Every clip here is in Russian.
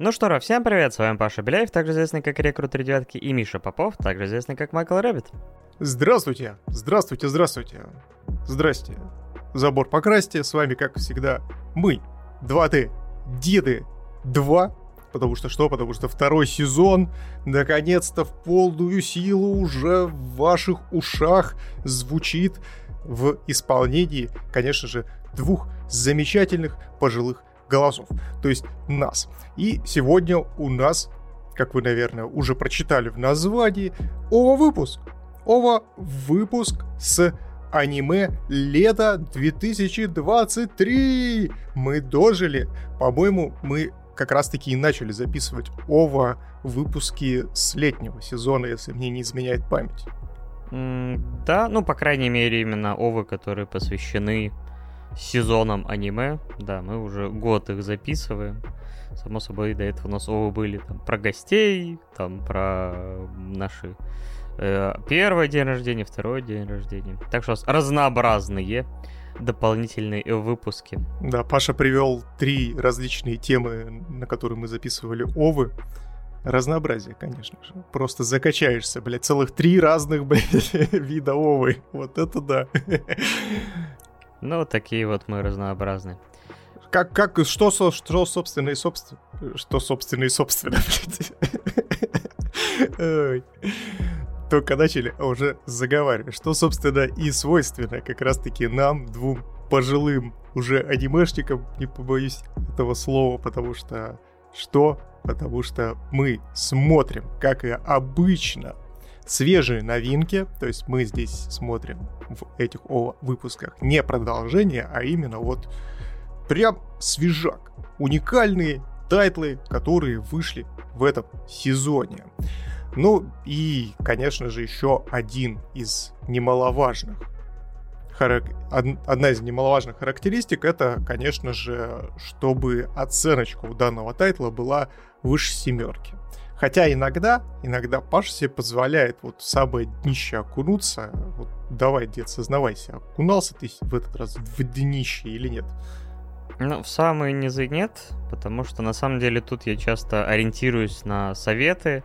Ну что, Ро, всем привет, с вами Паша Беляев, также известный как Рекрут Девятки, и Миша Попов, также известный как Майкл Рэббит. Здравствуйте, здравствуйте, здравствуйте. Здрасте. Забор покрасьте, с вами, как всегда, мы, 2D DEDы 2, потому что что? Потому что второй сезон наконец-то в полную силу уже в ваших ушах звучит в исполнении, конечно же, двух замечательных пожилых голосов, то есть нас. И сегодня у нас, как вы, наверное, уже прочитали в названии, ОВА-выпуск. ОВА-выпуск с аниме лето 2023. Мы дожили. По-моему, мы как раз-таки и начали записывать ОВА выпуски с летнего сезона, если мне не изменяет память. Да, ну, по крайней мере, именно ОВА, которые посвящены сезонам аниме. Да, мы уже год их записываем. Само собой, до этого у нас ОВА были там про гостей, там про наши э, первый день рождения, второй день рождения. Так что разнообразные дополнительные выпуски. Да, Паша привел три различные темы, на которые мы записывали овы. Разнообразие, конечно же. Просто закачаешься, блядь, целых три разных, блядь, вида овы. Вот это да. Ну, такие вот мы разнообразные. Как, как, что, что собственно и собственно, что собственно и собственно. Только начали, а уже заговаривать. Что, собственно, и свойственно как раз-таки нам, двум пожилым уже анимешникам, не побоюсь этого слова, потому что... Что? Потому что мы смотрим, как и обычно, свежие новинки, то есть мы здесь смотрим в этих выпусках не продолжение, а именно вот прям свежак. Уникальные тайтлы, которые вышли в этом сезоне. Ну и, конечно же, еще один из немаловажных одна из немаловажных характеристик это, конечно же, чтобы оценочка у данного тайтла была выше семерки. Хотя иногда, иногда Паша себе позволяет вот в самое днище окунуться. Вот давай, дед, сознавайся, окунался ты в этот раз в днище или нет? Ну, в самые низы нет, потому что на самом деле тут я часто ориентируюсь на советы,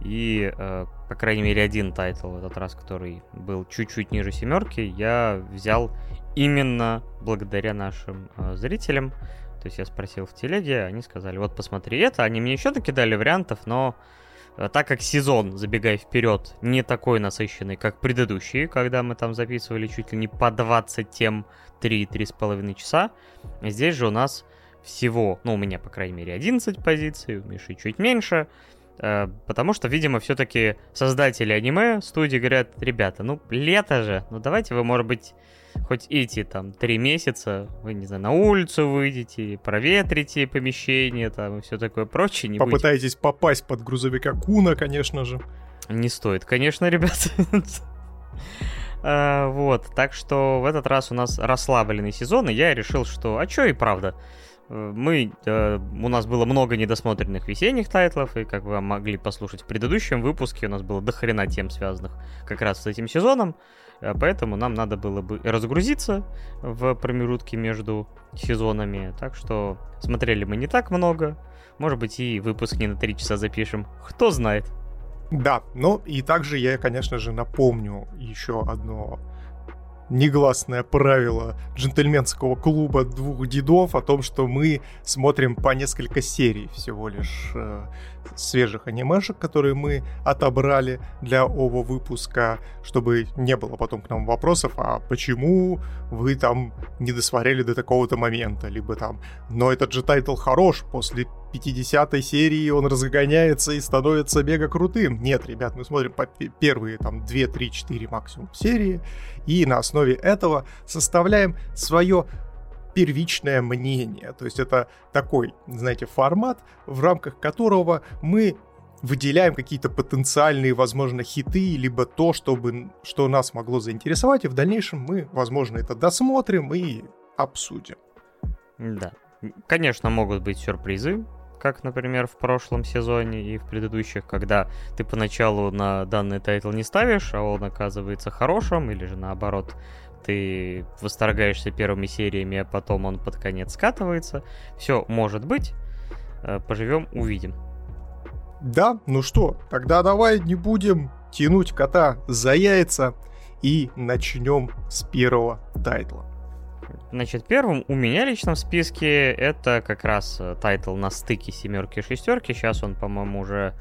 и, э, по крайней мере, один тайтл в этот раз, который был чуть-чуть ниже семерки, я взял именно благодаря нашим э, зрителям. То есть я спросил в телеге, они сказали, вот посмотри это. Они мне еще таки дали вариантов, но э, так как сезон, забегая вперед, не такой насыщенный, как предыдущие, когда мы там записывали чуть ли не по 20 тем 3-3,5 часа, здесь же у нас всего, ну, у меня, по крайней мере, 11 позиций, у Миши чуть меньше, э, потому что, видимо, все-таки создатели аниме, студии говорят, ребята, ну, лето же, ну, давайте вы, может быть, хоть эти там три месяца, вы, не знаю, на улицу выйдете, проветрите помещение там и все такое прочее. Не Попытаетесь будете... попасть под грузовика Куна, конечно же. Не стоит, конечно, ребят. А, вот, так что в этот раз у нас расслабленный сезон, и я решил, что, а чё и правда, мы, э, у нас было много недосмотренных весенних тайтлов, и как вы могли послушать в предыдущем выпуске, у нас было дохрена тем, связанных как раз с этим сезоном. Э, поэтому нам надо было бы разгрузиться в промежутке между сезонами. Так что смотрели мы не так много. Может быть, и выпуск не на 3 часа запишем. Кто знает. Да, ну и также я, конечно же, напомню еще одно негласное правило джентльменского клуба двух дедов о том, что мы смотрим по несколько серий всего лишь э, свежих анимешек, которые мы отобрали для OVA выпуска, чтобы не было потом к нам вопросов, а почему вы там не досмотрели до такого-то момента, либо там, но этот же тайтл хорош, после 50 серии он разгоняется и становится мега крутым. Нет, ребят, мы смотрим по первые там 2, 3, 4 максимум серии, и на основе этого составляем свое первичное мнение. То есть это такой, знаете, формат, в рамках которого мы выделяем какие-то потенциальные, возможно, хиты, либо то, чтобы, что нас могло заинтересовать, и в дальнейшем мы, возможно, это досмотрим и обсудим. Да. Конечно, могут быть сюрпризы, как, например, в прошлом сезоне и в предыдущих, когда ты поначалу на данный тайтл не ставишь, а он оказывается хорошим, или же наоборот, ты восторгаешься первыми сериями, а потом он под конец скатывается. Все может быть. Э, поживем, увидим. Да, ну что, тогда давай не будем тянуть кота за яйца и начнем с первого тайтла. Значит, первым у меня лично в списке это как раз э, тайтл на стыке семерки и шестерки. Сейчас он, по-моему, уже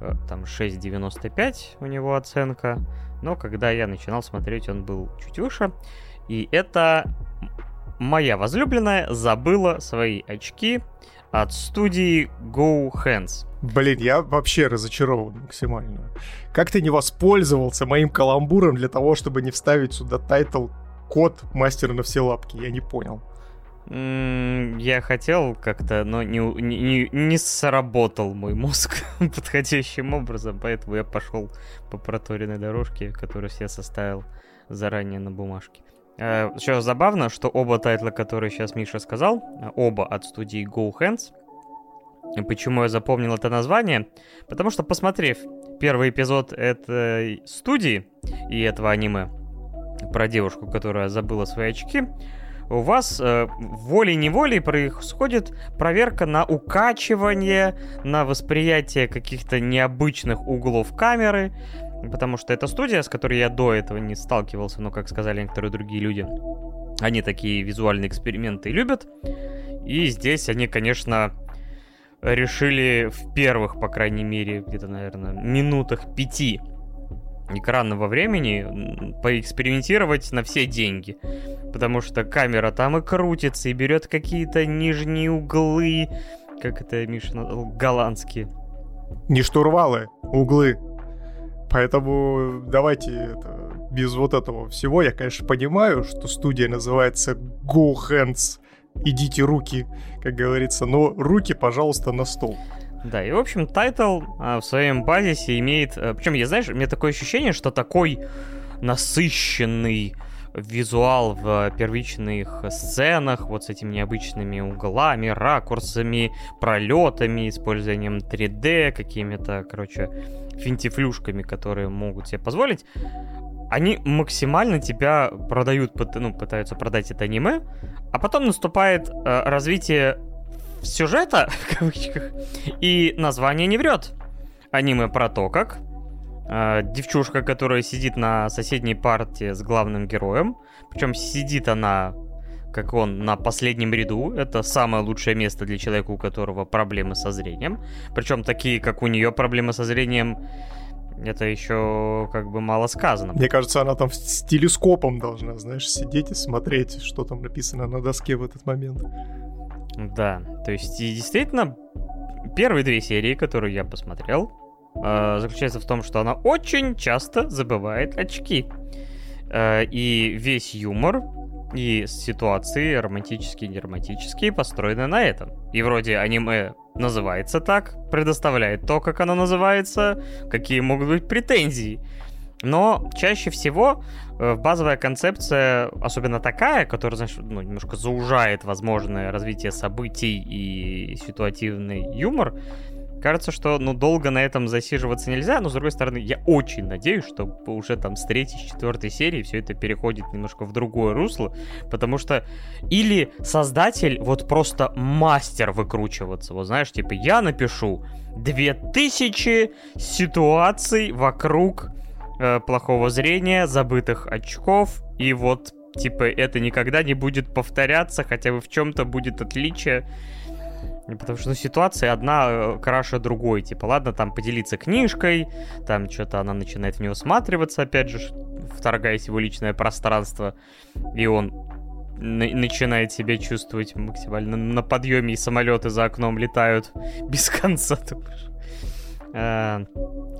э, там 6.95 у него оценка. Но когда я начинал смотреть, он был чуть выше. И это моя возлюбленная забыла свои очки от студии Go Hands. Блин, я вообще разочарован максимально. Как ты не воспользовался моим каламбуром для того, чтобы не вставить сюда тайтл «Кот мастера на все лапки»? Я не понял. Я хотел как-то, но не, не, не сработал мой мозг подходящим образом, поэтому я пошел по проторенной дорожке, которую я составил заранее на бумажке. Еще забавно, что оба тайтла, которые сейчас Миша сказал, оба от студии Go Hands. Почему я запомнил это название? Потому что, посмотрев первый эпизод этой студии и этого аниме про девушку, которая забыла свои очки, у вас э, волей-неволей происходит проверка на укачивание, на восприятие каких-то необычных углов камеры, потому что это студия, с которой я до этого не сталкивался, но, как сказали некоторые другие люди, они такие визуальные эксперименты любят. И здесь они, конечно, решили в первых, по крайней мере, где-то, наверное, минутах пяти экранного времени поэкспериментировать на все деньги. Потому что камера там и крутится, и берет какие-то нижние углы, как это, Миша, голландские. Не штурвалы, углы. Поэтому давайте это, без вот этого всего. Я, конечно, понимаю, что студия называется Go Hands. Идите руки, как говорится. Но руки, пожалуйста, на стол. Да, и, в общем, тайтл а, в своем базисе имеет... А, причем, я, знаешь, у меня такое ощущение, что такой насыщенный визуал в первичных сценах, вот с этими необычными углами, ракурсами, пролетами, использованием 3D, какими-то, короче, финтифлюшками, которые могут себе позволить, они максимально тебя продают, ну, пытаются продать это аниме, а потом наступает э, развитие сюжета, в кавычках, и название не врет. Аниме про то, как э, девчушка, которая сидит на соседней партии с главным героем, причем сидит она как он на последнем ряду. Это самое лучшее место для человека, у которого проблемы со зрением. Причем такие, как у нее проблемы со зрением, это еще как бы мало сказано. Мне кажется, она там с телескопом должна, знаешь, сидеть и смотреть, что там написано на доске в этот момент. Да, то есть действительно первые две серии, которые я посмотрел, э, заключается в том, что она очень часто забывает очки. Э, и весь юмор и ситуации, романтические и неромантические, построены на этом. И вроде аниме называется так, предоставляет то, как оно называется, какие могут быть претензии. Но чаще всего э, базовая концепция, особенно такая, которая, знаешь, ну, немножко заужает возможное развитие событий и ситуативный юмор, Кажется, что ну, долго на этом засиживаться нельзя, но с другой стороны, я очень надеюсь, что уже там с третьей, с четвертой серии все это переходит немножко в другое русло, потому что или создатель вот просто мастер выкручиваться, вот знаешь, типа я напишу 2000 ситуаций вокруг э, плохого зрения, забытых очков, и вот типа это никогда не будет повторяться, хотя бы в чем-то будет отличие. Потому что ну, ситуация одна э, краше другой. Типа, ладно, там поделиться книжкой, там что-то она начинает в него сматриваться, опять же, вторгаясь в его личное пространство, и он начинает себя чувствовать максимально на подъеме, и самолеты за окном летают без конца. Э,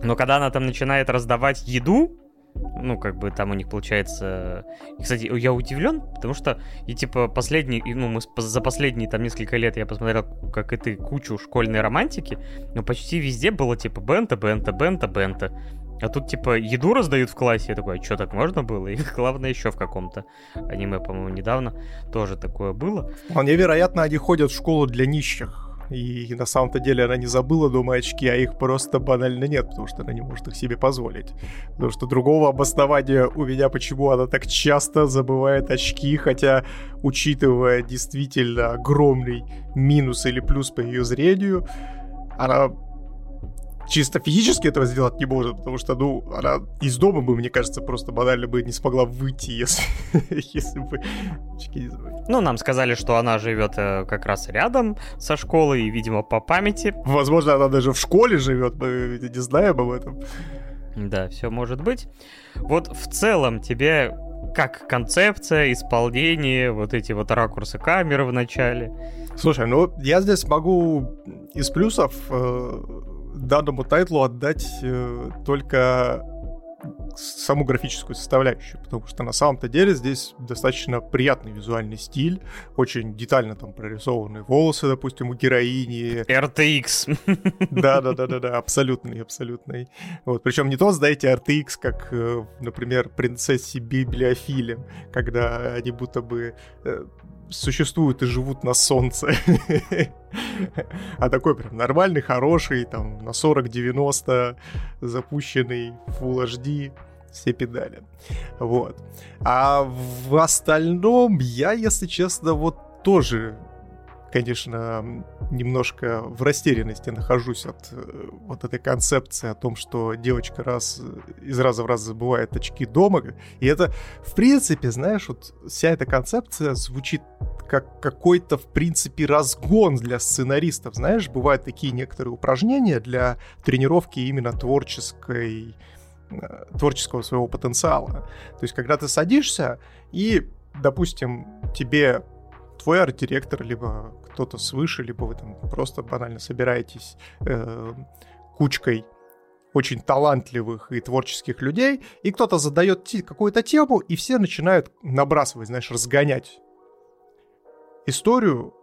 но когда она там начинает раздавать еду, ну, как бы там у них получается... И, кстати, я удивлен, потому что и типа последний, ну, мы за последние там несколько лет я посмотрел, как и ты, кучу школьной романтики, но почти везде было типа бента, бента, бента, бента. А тут, типа, еду раздают в классе. Я такой, а что, так можно было? И главное, еще в каком-то аниме, по-моему, недавно тоже такое было. Вполне вероятно, они ходят в школу для нищих. И на самом-то деле она не забыла дома очки, а их просто банально нет, потому что она не может их себе позволить. Потому что другого обоснования у меня, почему она так часто забывает очки, хотя, учитывая действительно огромный минус или плюс по ее зрению, она чисто физически этого сделать не может, потому что, ну, она из дома бы, мне кажется, просто банально бы не смогла выйти, если, если бы очки не забыли. Ну, нам сказали, что она живет э, как раз рядом со школой, и, видимо, по памяти. Возможно, она даже в школе живет, мы не знаем об этом. Да, все может быть. Вот в целом тебе как концепция, исполнение, вот эти вот ракурсы камеры в начале. Слушай, ну я здесь могу из плюсов э, данному тайтлу отдать э, только саму графическую составляющую, потому что на самом-то деле здесь достаточно приятный визуальный стиль, очень детально там прорисованные волосы, допустим, у героини. RTX. Да-да-да-да-да, абсолютный, абсолютный. Вот, причем не то, знаете, RTX, как, э, например, принцессе библиофиле, когда они будто бы э, существуют и живут на солнце. А такой прям нормальный, хороший, там, на 40-90 запущенный Full HD все педали. Вот. А в остальном я, если честно, вот тоже конечно, немножко в растерянности нахожусь от э, вот этой концепции о том, что девочка раз из раза в раз забывает очки дома. И это, в принципе, знаешь, вот вся эта концепция звучит как какой-то, в принципе, разгон для сценаристов. Знаешь, бывают такие некоторые упражнения для тренировки именно творческой э, творческого своего потенциала. То есть, когда ты садишься и, допустим, тебе твой арт-директор, либо кто-то свыше, либо вы там просто банально собираетесь э, кучкой очень талантливых и творческих людей, и кто-то задает какую-то тему, и все начинают набрасывать, знаешь, разгонять историю,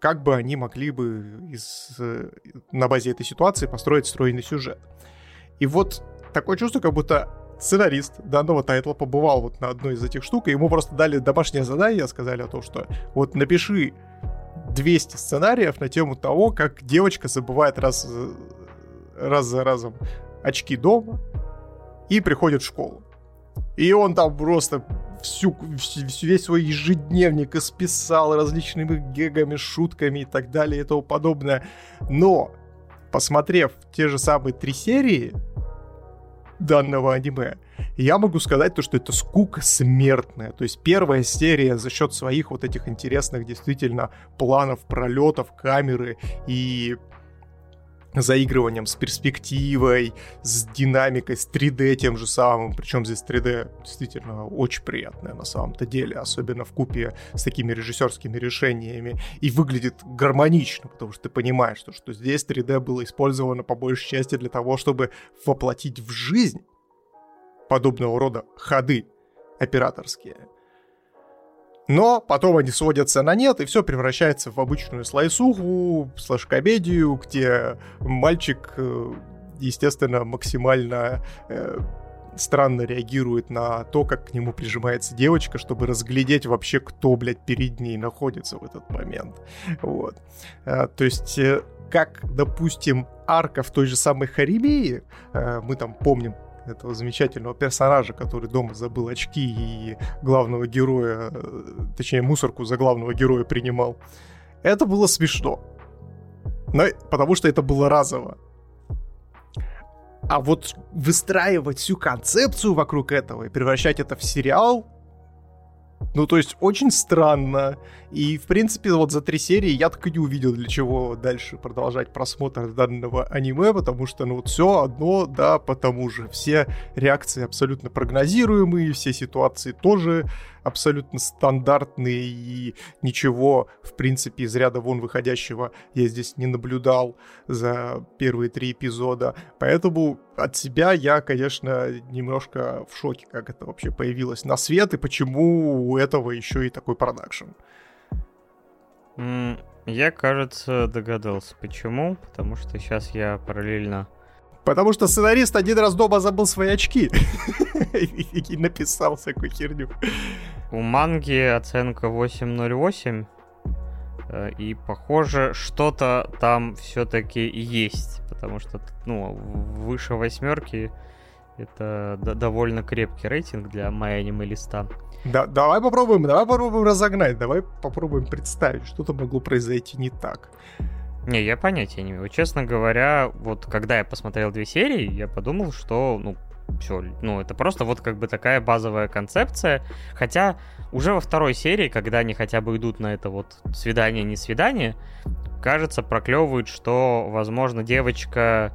как бы они могли бы из, э, на базе этой ситуации построить стройный сюжет. И вот такое чувство, как будто сценарист данного тайтла побывал вот на одной из этих штук, и ему просто дали домашнее задание, сказали о том, что вот напиши 200 сценариев на тему того, как девочка забывает раз, раз за разом очки дома и приходит в школу. И он там просто всю, всю, весь свой ежедневник исписал различными гегами, шутками и так далее и тому подобное. Но, посмотрев те же самые три серии, данного аниме, я могу сказать то, что это скука смертная. То есть первая серия за счет своих вот этих интересных действительно планов, пролетов, камеры и заигрыванием с перспективой, с динамикой, с 3D тем же самым. Причем здесь 3D действительно очень приятное на самом-то деле, особенно в купе с такими режиссерскими решениями. И выглядит гармонично, потому что ты понимаешь, что, что здесь 3D было использовано по большей части для того, чтобы воплотить в жизнь подобного рода ходы операторские. Но потом они сводятся на нет, и все превращается в обычную слайсуху, слэш-комедию, где мальчик, э, естественно, максимально э, странно реагирует на то, как к нему прижимается девочка, чтобы разглядеть вообще, кто, блядь, перед ней находится в этот момент. Вот. А, то есть, э, как, допустим, арка в той же самой Харимеи, э, мы там помним этого замечательного персонажа, который дома забыл очки и главного героя, э, точнее мусорку за главного героя принимал. Это было смешно. Но, потому что это было разово. А вот выстраивать всю концепцию вокруг этого и превращать это в сериал, ну, то есть, очень странно. И, в принципе, вот за три серии я так и не увидел, для чего дальше продолжать просмотр данного аниме, потому что, ну, вот все одно, да, потому же. Все реакции абсолютно прогнозируемые, все ситуации тоже абсолютно стандартные, и ничего, в принципе, из ряда вон выходящего я здесь не наблюдал за первые три эпизода. Поэтому от себя я, конечно, немножко в шоке, как это вообще появилось на свет, и почему у этого еще и такой продакшн. Я, кажется, догадался, почему. Потому что сейчас я параллельно Потому что сценарист один раз дома забыл свои очки и написал всякую херню. У манги оценка 8.08. Э, и похоже, что-то там все-таки есть, потому что, ну, выше восьмерки это довольно крепкий рейтинг для MyAnime листа. Да, давай попробуем, давай попробуем разогнать, давай попробуем представить, что-то могло произойти не так. Не, я понятия не имею. Честно говоря, вот когда я посмотрел две серии, я подумал, что, ну, все, ну, это просто вот как бы такая базовая концепция. Хотя уже во второй серии, когда они хотя бы идут на это вот свидание-не свидание, кажется, проклевывают, что, возможно, девочка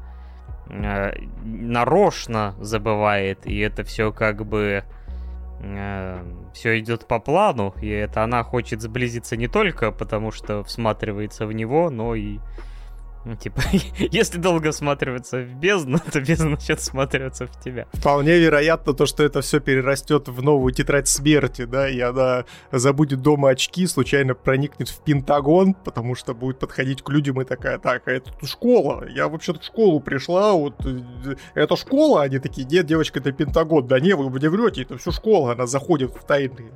э, нарочно забывает, и это все как бы э, все идет по плану, и это она хочет сблизиться не только потому, что всматривается в него, но и ну, типа, если долго всматриваться в бездну, то бездна начнет всматриваться в тебя. Вполне вероятно то, что это все перерастет в новую тетрадь смерти, да, и она забудет дома очки, случайно проникнет в Пентагон, потому что будет подходить к людям и такая, так, а это школа, я вообще-то в школу пришла, вот, э, это школа? Они такие, нет, девочка, это Пентагон, да не, вы мне врете, это все школа, она заходит в тайные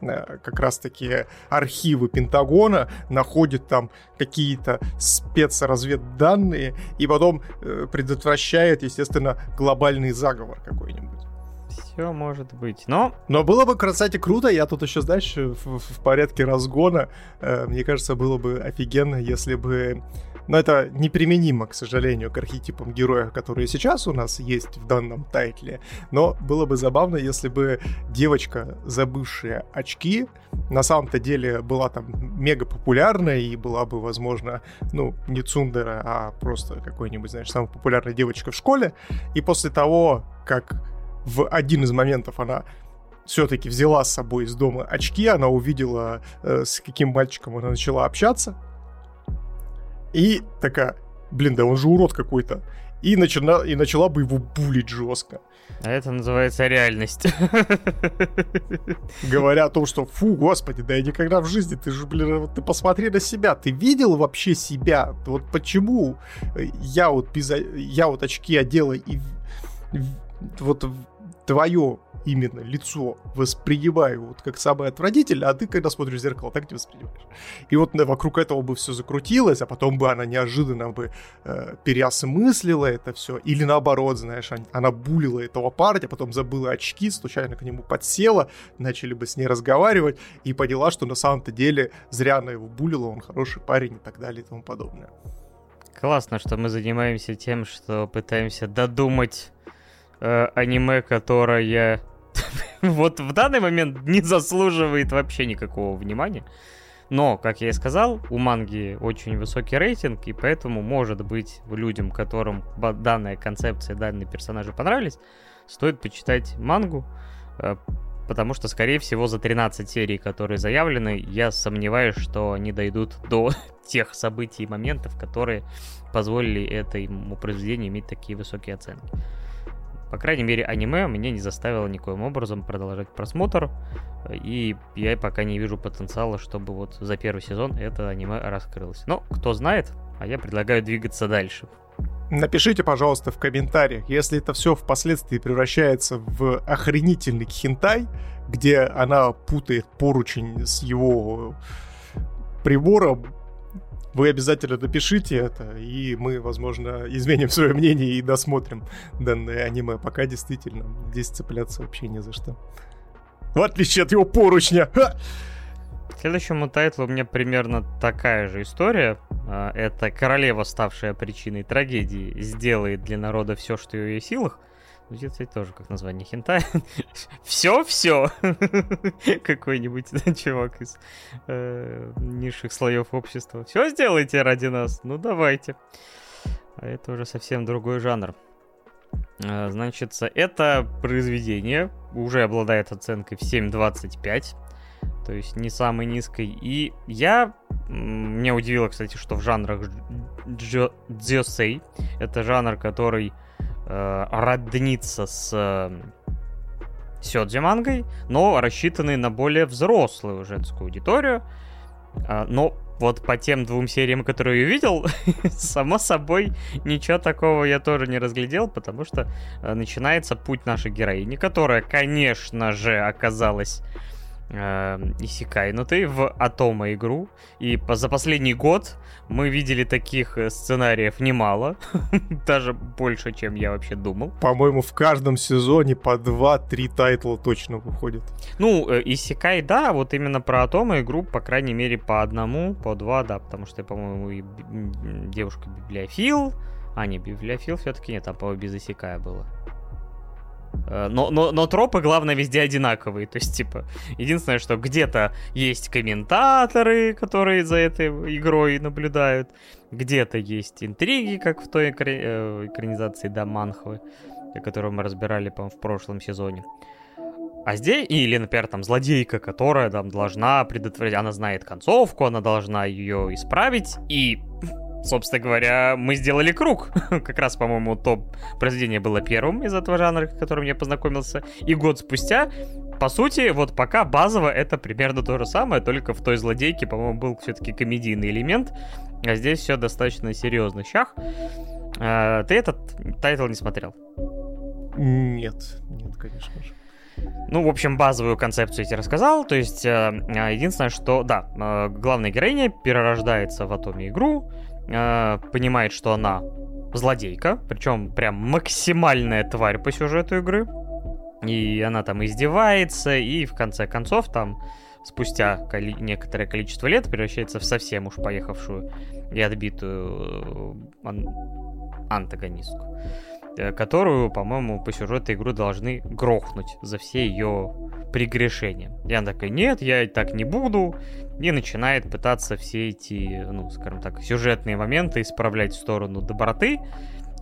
как раз-таки архивы Пентагона, находит там какие-то спецразведданные и потом э, предотвращает, естественно, глобальный заговор какой-нибудь. Все может быть, но... Но было бы, кстати, круто, я тут еще, знаешь, в, в порядке разгона, э, мне кажется, было бы офигенно, если бы но это неприменимо, к сожалению, к архетипам героя, которые сейчас у нас есть в данном тайтле. Но было бы забавно, если бы девочка, забывшая очки, на самом-то деле была там мега популярная и была бы, возможно, ну, не Цундера, а просто какой-нибудь, знаешь, самая популярная девочка в школе. И после того, как в один из моментов она все-таки взяла с собой из дома очки, она увидела, э, с каким мальчиком она начала общаться, и такая, блин, да он же урод какой-то. И, начала, и начала бы его булить жестко. А это называется реальность. Говоря о том, что фу, господи, да я никогда в жизни, ты же, блин, ты посмотри на себя, ты видел вообще себя? Вот почему я вот без, я вот очки одела и вот твое именно лицо воспринимаю вот как самое отвратительное, а ты, когда смотришь в зеркало, так не воспринимаешь. И вот вокруг этого бы все закрутилось, а потом бы она неожиданно бы э, переосмыслила это все, или наоборот, знаешь, она булила этого парня, потом забыла очки, случайно к нему подсела, начали бы с ней разговаривать, и поняла, что на самом-то деле зря она его булила, он хороший парень и так далее и тому подобное. Классно, что мы занимаемся тем, что пытаемся додумать э, аниме, которое вот в данный момент не заслуживает вообще никакого внимания. Но, как я и сказал, у манги очень высокий рейтинг, и поэтому, может быть, людям, которым данная концепция, данные персонажи понравились, стоит почитать мангу, э, потому что, скорее всего, за 13 серий, которые заявлены, я сомневаюсь, что они дойдут до тех событий и моментов, которые позволили этому произведению иметь такие высокие оценки. По крайней мере, аниме меня не заставило никоим образом продолжать просмотр, и я пока не вижу потенциала, чтобы вот за первый сезон это аниме раскрылось. Но кто знает, а я предлагаю двигаться дальше. Напишите, пожалуйста, в комментариях, если это все впоследствии превращается в охренительный хентай, где она путает поручень с его прибором, вы обязательно напишите это, и мы, возможно, изменим свое мнение и досмотрим данное аниме. Пока действительно здесь цепляться вообще не за что. В отличие от его поручня. Ха! К следующему тайтлу у меня примерно такая же история. А, это королева, ставшая причиной трагедии, сделает для народа все, что в ее силах. Звучит, кстати, тоже как название хента. Все-все. Какой-нибудь чувак из э, низших слоев общества. Все сделайте ради нас. Ну, давайте. А это уже совсем другой жанр. Э, значит, это произведение уже обладает оценкой в 7.25. То есть не самой низкой. И я... Меня удивило, кстати, что в жанрах дзёсей, это жанр, который э, роднится с э, сёдзи мангой, но рассчитанный на более взрослую женскую аудиторию. Э, но вот по тем двум сериям, которые я видел, само собой, ничего такого я тоже не разглядел, потому что начинается путь нашей героини, которая, конечно же, оказалась э, Исикай, но ты в Атома игру, и по, за последний год мы видели таких э, сценариев немало, даже больше, чем я вообще думал. По-моему, в каждом сезоне по 2-3 тайтла точно выходит. Ну, э, Исикай, да, вот именно про Атома игру, по крайней мере, по одному, по два, да, потому что, по-моему, и девушка-библиофил, а, не, библиофил все-таки нет, там, по-моему, без Исикая было. Э, но, но, но тропы, главное, везде одинаковые. То есть, типа, единственное, что где-то есть комментаторы, которые за этой игрой наблюдают, где-то есть интриги, как в той экра... Э, экранизации, да, Манхвы, которую мы разбирали, по в прошлом сезоне. А здесь, или, например, там, злодейка, которая там должна предотвратить, она знает концовку, она должна ее исправить, и собственно говоря, мы сделали круг. как раз, по-моему, то произведение было первым из этого жанра, с которым я познакомился. И год спустя, по сути, вот пока базово это примерно то же самое, только в той злодейке, по-моему, был все-таки комедийный элемент, а здесь все достаточно серьезно. Щах, а, ты этот тайтл не смотрел? Нет, нет, конечно же. Ну, в общем, базовую концепцию я тебе рассказал. То есть, э, единственное, что, да, э, главная героиня перерождается в отоме игру, э, понимает, что она злодейка, причем прям максимальная тварь по сюжету игры. И она там издевается, и в конце концов там спустя коли- некоторое количество лет превращается в совсем уж поехавшую и отбитую э, ан- антагонистку, которую, по-моему, по сюжету игру должны грохнуть за все ее прегрешения. И она такая, нет, я так не буду, и начинает пытаться все эти, ну, скажем так, сюжетные моменты исправлять в сторону доброты.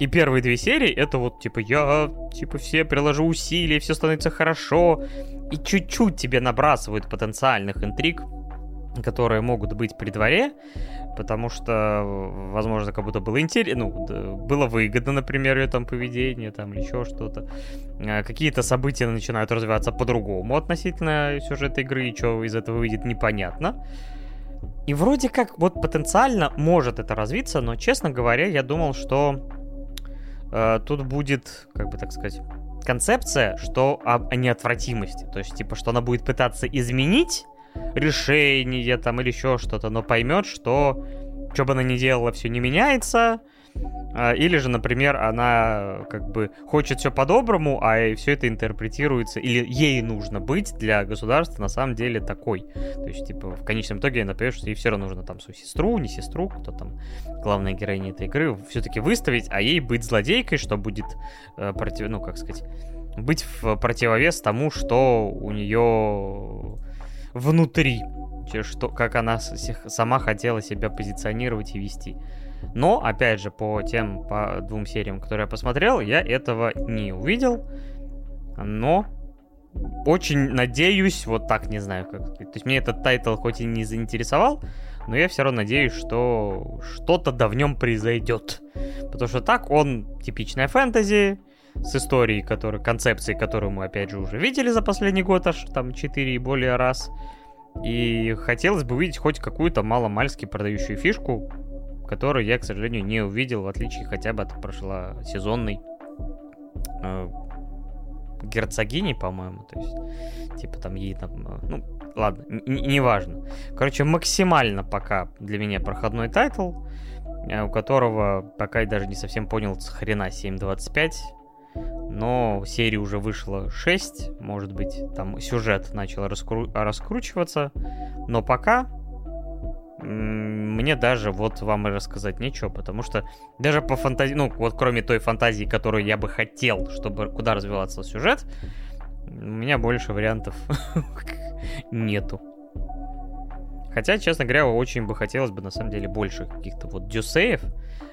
И первые две серии это вот типа я, типа все приложу усилия, все становится хорошо. И чуть-чуть тебе набрасывают потенциальных интриг, которые могут быть при дворе, потому что, возможно, как будто было интересно, ну, было выгодно, например, ее там поведение, там, еще что-то. А, какие-то события начинают развиваться по-другому относительно сюжета игры, и что из этого выйдет, непонятно. И вроде как вот потенциально может это развиться, но, честно говоря, я думал, что э, тут будет, как бы так сказать, концепция, что об о неотвратимости. То есть, типа, что она будет пытаться изменить решение там или еще что-то, но поймет, что что бы она ни делала, все не меняется. А, или же, например, она как бы хочет все по-доброму, а все это интерпретируется, или ей нужно быть для государства на самом деле такой. То есть, типа, в конечном итоге она понимает, что ей все равно нужно там свою сестру, не сестру, кто там главная героиня этой игры, все-таки выставить, а ей быть злодейкой, что будет э, против, ну, как сказать, быть в противовес тому, что у нее внутри, что, как она сама хотела себя позиционировать и вести. Но, опять же, по тем по двум сериям, которые я посмотрел, я этого не увидел. Но очень надеюсь, вот так, не знаю, как То есть мне этот тайтл хоть и не заинтересовал, но я все равно надеюсь, что что-то да в нем произойдет. Потому что так он типичная фэнтези, с историей, который, концепцией, которую мы, опять же, уже видели за последний год, аж там 4 и более раз. И хотелось бы увидеть хоть какую-то маломальски продающую фишку, которую я, к сожалению, не увидел, в отличие хотя бы от прошлосезонной э, герцогини, по-моему. То есть, типа там ей там... Э, ну, ладно, неважно. Короче, максимально пока для меня проходной тайтл, э, у которого пока я даже не совсем понял, с хрена 7.25 но серии уже вышло 6, может быть, там сюжет начал раскру- раскручиваться, но пока мне даже вот вам и рассказать нечего, потому что даже по фантазии, ну вот кроме той фантазии, которую я бы хотел, чтобы куда развиваться сюжет, у меня больше вариантов нету. Хотя, честно говоря, очень бы хотелось бы на самом деле больше каких-то вот дюсеев,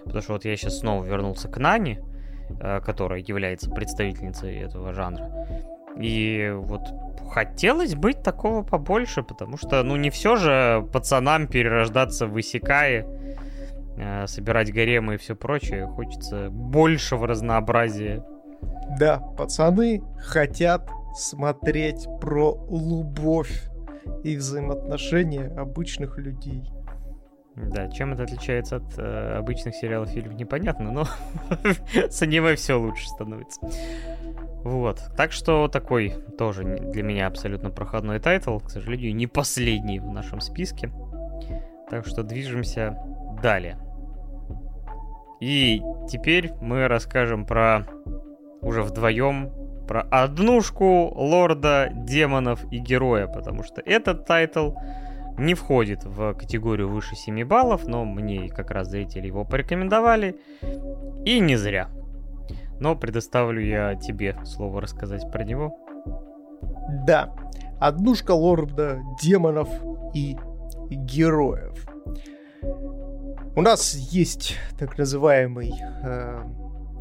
потому что вот я сейчас снова вернулся к Нане, которая является представительницей этого жанра. И вот хотелось быть такого побольше, потому что, ну, не все же пацанам перерождаться в Исикае, э, собирать гаремы и все прочее. Хочется большего разнообразия. Да, пацаны хотят смотреть про любовь и взаимоотношения обычных людей. Да, чем это отличается от э, обычных сериалов фильмов, непонятно, но с аниме все лучше становится. Вот. Так что такой тоже для меня абсолютно проходной тайтл. К сожалению, не последний в нашем списке. Так что движемся далее. И теперь мы расскажем про уже вдвоем про однушку лорда демонов и героя, потому что этот тайтл не входит в категорию выше 7 баллов, но мне как раз зрители его порекомендовали, и не зря. Но предоставлю я тебе слово рассказать про него. Да, однушка лорда демонов и героев. У нас есть так называемый э,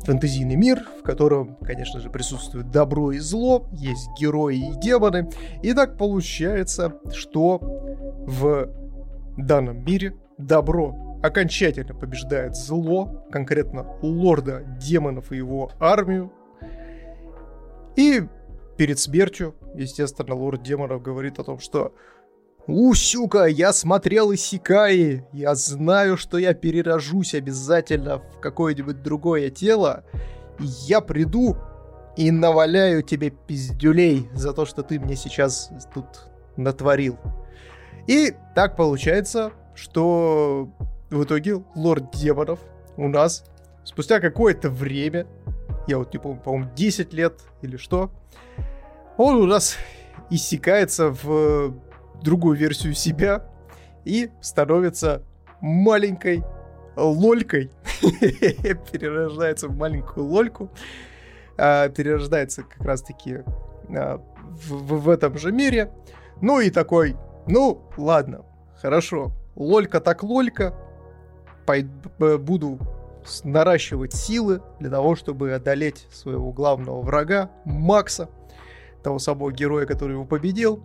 фэнтезийный мир, в котором, конечно же, присутствует добро и зло, есть герои и демоны. И так получается, что в данном мире добро окончательно побеждает зло, конкретно лорда демонов и его армию. И перед смертью, естественно, лорд демонов говорит о том, что «Усюка, я смотрел Исикаи, я знаю, что я перерожусь обязательно в какое-нибудь другое тело, и я приду и наваляю тебе пиздюлей за то, что ты мне сейчас тут натворил». И так получается, что в итоге лорд демонов у нас спустя какое-то время, я вот не помню, по-моему, 10 лет или что, он у нас иссякается в другую версию себя и становится маленькой лолькой. Перерождается в маленькую лольку. А, перерождается как раз-таки а, в, в этом же мире. Ну и такой, ну ладно, хорошо, лолька так лолька, буду наращивать силы для того, чтобы одолеть своего главного врага, Макса, того самого героя, который его победил.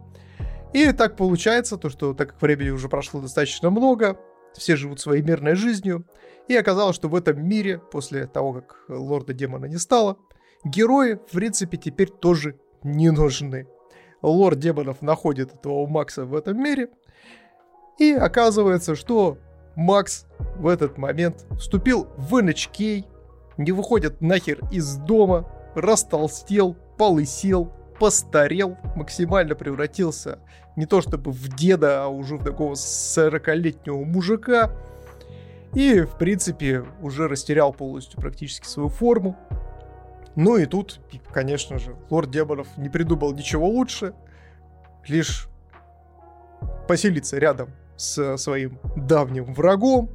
И так получается, то, что так как времени уже прошло достаточно много, все живут своей мирной жизнью, и оказалось, что в этом мире, после того, как лорда демона не стало, герои, в принципе, теперь тоже не нужны. Лорд демонов находит этого Макса в этом мире, и оказывается, что Макс в этот момент вступил в NHK, не выходит нахер из дома, растолстел, полысел, постарел, максимально превратился не то чтобы в деда, а уже в такого 40-летнего мужика. И, в принципе, уже растерял полностью практически свою форму. Ну и тут, конечно же, лорд демонов не придумал ничего лучше, лишь поселиться рядом с своим давним врагом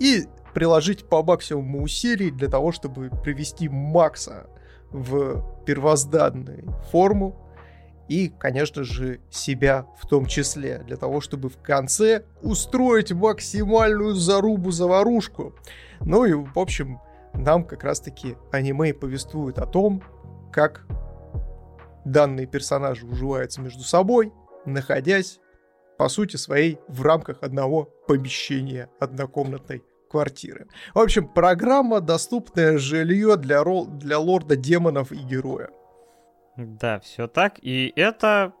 и приложить по максимуму усилий для того, чтобы привести Макса в первозданную форму и, конечно же, себя в том числе, для того, чтобы в конце устроить максимальную зарубу-заварушку. Ну и, в общем, нам как раз-таки аниме повествует о том, как данные персонажи уживаются между собой, находясь по сути своей в рамках одного помещения однокомнатной квартиры. В общем, программа «Доступное жилье для, рол... для лорда демонов и героя». Да, все так. И это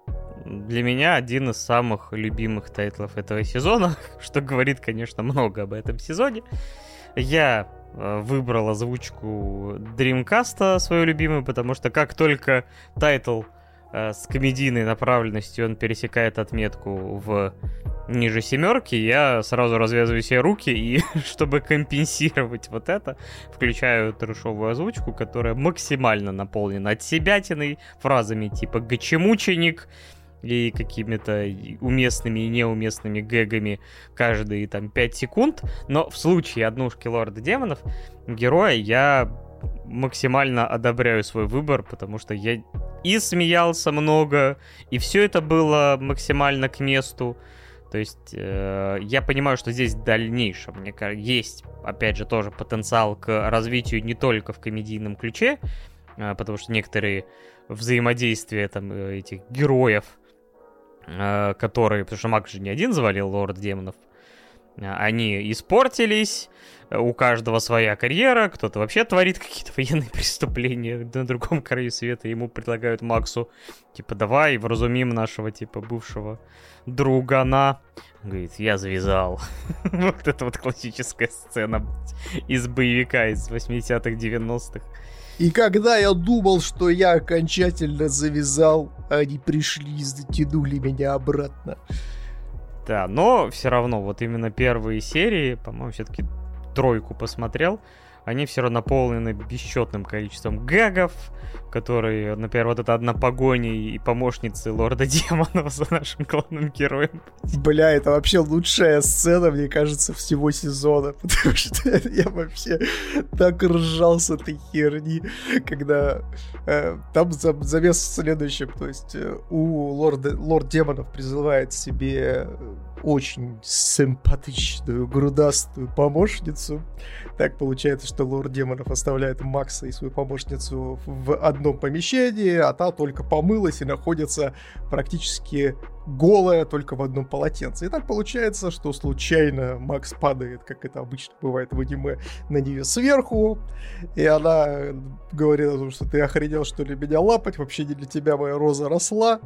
для меня один из самых любимых тайтлов этого сезона, что говорит, конечно, много об этом сезоне. Я э, выбрал озвучку Dreamcast свою любимую, потому что как только тайтл Э, с комедийной направленностью он пересекает отметку в ниже семерки, я сразу развязываю себе руки и, чтобы компенсировать вот это, включаю трешовую озвучку, которая максимально наполнена от себятиной, фразами типа «гачемученик», и какими-то уместными и неуместными гэгами каждые там 5 секунд. Но в случае однушки Лорда Демонов героя я максимально одобряю свой выбор, потому что я и смеялся много, и все это было максимально к месту. То есть э, я понимаю, что здесь в дальнейшем мне кажется, есть, опять же, тоже потенциал к развитию не только в комедийном ключе, э, потому что некоторые взаимодействия там э, этих героев, э, которые, потому что Мак же не один завалил Лорд Демонов, они испортились, у каждого своя карьера, кто-то вообще творит какие-то военные преступления на другом краю света, ему предлагают Максу, типа, давай вразумим нашего, типа, бывшего друга на... Говорит, я завязал. вот это вот классическая сцена из боевика из 80-х, 90-х. И когда я думал, что я окончательно завязал, они пришли и затянули меня обратно. Да, но все равно, вот именно первые серии, по-моему, все-таки тройку посмотрел, они все равно наполнены бесчетным количеством гагов, которые, например, вот это одна погоня и помощницы лорда демонов за нашим главным героем. Бля, это вообще лучшая сцена, мне кажется, всего сезона, потому что я вообще так ржал с этой херни, когда э, там замес в следующем, то есть э, у лорда, лорд демонов призывает себе очень симпатичную, грудастую помощницу. Так получается, что лорд демонов оставляет Макса и свою помощницу в одном помещении, а та только помылась и находится практически голая только в одном полотенце. И так получается, что случайно Макс падает, как это обычно бывает в аниме, на нее сверху, и она говорит о том, что ты охренел, что ли, меня лапать, вообще не для тебя моя роза росла.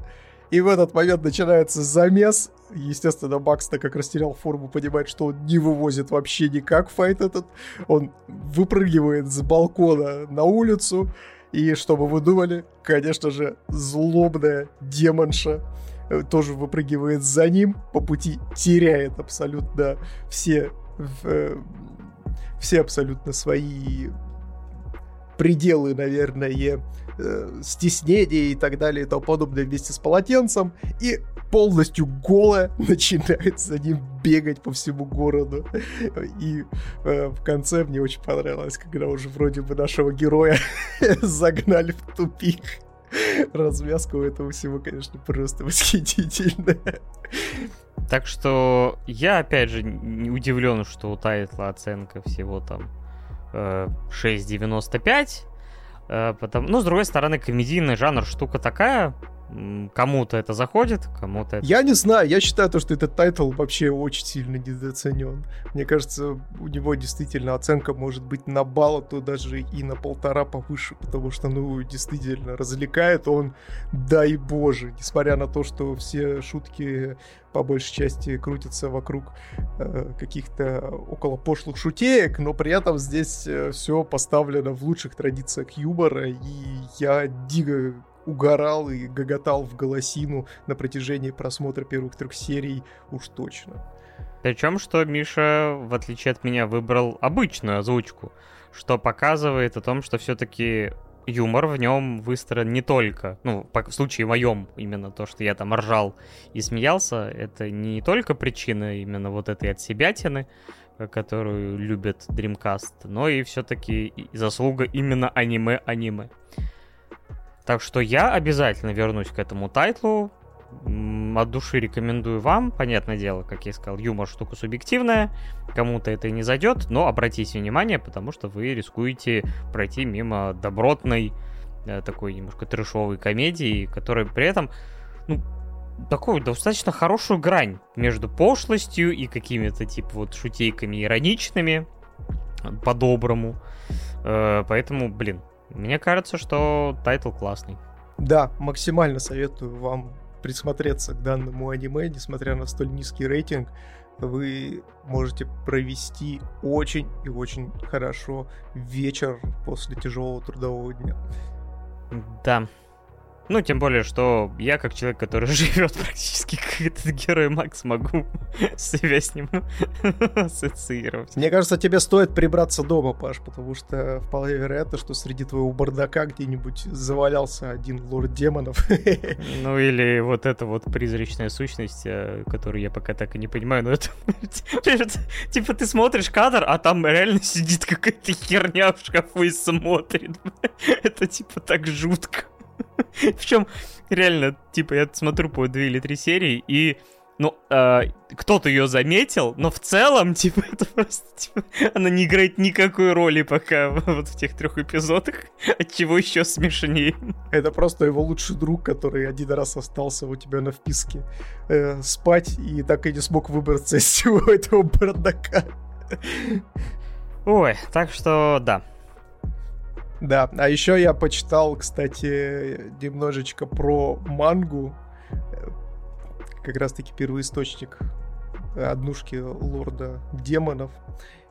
И в этот момент начинается замес. Естественно, Макс, так как растерял форму, понимает, что он не вывозит вообще никак файт этот. Он выпрыгивает с балкона на улицу. И что бы вы думали? Конечно же, злобная демонша э, тоже выпрыгивает за ним, по пути теряет абсолютно все, э, все абсолютно свои пределы, наверное, э, стеснения и так далее и тому подобное вместе с полотенцем, и полностью голая начинает за ним бегать по всему городу. И э, в конце мне очень понравилось, когда уже вроде бы нашего героя загнали в тупик. Развязка у этого всего, конечно, просто восхитительная. Так что я, опять же, не удивлен, что у Тайтла оценка всего там 6.95. Э, потому... Ну, с другой стороны, комедийный жанр штука такая, Кому-то это заходит, кому-то это... Я не знаю, я считаю, то, что этот тайтл вообще очень сильно недооценен. Мне кажется, у него действительно оценка может быть на балл, а то даже и на полтора повыше, потому что, ну, действительно, развлекает он, дай боже, несмотря на то, что все шутки по большей части крутятся вокруг э, каких-то около пошлых шутеек, но при этом здесь э, все поставлено в лучших традициях юмора, и я дико угорал и гоготал в голосину на протяжении просмотра первых трех серий уж точно. Причем, что Миша, в отличие от меня, выбрал обычную озвучку, что показывает о том, что все-таки юмор в нем выстроен не только, ну, в случае моем, именно то, что я там ржал и смеялся, это не только причина именно вот этой отсебятины, которую любит Dreamcast, но и все-таки заслуга именно аниме-аниме. Так что я обязательно вернусь к этому тайтлу. От души рекомендую вам. Понятное дело, как я сказал, юмор штука субъективная. Кому-то это и не зайдет, но обратите внимание, потому что вы рискуете пройти мимо добротной, э, такой немножко трешовой комедии, которая при этом, ну, такую достаточно хорошую грань между пошлостью и какими-то типа вот шутейками ироничными, по-доброму. Э, поэтому, блин, мне кажется, что тайтл классный. Да, максимально советую вам присмотреться к данному аниме, несмотря на столь низкий рейтинг, вы можете провести очень и очень хорошо вечер после тяжелого трудового дня. Да, ну, тем более, что я, как человек, который живет практически как этот герой Макс, могу себя с ним ассоциировать. Мне кажется, тебе стоит прибраться дома, Паш, потому что вполне вероятно, что среди твоего бардака где-нибудь завалялся один лорд демонов. Ну, или вот эта вот призрачная сущность, э, которую я пока так и не понимаю, но это... Типа ты смотришь кадр, а там реально сидит какая-то херня в шкафу и смотрит. Это типа так жутко. Причем, реально, типа, я смотрю по две или три серии, и ну, э, кто-то ее заметил, но в целом, типа, это просто, типа, она не играет никакой роли пока вот в тех трех эпизодах, от чего еще смешнее. Это просто его лучший друг, который один раз остался у тебя на вписке э, спать и так и не смог выбраться из всего этого бардака. Ой, так что, да, да, а еще я почитал, кстати, немножечко про мангу. Как раз-таки первоисточник однушки лорда демонов.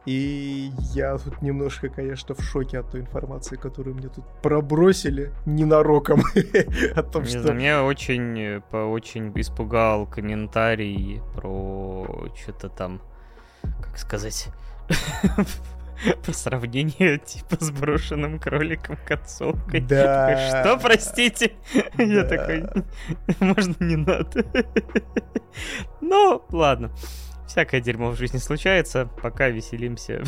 И я тут немножко, конечно, в шоке от той информации, которую мне тут пробросили ненароком. о том, Не что... Знаю, меня очень, очень испугал комментарий про что-то там, как сказать, по сравнению, типа, с брошенным кроликом концовкой. Да. Что, простите? Я такой, можно не надо. Ну, ладно. Всякое дерьмо в жизни случается, пока веселимся.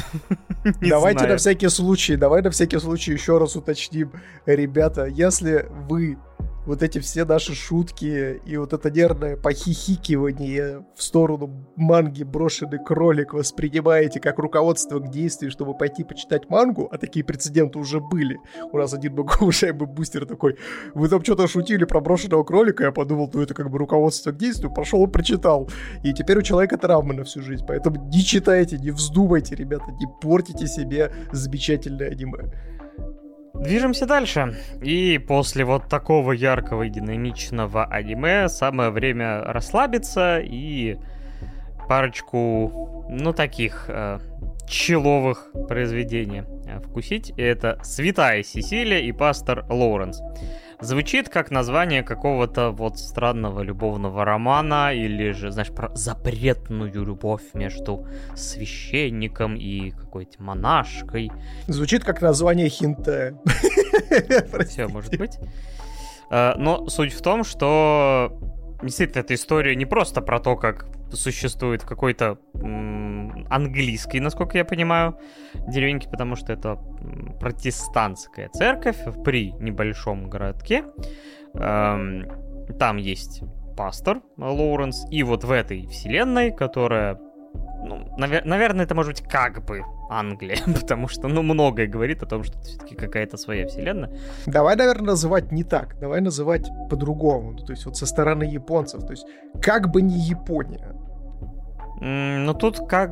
Давайте на всякий случай, давай на всякий случай еще раз уточним. Ребята, если вы вот эти все наши шутки и вот это нервное похихикивание в сторону манги «Брошенный кролик» воспринимаете как руководство к действию, чтобы пойти почитать мангу, а такие прецеденты уже были. У нас один уважаемый бустер такой, вы там что-то шутили про брошенного кролика, я подумал, ну это как бы руководство к действию, пошел и прочитал. И теперь у человека травмы на всю жизнь, поэтому не читайте, не вздумайте, ребята, не портите себе замечательное аниме. Движемся дальше. И после вот такого яркого и динамичного аниме самое время расслабиться и парочку, ну, таких э, человых произведений э, вкусить. Это «Святая Сесилия» и «Пастор Лоуренс». Звучит как название какого-то вот странного любовного романа или же, знаешь, про запретную любовь между священником и какой-то монашкой. Звучит как название хинта. Все может быть. Э, но суть в том, что действительно эта история не просто про то, как существует какой-то английский, насколько я понимаю, деревеньки, потому что это протестантская церковь при небольшом городке. Эм, там есть пастор Лоуренс, и вот в этой вселенной, которая ну, навер- наверное, это может быть как бы Англия, потому что, ну, многое говорит о том, что это все-таки какая-то своя вселенная. Давай, наверное, называть не так, давай называть по-другому, то есть вот со стороны японцев, то есть как бы не Япония. Mm, ну, тут как...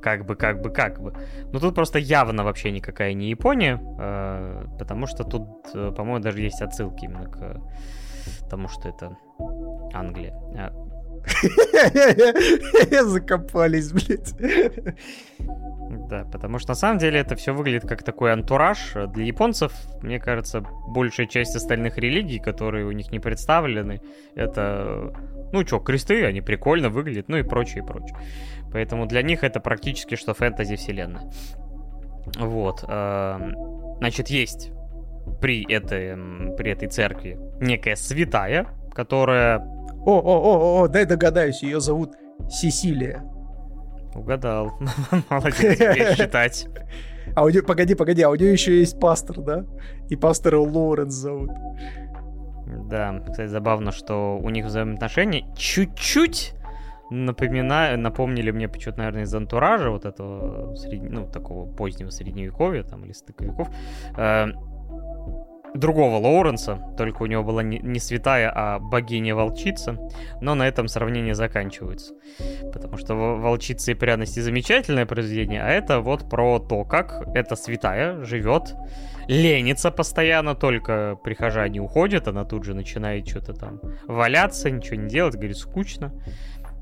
как бы, как бы, как бы. Ну, тут просто явно вообще никакая не Япония, э, потому что тут, э, по-моему, даже есть отсылки именно к тому, что это Англия. А, Закопались, блядь. Да, потому что на самом деле это все выглядит как такой антураж. Для японцев, мне кажется, большая часть остальных религий, которые у них не представлены, это, ну что, кресты, они прикольно выглядят, ну и прочее, и прочее. Поэтому для них это практически что фэнтези вселенная. Вот. Эм, значит, есть при этой, при этой церкви некая святая, которая о, о, о, о, дай догадаюсь, ее зовут Сесилия. Угадал. Молодец, считать. А у нее, погоди, погоди, а у нее еще есть пастор, да? И пастора Лоуренс зовут. Да, кстати, забавно, что у них взаимоотношения чуть-чуть напоминаю, напомнили мне почему-то, наверное, из антуража вот этого, сред... ну, такого позднего средневековья, там, или стыковиков. Э, другого Лоуренса, только у него была не, не святая, а богиня-волчица, но на этом сравнение заканчивается. Потому что «Волчица и пряности» замечательное произведение, а это вот про то, как эта святая живет, ленится постоянно, только прихожане уходят, она тут же начинает что-то там валяться, ничего не делать, говорит, скучно.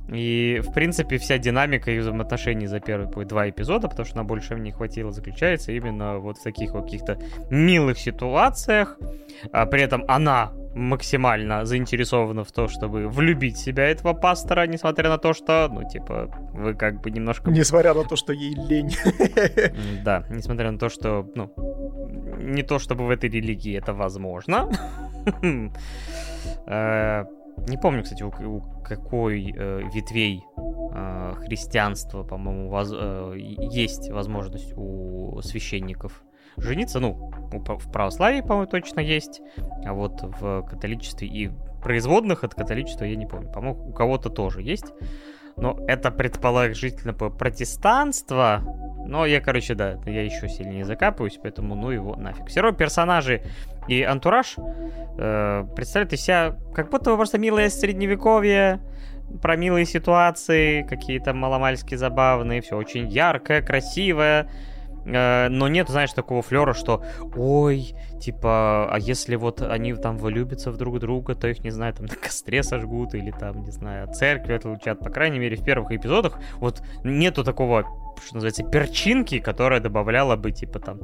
И, в принципе, вся динамика и взаимоотношений за первые два эпизода, потому что на больше не хватило, заключается именно вот в таких вот каких-то милых ситуациях. А при этом она максимально заинтересована в том, чтобы влюбить себя этого пастора, несмотря на то, что, ну, типа, вы как бы немножко... Несмотря на то, что ей лень. Да, несмотря на то, что, ну, не то, чтобы в этой религии это возможно. Не помню, кстати, у, у какой э, ветвей э, христианства, по-моему, воз, э, есть возможность у священников жениться. Ну, в православии, по-моему, точно есть. А вот в католичестве и производных от католичества я не помню. По-моему, у кого-то тоже есть. Но это предположительно протестанство. Но я, короче, да, я еще сильнее закапываюсь, поэтому ну его нафиг. Все равно персонажи и антураж э, представляют из себя как будто просто милое средневековье, про милые ситуации, какие-то маломальски забавные, все очень яркое, красивое. Э, но нет, знаешь, такого флера, что ой, типа, а если вот они там влюбятся в друг друга, то их, не знаю, там на костре сожгут или там, не знаю, церкви отлучат. По крайней мере, в первых эпизодах вот нету такого что называется, перчинки, которая добавляла бы, типа, там,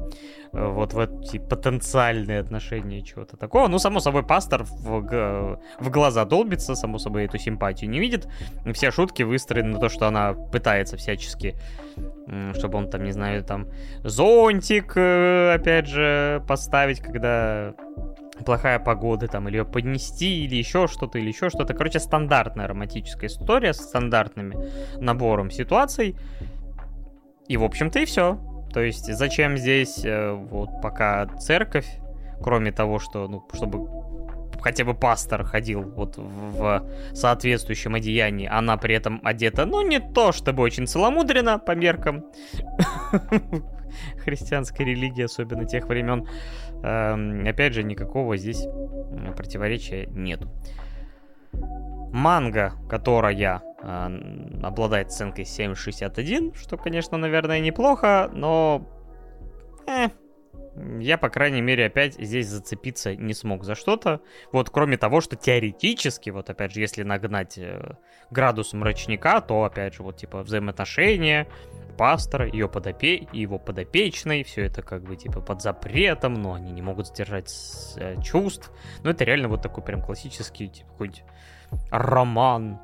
э, вот в эти потенциальные отношения чего-то такого. Ну, само собой, пастор в, в глаза долбится, само собой, эту симпатию не видит. Все шутки выстроены на то, что она пытается всячески, чтобы он там, не знаю, там, зонтик, э, опять же, поставить, когда плохая погода, там, или ее поднести, или еще что-то, или еще что-то. Короче, стандартная романтическая история с стандартными набором ситуаций. И, в общем-то, и все. То есть, зачем здесь э, вот пока церковь, кроме того, что, ну, чтобы хотя бы пастор ходил вот в соответствующем одеянии, она при этом одета, ну, не то чтобы очень целомудренно по меркам христианской религии, особенно тех времен. Эм, опять же, никакого здесь противоречия нету. Манга, которая обладает оценкой 7.61, что, конечно, наверное, неплохо, но... Э, я, по крайней мере, опять здесь зацепиться не смог за что-то. Вот кроме того, что теоретически, вот опять же, если нагнать э, градус мрачника, то, опять же, вот типа взаимоотношения пастора, ее подопе... его подопечной, все это как бы типа под запретом, но они не могут сдержать э, чувств. Но это реально вот такой прям классический, типа, какой-нибудь роман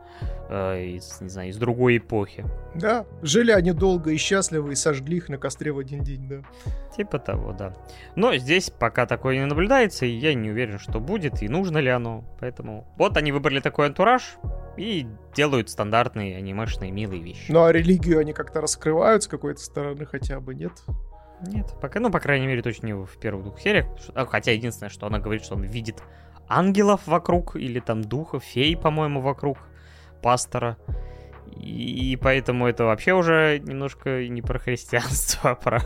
э, из, не знаю, из другой эпохи. Да, жили они долго и счастливо и сожгли их на костре в один день, да. Типа того, да. Но здесь пока такое не наблюдается, и я не уверен, что будет, и нужно ли оно. Поэтому вот они выбрали такой антураж и делают стандартные анимешные милые вещи. Ну а религию они как-то раскрывают с какой-то стороны хотя бы, нет? Нет, пока, ну, по крайней мере, точно не в первых двух сериях. А, хотя единственное, что она говорит, что он видит ангелов вокруг, или там духов, фей, по-моему, вокруг пастора. И, поэтому это вообще уже немножко не про христианство, а про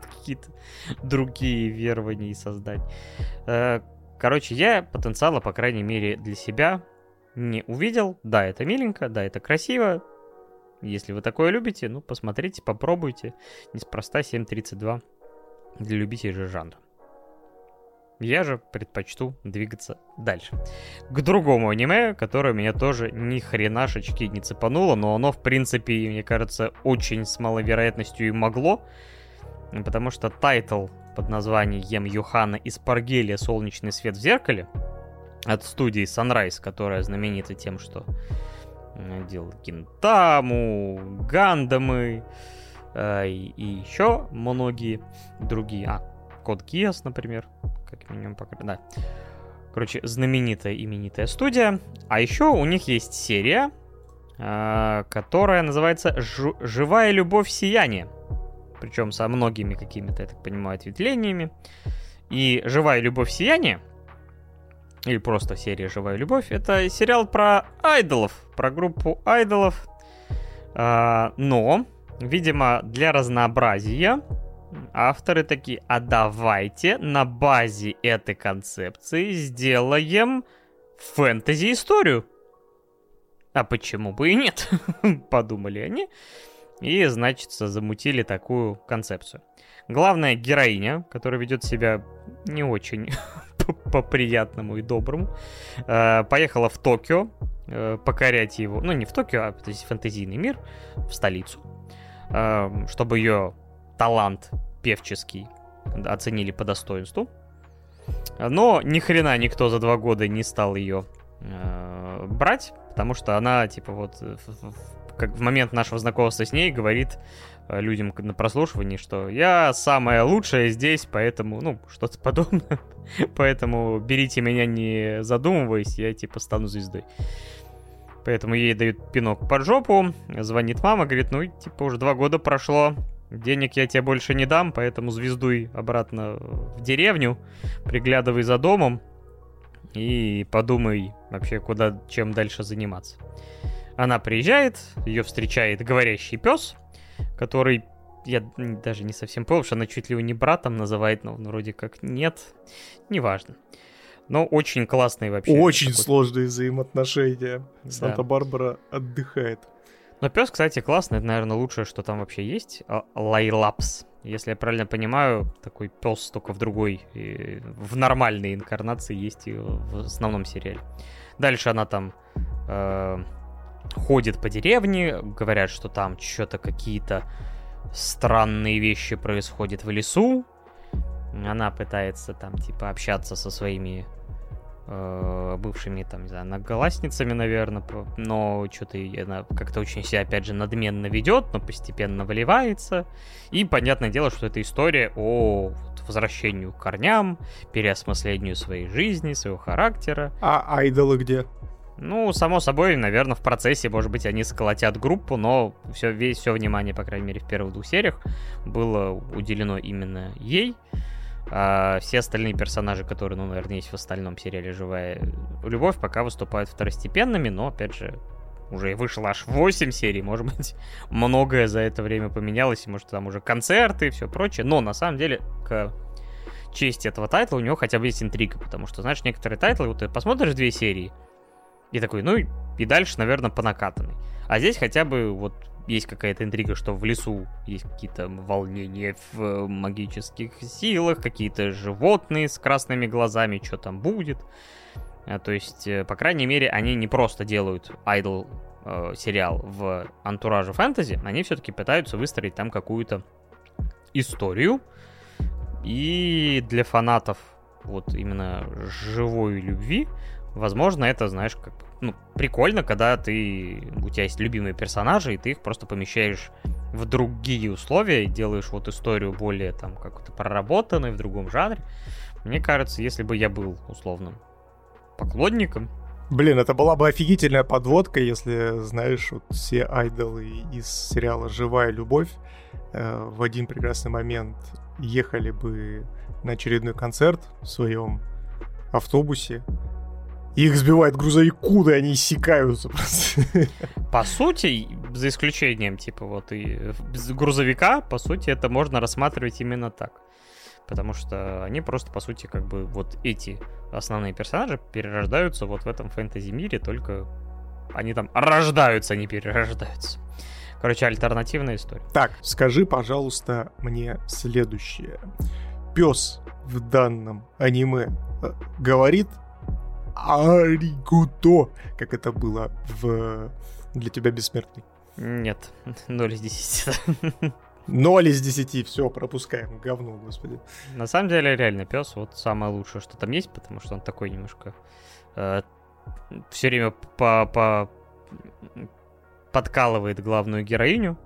какие-то другие верования и создать. Э, короче, я потенциала, по крайней мере, для себя не увидел. Да, это миленько, да, это красиво. Если вы такое любите, ну, посмотрите, попробуйте. Неспроста 7.32 для любителей же жанра. Я же предпочту двигаться дальше. К другому аниме, которое меня тоже ни хренашечки не цепануло, но оно, в принципе, мне кажется, очень с маловероятностью и могло. Потому что тайтл под названием Юхана из Паргелия «Солнечный свет в зеркале» от студии Sunrise, которая знаменита тем, что делал Кинтаму, Гандамы э, и еще многие другие. А, Код Гиас, например как минимум пока, да. Короче, знаменитая именитая студия. А еще у них есть серия, э, которая называется «Живая любовь сияние». Причем со многими какими-то, я так понимаю, ответвлениями. И «Живая любовь сияние» или просто серия «Живая любовь» — это сериал про айдолов, про группу айдолов. Э, но, видимо, для разнообразия авторы такие, а давайте на базе этой концепции сделаем фэнтези-историю. А почему бы и нет? Подумали они. И, значит, замутили такую концепцию. Главная героиня, которая ведет себя не очень по-приятному и доброму, э, поехала в Токио э, покорять его, ну не в Токио, а то есть фэнтезийный мир, в столицу, э, чтобы ее талант певческий оценили по достоинству. Но ни хрена никто за два года не стал ее э, брать, потому что она, типа, вот, как в момент нашего знакомства с ней говорит э, людям на прослушивании, что я самая лучшая здесь, поэтому, ну, что-то подобное. поэтому берите меня не задумываясь, я, типа, стану звездой. Поэтому ей дают пинок под жопу, звонит мама, говорит, ну, типа, уже два года прошло, Денег я тебе больше не дам, поэтому звездуй обратно в деревню, приглядывай за домом. и подумай вообще, куда, чем дальше заниматься. Она приезжает, ее встречает говорящий пес, который я даже не совсем понял, что она чуть ли его не братом называет, но вроде как нет, неважно. Но очень классный вообще. Очень такой... сложные взаимоотношения. Да. Санта-Барбара отдыхает. Но пес, кстати, классный. Это, наверное, лучшее, что там вообще есть. А, Лайлапс. Если я правильно понимаю, такой пес только в другой, в нормальной инкарнации есть и в основном сериале. Дальше она там э, ходит по деревне, говорят, что там что-то какие-то странные вещи происходят в лесу. Она пытается там типа общаться со своими бывшими там, не знаю, наголасницами, наверное, но что-то она как-то очень себя, опять же, надменно ведет, но постепенно выливается. И понятное дело, что это история о возвращению к корням, переосмыслению своей жизни, своего характера. А айдолы где? Ну, само собой, наверное, в процессе, может быть, они сколотят группу, но все, весь, все внимание, по крайней мере, в первых двух сериях было уделено именно ей. А все остальные персонажи, которые, ну, наверное, есть в остальном сериале «Живая любовь», пока выступают второстепенными, но, опять же, уже вышло аж 8 серий, может быть, многое за это время поменялось, может, там уже концерты и все прочее, но, на самом деле, к чести этого тайтла у него хотя бы есть интрига, потому что, знаешь, некоторые тайтлы, вот ты посмотришь две серии, и такой, ну, и дальше, наверное, по накатанной. А здесь хотя бы вот есть какая-то интрига, что в лесу есть какие-то волнения в э, магических силах, какие-то животные с красными глазами, что там будет. А, то есть, э, по крайней мере, они не просто делают айдол э, сериал в антураже фэнтези, они все-таки пытаются выстроить там какую-то историю. И для фанатов вот именно живой любви, возможно, это, знаешь, как ну, прикольно, когда ты, у тебя есть любимые персонажи, и ты их просто помещаешь в другие условия и делаешь вот историю более там как-то проработанной в другом жанре. Мне кажется, если бы я был условным поклонником, Блин, это была бы офигительная подводка, если, знаешь, вот все айдолы из сериала «Живая любовь» э, в один прекрасный момент ехали бы на очередной концерт в своем автобусе, их сбивает грузовик, куда они иссякаются просто. По сути, за исключением, типа, вот и грузовика, по сути, это можно рассматривать именно так. Потому что они просто, по сути, как бы вот эти основные персонажи перерождаются вот в этом фэнтези-мире, только они там рождаются, а не перерождаются. Короче, альтернативная история. Так, скажи, пожалуйста, мне следующее. Пес в данном аниме э, говорит аригуто, как это было в «Для тебя бессмертный». Нет, 0 из 10. 0 из 10, все, пропускаем, говно, господи. На самом деле, реально, пес вот самое лучшее, что там есть, потому что он такой немножко э, все время по, по подкалывает главную героиню.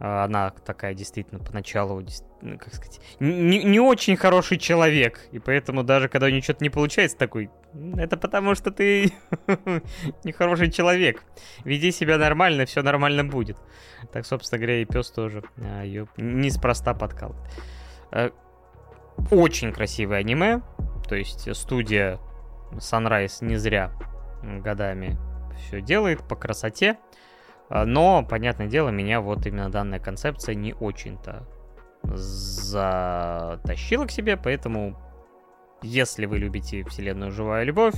А она такая действительно поначалу ну, как сказать, не, не очень хороший человек, и поэтому даже когда у нее что-то не получается, такой, это потому что ты нехороший человек. Веди себя нормально, все нормально будет. Так, собственно говоря, и пес тоже а, ее неспроста подкал. А, очень красивое аниме, то есть студия Sunrise не зря годами все делает по красоте. А, но, понятное дело, меня вот именно данная концепция не очень-то затащила к себе, поэтому если вы любите вселенную «Живая любовь»,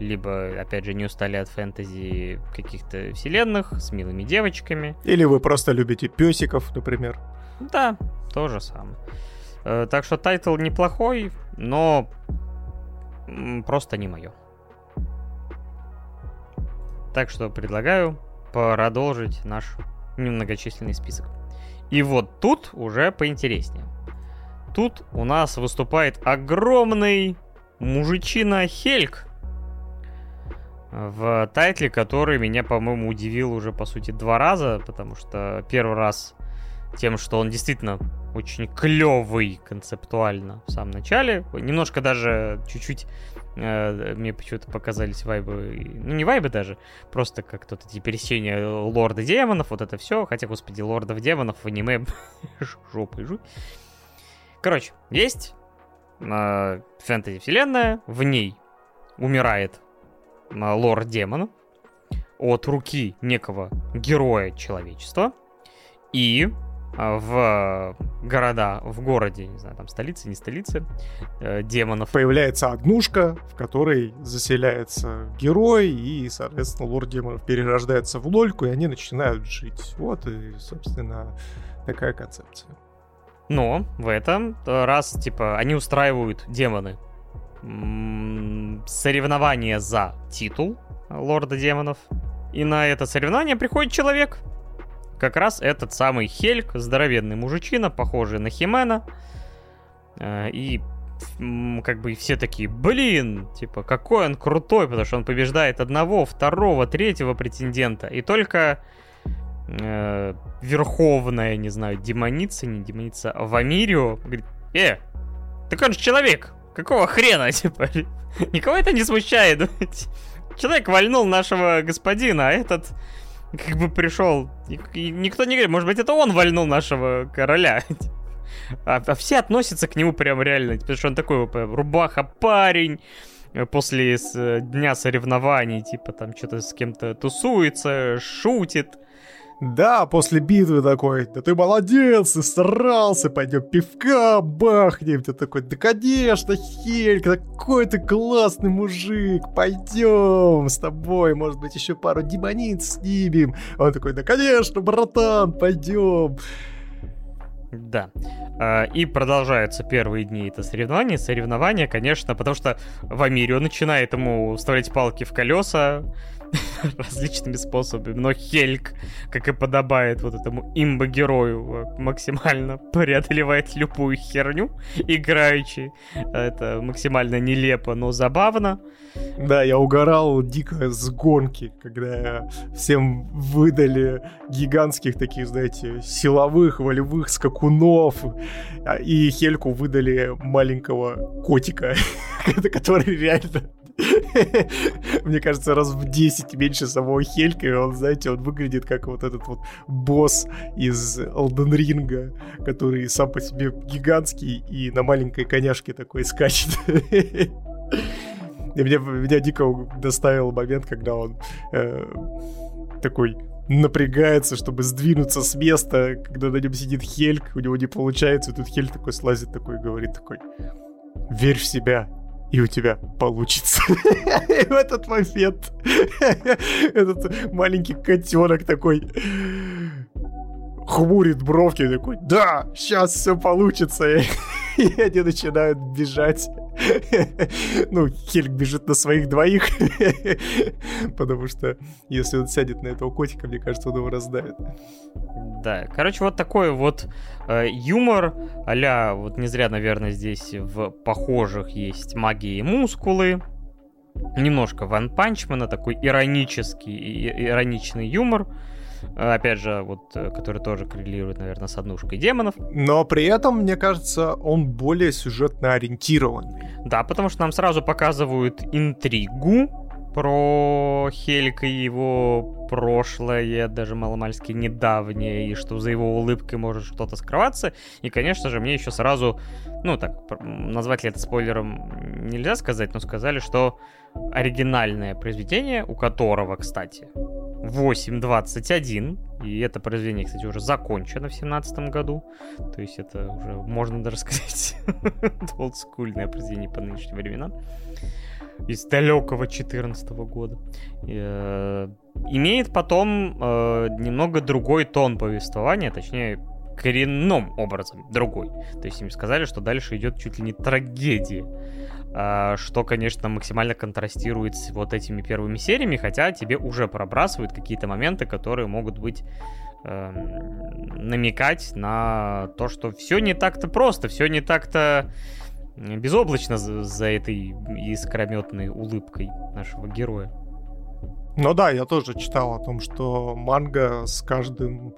либо, опять же, не устали от фэнтези каких-то вселенных с милыми девочками. Или вы просто любите песиков, например. Да, то же самое. Э, так что тайтл неплохой, но просто не мое. Так что предлагаю продолжить наш немногочисленный список. И вот тут уже поинтереснее. Тут у нас выступает огромный мужичина Хельк в тайтле, который меня, по-моему, удивил уже, по сути, два раза, потому что первый раз тем, что он действительно очень клевый концептуально в самом начале. Немножко даже чуть-чуть мне почему-то показались вайбы, ну не вайбы даже, просто как то эти пересечения лорда демонов, вот это все. Хотя, господи, лордов демонов в аниме жопой жуть. Короче, есть э, фэнтези вселенная, в ней умирает лорд-демон от руки некого героя человечества, и в города, в городе, не знаю, там столицы, не столицы, э, демонов. Появляется однушка, в которой заселяется герой, и, соответственно, лорд демонов перерождается в лольку, и они начинают жить. Вот и, собственно, такая концепция. Но в этом раз, типа, они устраивают демоны соревнование за титул лорда демонов. И на это соревнование приходит человек, как раз этот самый Хельк, здоровенный мужичина, похожий на Химена. Э, и как бы все такие, блин, типа, какой он крутой, потому что он побеждает одного, второго, третьего претендента. И только э, верховная, не знаю, демоница, не демоница, а Вамирио говорит, э, так он же человек, какого хрена, типа, никого это не смущает. Человек вальнул нашего господина, а этот как бы пришел, и никто не говорит, может быть, это он вальнул нашего короля. А, а все относятся к нему прям реально, потому что он такой рубаха парень, э, после э, дня соревнований, типа там что-то с кем-то тусуется, шутит. Да, после битвы такой, да ты молодец, ты старался, пойдем пивка бахнем. Ты такой, да конечно, Хель, какой ты классный мужик, пойдем с тобой, может быть, еще пару демониц снимем. Он такой, да конечно, братан, пойдем. Да. А, и продолжаются первые дни это соревнования. Соревнования, конечно, потому что в Амире начинает ему вставлять палки в колеса, различными способами, но Хельк, как и подобает вот этому имбо-герою, максимально преодолевает любую херню играючи. Это максимально нелепо, но забавно. Да, я угорал дико с гонки, когда всем выдали гигантских таких, знаете, силовых, волевых скакунов, а, и Хельку выдали маленького котика, который реально мне кажется, раз в 10 меньше самого Хелька, и он, знаете, он выглядит как вот этот вот босс из Elden Ring, который сам по себе гигантский и на маленькой коняшке такой скачет. И меня, меня дико доставил момент, когда он э, такой напрягается, чтобы сдвинуться с места, когда на нем сидит Хельк, у него не получается, и тут Хельк такой слазит такой и говорит такой, верь в себя, и у тебя получится. И в этот момент этот маленький котенок такой хмурит бровки такой, да, сейчас все получится. И они начинают бежать. Ну, Хельк бежит на своих двоих, потому что если он сядет на этого котика, мне кажется, он его раздавит. Да, короче, вот такой вот э, юмор, а вот не зря, наверное, здесь в похожих есть магии и мускулы, немножко Ван Панчмана, такой иронический, ироничный юмор, опять же, вот, э, который тоже коррелирует, наверное, с однушкой демонов. Но при этом, мне кажется, он более сюжетно ориентированный. Да, потому что нам сразу показывают интригу про Хелька и его прошлое, даже маломальски недавнее, и что за его улыбкой может что-то скрываться. И, конечно же, мне еще сразу, ну так, назвать ли это спойлером нельзя сказать, но сказали, что оригинальное произведение, у которого, кстати, 8.21. И это произведение, кстати, уже закончено в 2017 году. То есть это уже, можно даже сказать, олдскульное произведение по нынешним временам. Из далекого 14 года. Э, имеет потом э, немного другой тон повествования, точнее, коренным образом другой. То есть им сказали, что дальше идет чуть ли не трагедия. А, что, конечно, максимально контрастирует с вот этими первыми сериями, хотя тебе уже пробрасывают какие-то моменты, которые могут быть э, намекать на то, что все не так-то просто, все не так-то безоблачно за, за этой искрометной улыбкой нашего героя. Ну да, я тоже читал о том, что манга с каждым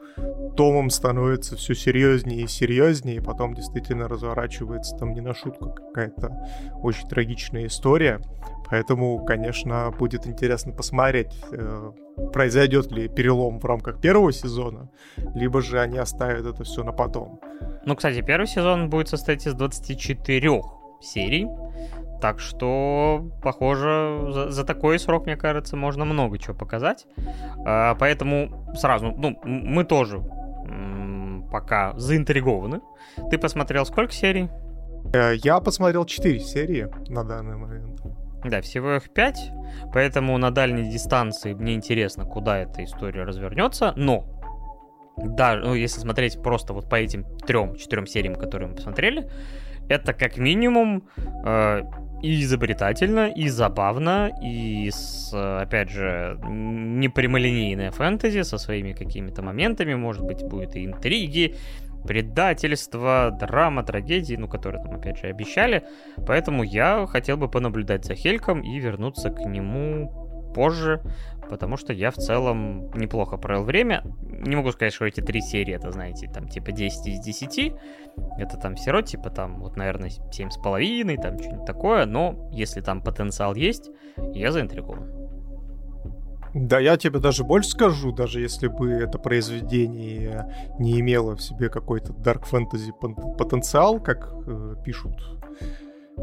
томом становится все серьезнее и серьезнее, и потом действительно разворачивается там не на шутку какая-то очень трагичная история. Поэтому, конечно, будет интересно посмотреть, э, произойдет ли перелом в рамках первого сезона, либо же они оставят это все на потом. Ну, кстати, первый сезон будет состоять из 24 серий. Так что, похоже, за, за такой срок, мне кажется, можно много чего показать. А, поэтому сразу, ну, мы тоже пока заинтригованы. Ты посмотрел сколько серий? Э, я посмотрел 4 серии на данный момент. Да, всего их 5, поэтому на дальней дистанции мне интересно, куда эта история развернется, но да, ну, если смотреть просто вот по этим трем-четырем сериям, которые мы посмотрели, это как минимум э, и изобретательно, и забавно, и с, опять же, непрямолинейное фэнтези со своими какими-то моментами, может быть, будет и интриги, предательство, драма, трагедии, ну, которые там, опять же, обещали. Поэтому я хотел бы понаблюдать за Хельком и вернуться к нему позже, потому что я в целом неплохо провел время. Не могу сказать, что эти три серии, это, знаете, там, типа 10 из 10. Это там все равно, типа, там, вот, наверное, 7,5, там, что-нибудь такое. Но если там потенциал есть, я заинтригован. Да, я тебе даже больше скажу, даже если бы это произведение не имело в себе какой-то dark fantasy потенциал, как э, пишут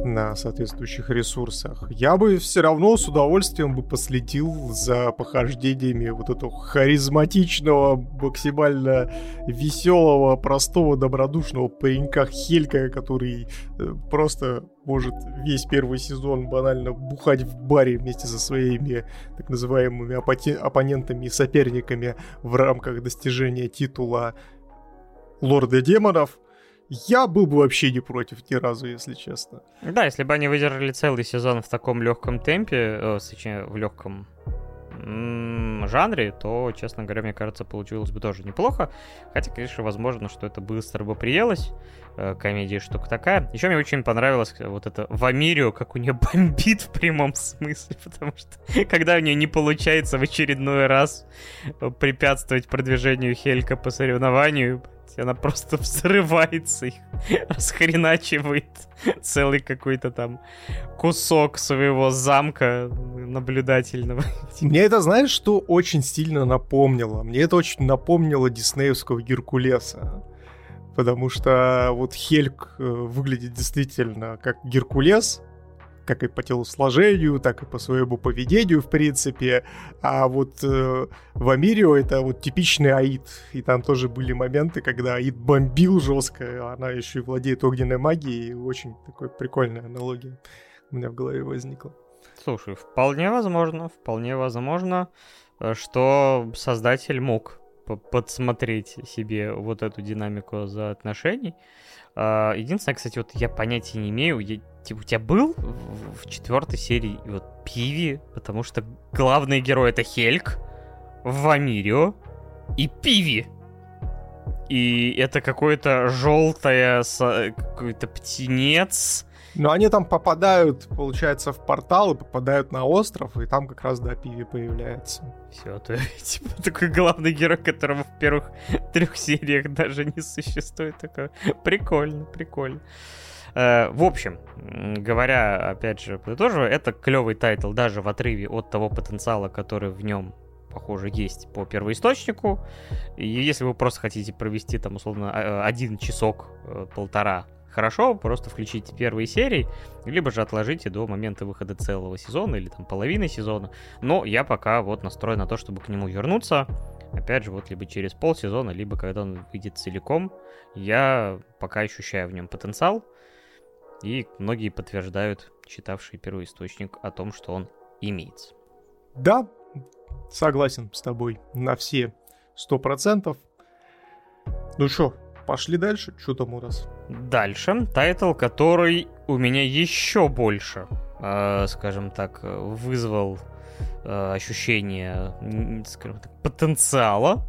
на соответствующих ресурсах, я бы все равно с удовольствием бы последил за похождениями вот этого харизматичного, максимально веселого, простого, добродушного паренька Хелька, который э, просто может весь первый сезон банально бухать в баре вместе со своими так называемыми оппонентами и соперниками в рамках достижения титула Лорда Демонов, я был бы вообще не против ни разу, если честно. Да, если бы они выдержали целый сезон в таком легком темпе, э, в легком жанре, то, честно говоря, мне кажется, получилось бы тоже неплохо. Хотя, конечно, возможно, что это быстро бы приелось. Э, комедия штука такая. Еще мне очень понравилось вот это Вамирио, как у нее бомбит в прямом смысле, потому что когда у нее не получается в очередной раз препятствовать продвижению Хелька по соревнованию, она просто взрывается их, расхреначивает целый какой-то там кусок своего замка наблюдательного. Мне это, знаешь, что очень сильно напомнило? Мне это очень напомнило диснеевского Геркулеса. Потому что вот Хельк э, выглядит действительно как Геркулес, как и по телосложению, так и по своему поведению, в принципе. А вот э, в Амирио это вот типичный Аид. И там тоже были моменты, когда Аид бомбил жестко, она еще и владеет огненной магией. Очень такой прикольная аналогия у меня в голове возникла. Слушай, вполне возможно, вполне возможно, э, что создатель мог подсмотреть себе вот эту динамику за отношений. А, единственное, кстати, вот я понятия не имею, я, типа, у тебя был в, в четвертой серии вот Пиви, потому что главный герой это Хельк, Вамирио и Пиви. И это какой-то желтая какой-то птенец, но они там попадают, получается, в портал и попадают на остров, и там как раз, да, Пиви появляется. Все, то типа такой главный герой, которого в первых трех сериях даже не существует. Такое прикольно, прикольно. Uh, в общем, говоря, опять же, тоже это клевый тайтл даже в отрыве от того потенциала, который в нем похоже, есть по первоисточнику. И если вы просто хотите провести там, условно, а, один часок, э, полтора хорошо, просто включите первые серии, либо же отложите до момента выхода целого сезона или там половины сезона. Но я пока вот настроен на то, чтобы к нему вернуться. Опять же, вот либо через полсезона, либо когда он выйдет целиком. Я пока ощущаю в нем потенциал. И многие подтверждают, читавший первый источник, о том, что он имеется. Да, согласен с тобой на все сто процентов. Ну что, Пошли дальше. Что там у нас? Дальше. Тайтл, который у меня еще больше, э, скажем так, вызвал э, ощущение, скажем так, потенциала,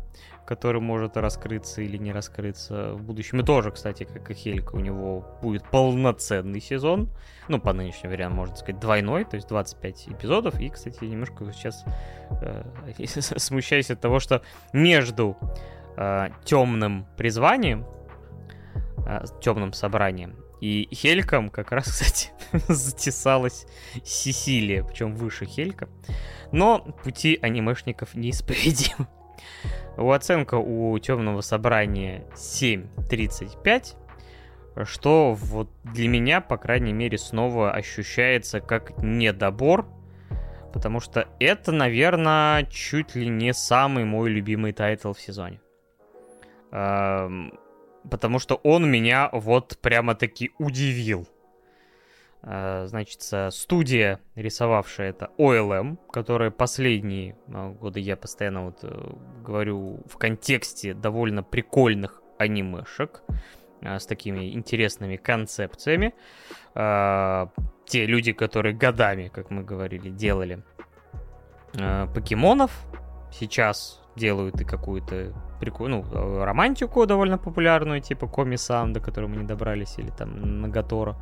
который может раскрыться или не раскрыться в будущем. И тоже, кстати, как и Хелька, у него будет полноценный сезон. Ну, по нынешнему варианту, можно сказать, двойной, то есть 25 эпизодов. И, кстати, немножко сейчас э, смущаюсь от того, что между э, темным призванием, темным собранием. И Хельком как раз, кстати, затесалась Сесилия, причем выше Хелька. Но пути анимешников неисповедимы. У оценка у темного собрания 7.35. что вот для меня, по крайней мере, снова ощущается как недобор, потому что это, наверное, чуть ли не самый мой любимый тайтл в сезоне. Потому что он меня вот прямо-таки удивил. А, значит, студия, рисовавшая это OLM, которая последние а, годы, я постоянно вот э, говорю в контексте довольно прикольных анимешек с такими интересными концепциями. Те люди, которые годами, как мы говорили, делали покемонов, сейчас делают и какую-то прикольную, ну, романтику довольно популярную, типа Коми-сан, до которой мы не добрались, или там Нагатора.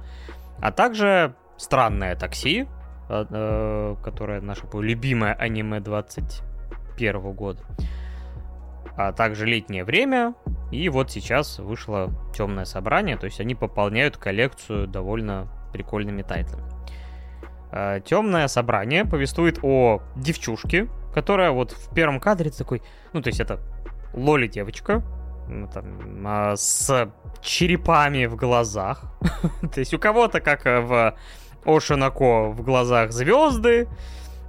А также странное такси, а, э, которое наше любимое аниме 21 года. А также летнее время. И вот сейчас вышло темное собрание. То есть они пополняют коллекцию довольно прикольными тайтлами. Темное собрание повествует о девчушке, которая вот в первом кадре такой, ну то есть это лоли девочка, ну, там, а, с черепами в глазах. То есть у кого-то, как э, в Ошинако, в глазах звезды,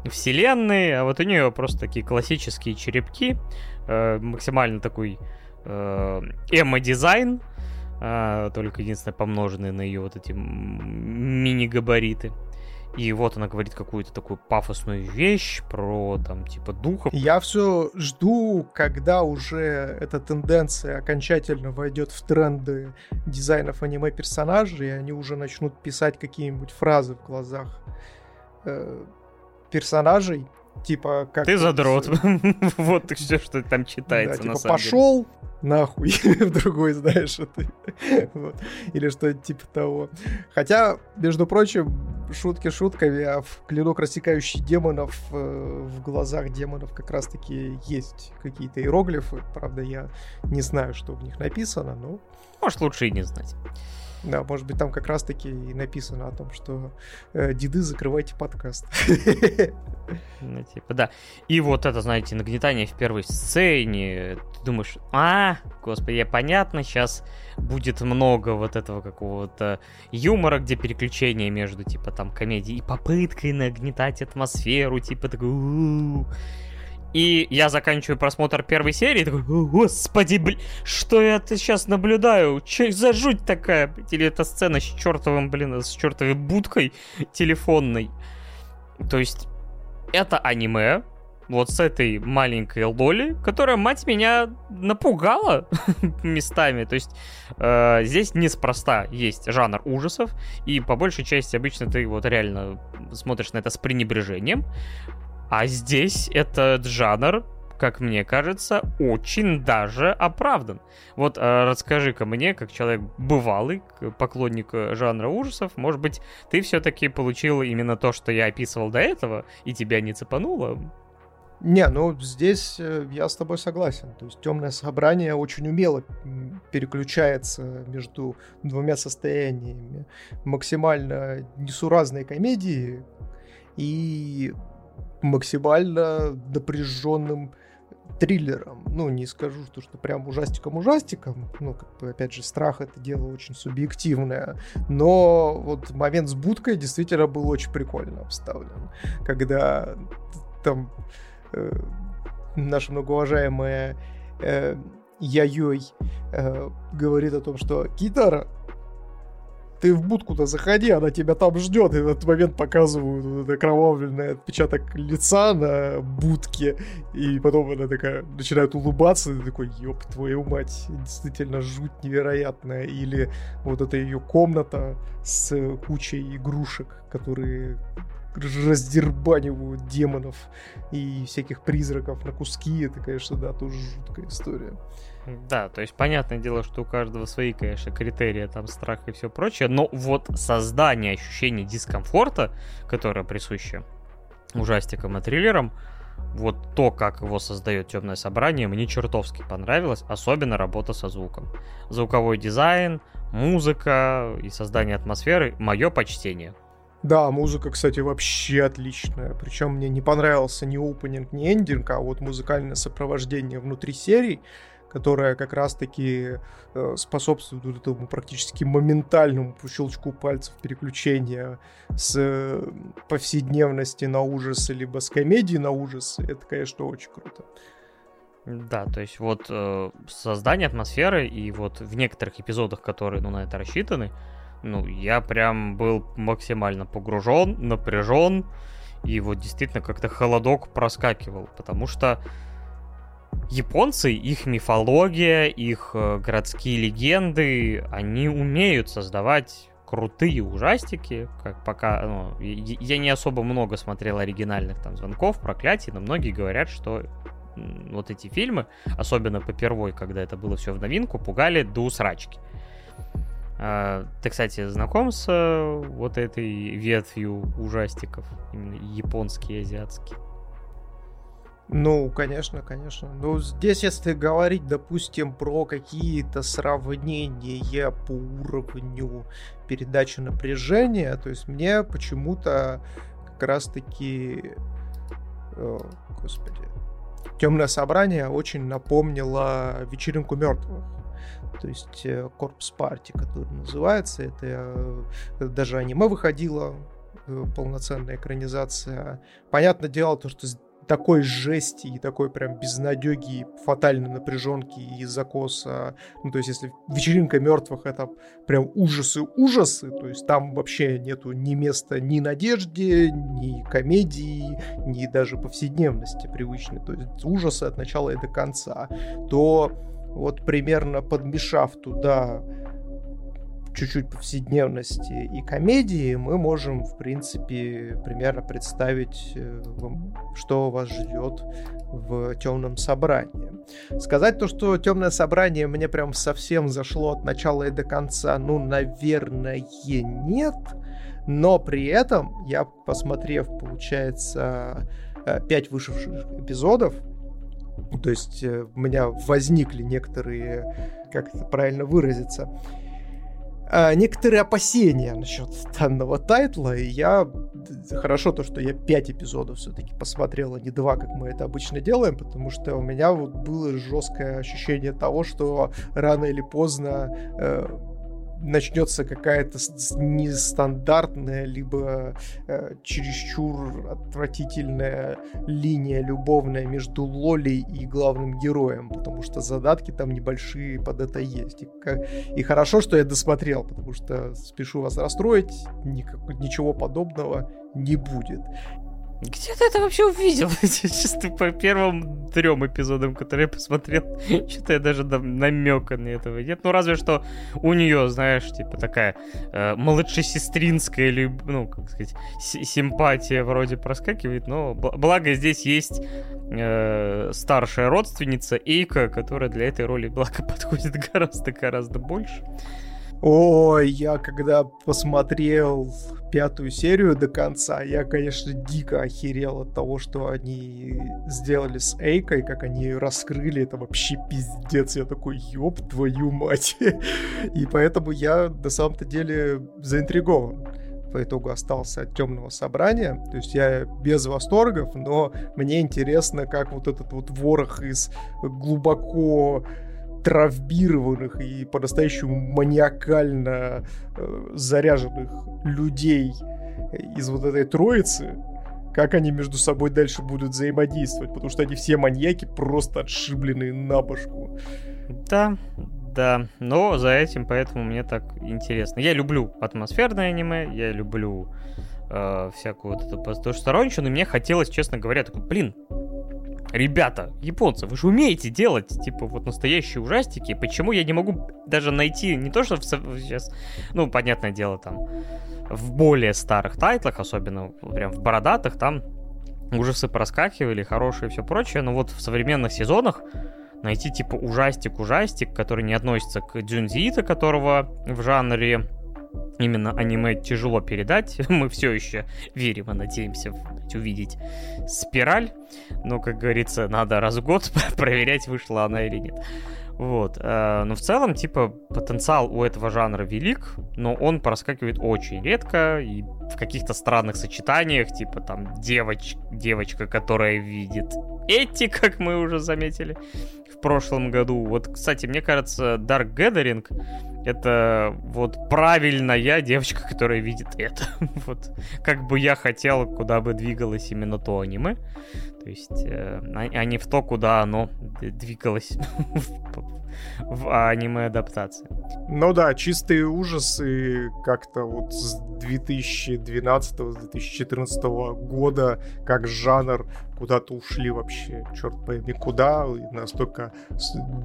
вселенные, а вот у нее просто такие классические черепки, э, максимально такой э, эмо-дизайн, э, только единственное помноженный на ее вот эти мини-габариты. И вот она говорит какую-то такую пафосную вещь про, там, типа, духов. Я все жду, когда уже эта тенденция окончательно войдет в тренды дизайнов аниме-персонажей, и они уже начнут писать какие-нибудь фразы в глазах э, персонажей, типа как... Ты задрот. вот все, что там читается, на типа, самом пошел, нахуй в другой, знаешь, это, вот. или что-то типа того. Хотя, между прочим, шутки шутками, а в клинок рассекающий демонов э, в глазах демонов как раз-таки есть какие-то иероглифы. Правда, я не знаю, что в них написано, но... Может, лучше и не знать. Да, может быть, там как раз-таки и написано о том, что э, деды, закрывайте подкаст. Ну, типа, да. И вот это, знаете, нагнетание в первой сцене. Ты думаешь, а, господи, понятно, сейчас будет много вот этого какого-то юмора, где переключение между, типа, там, комедией и попыткой нагнетать атмосферу, типа, такой, и я заканчиваю просмотр первой серии, такой, господи, блин, что я сейчас наблюдаю? Че за жуть такая? Или эта сцена с чертовым, блин, с чертовой будкой телефонной. То есть, это аниме, вот с этой маленькой Лоли, которая, мать меня, напугала местами. То есть э, здесь неспроста есть жанр ужасов, и по большей части обычно ты вот реально смотришь на это с пренебрежением. А здесь этот жанр, как мне кажется, очень даже оправдан. Вот э, расскажи-ка мне, как человек бывалый, поклонник э, жанра ужасов, может быть, ты все-таки получил именно то, что я описывал до этого, и тебя не цепануло? Не, ну здесь э, я с тобой согласен. То есть темное собрание очень умело переключается между двумя состояниями. Максимально несуразной комедии и максимально напряженным триллером. Ну, не скажу, что, что прям ужастиком-ужастиком. Ну, как бы, опять же, страх — это дело очень субъективное. Но вот момент с будкой действительно был очень прикольно обставлен. Когда там э, наша многоуважаемая э, Яйой э, говорит о том, что Китара ты в будку-то заходи, она тебя там ждет, и в этот момент показывают вот это кровавленный отпечаток лица на будке, и потом она такая начинает улыбаться, и такой, ёб твою мать, действительно жуть невероятная, или вот эта ее комната с кучей игрушек, которые раздербанивают демонов и всяких призраков на куски, это, конечно, да, тоже жуткая история. Да, то есть понятное дело, что у каждого свои, конечно, критерии, там страх и все прочее, но вот создание ощущения дискомфорта, которое присуще ужастикам и триллерам, вот то, как его создает темное собрание, мне чертовски понравилось, особенно работа со звуком. Звуковой дизайн, музыка и создание атмосферы мое почтение. Да, музыка, кстати, вообще отличная. Причем мне не понравился ни опенинг, ни эндинг, а вот музыкальное сопровождение внутри серий которая как раз-таки э, способствует вот этому практически моментальному по щелчку пальцев переключения с повседневности на ужасы, либо с комедии на ужасы, это, конечно, очень круто. Да, то есть вот э, создание атмосферы и вот в некоторых эпизодах, которые ну, на это рассчитаны, ну, я прям был максимально погружен, напряжен, и вот действительно как-то холодок проскакивал, потому что японцы, их мифология, их э, городские легенды, они умеют создавать крутые ужастики, как пока, ну, я не особо много смотрел оригинальных там звонков, проклятий, но многие говорят, что вот эти фильмы, особенно по первой, когда это было все в новинку, пугали до усрачки. А, ты, кстати, знаком с э, вот этой ветвью ужастиков, именно японские, азиатские? Ну, конечно, конечно. Ну, здесь, если говорить, допустим, про какие-то сравнения по уровню передачи напряжения, то есть мне почему-то как раз-таки... О, господи, Темное собрание очень напомнило вечеринку мертвых. То есть Корпус Парти, который называется. Это э, даже аниме выходило, э, полноценная экранизация. Понятное дело, то, что такой жести и такой прям безнадеги, фатальной напряженки и закоса. Ну, то есть, если вечеринка мертвых это прям ужасы-ужасы, то есть там вообще нету ни места ни надежде, ни комедии, ни даже повседневности привычной. То есть ужасы от начала и до конца. То вот примерно подмешав туда чуть-чуть повседневности и комедии, мы можем, в принципе, примерно представить, э, что вас ждет в темном собрании. Сказать то, что темное собрание мне прям совсем зашло от начала и до конца, ну, наверное, нет. Но при этом я, посмотрев, получается, э, пять вышедших эпизодов, то есть э, у меня возникли некоторые, как это правильно выразиться, некоторые опасения насчет данного тайтла, и я... Хорошо то, что я 5 эпизодов все-таки посмотрел, а не 2, как мы это обычно делаем, потому что у меня вот было жесткое ощущение того, что рано или поздно э, начнется какая-то нестандартная, либо э, чересчур отвратительная линия любовная между Лолей и главным героем, потому что задатки там небольшие под это есть. И, как... и хорошо, что я досмотрел, потому что спешу вас расстроить, никак... ничего подобного не будет. Где ты это вообще увидел? Чисто по первым трем эпизодам, которые я посмотрел, что-то я даже намека на этого нет. Ну, разве что у нее, знаешь, типа такая э, младшесестринская, или, ну, как сказать, симпатия вроде проскакивает, но благо здесь есть э, старшая родственница Эйка, которая для этой роли, благо, подходит гораздо-гораздо больше. Ой, я когда посмотрел пятую серию до конца, я, конечно, дико охерел от того, что они сделали с Эйкой, как они ее раскрыли, это вообще пиздец. Я такой, ёб твою мать. И поэтому я на самом-то деле заинтригован по итогу остался от темного собрания. То есть я без восторгов, но мне интересно, как вот этот вот ворох из глубоко травмированных и по-настоящему маниакально э, заряженных людей из вот этой троицы, как они между собой дальше будут взаимодействовать, потому что они все маньяки просто отшибленные на башку. Да, да, но за этим поэтому мне так интересно. Я люблю атмосферное аниме, я люблю э, всякую вот эту потусторонщину, и мне хотелось, честно говоря, такой, блин, Ребята, японцы, вы же умеете делать, типа, вот настоящие ужастики. Почему я не могу даже найти, не то, что в, сейчас, ну, понятное дело, там, в более старых тайтлах, особенно прям в бородатых, там ужасы проскакивали, хорошие и все прочее, но вот в современных сезонах найти, типа, ужастик-ужастик, который не относится к Дзюнзиита, которого в жанре именно аниме тяжело передать. Мы все еще верим и надеемся увидеть спираль. Но, как говорится, надо раз в год проверять, вышла она или нет. Вот. Э, но в целом, типа, потенциал у этого жанра велик, но он проскакивает очень редко и в каких-то странных сочетаниях, типа там девоч... девочка, которая видит эти, как мы уже заметили в прошлом году. Вот, кстати, мне кажется, Dark Gathering это вот правильная девочка, которая видит это. вот как бы я хотел, куда бы двигалось именно то аниме. То есть, э, а не в то, куда оно двигалось в аниме-адаптации. Ну да, чистые ужасы как-то вот с 2012-2014 года, как жанр, куда-то ушли вообще, черт пойми куда, и настолько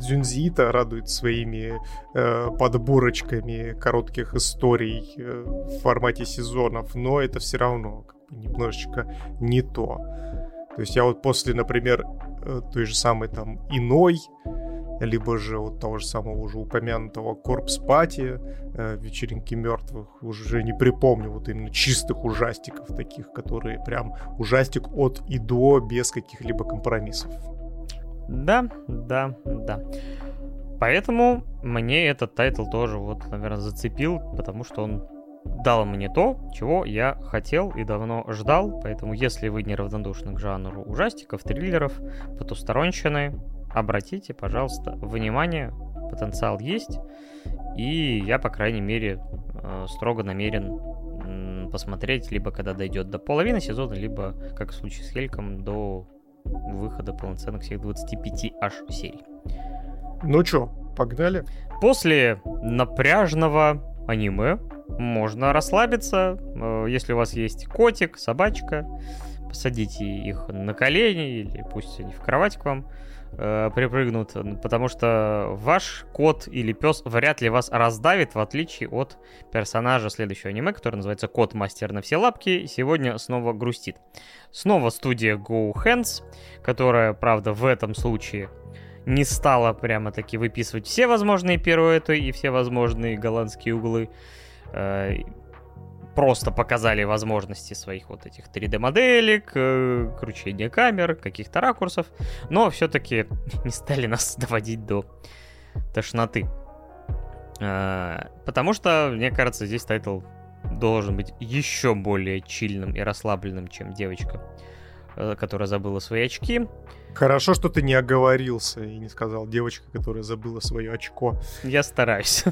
Дзюнзита радует своими э, подборочками коротких историй э, в формате сезонов, но это все равно немножечко не то. То есть я вот после, например, э, той же самой там иной либо же вот того же самого уже упомянутого Корпс Пати, э, вечеринки мертвых, уже не припомню вот именно чистых ужастиков таких, которые прям ужастик от и до, без каких-либо компромиссов. Да, да, да. Поэтому мне этот тайтл тоже вот, наверное, зацепил, потому что он дал мне то, чего я хотел и давно ждал. Поэтому, если вы не равнодушны к жанру ужастиков, триллеров, потусторонщины, обратите, пожалуйста, внимание, потенциал есть, и я, по крайней мере, э, строго намерен посмотреть, либо когда дойдет до половины сезона, либо, как в случае с Хельком, до выхода полноценных всех 25 аж серий. Ну чё, погнали? После напряжного аниме можно расслабиться, э, если у вас есть котик, собачка, посадите их на колени или пусть они в кровать к вам э, припрыгнут, потому что ваш кот или пес вряд ли вас раздавит, в отличие от персонажа следующего аниме, который называется Кот Мастер на все лапки, сегодня снова грустит. Снова студия Go Hands, которая, правда, в этом случае не стала прямо-таки выписывать все возможные пируэты и все возможные голландские углы. Э, просто показали возможности своих вот этих 3D-моделек, э, кручения камер, каких-то ракурсов, но все-таки не стали нас доводить до тошноты. Э, потому что, мне кажется, здесь тайтл должен быть еще более чильным и расслабленным, чем девочка, которая забыла свои очки. Хорошо, что ты не оговорился и не сказал девочка, которая забыла свое очко. Я стараюсь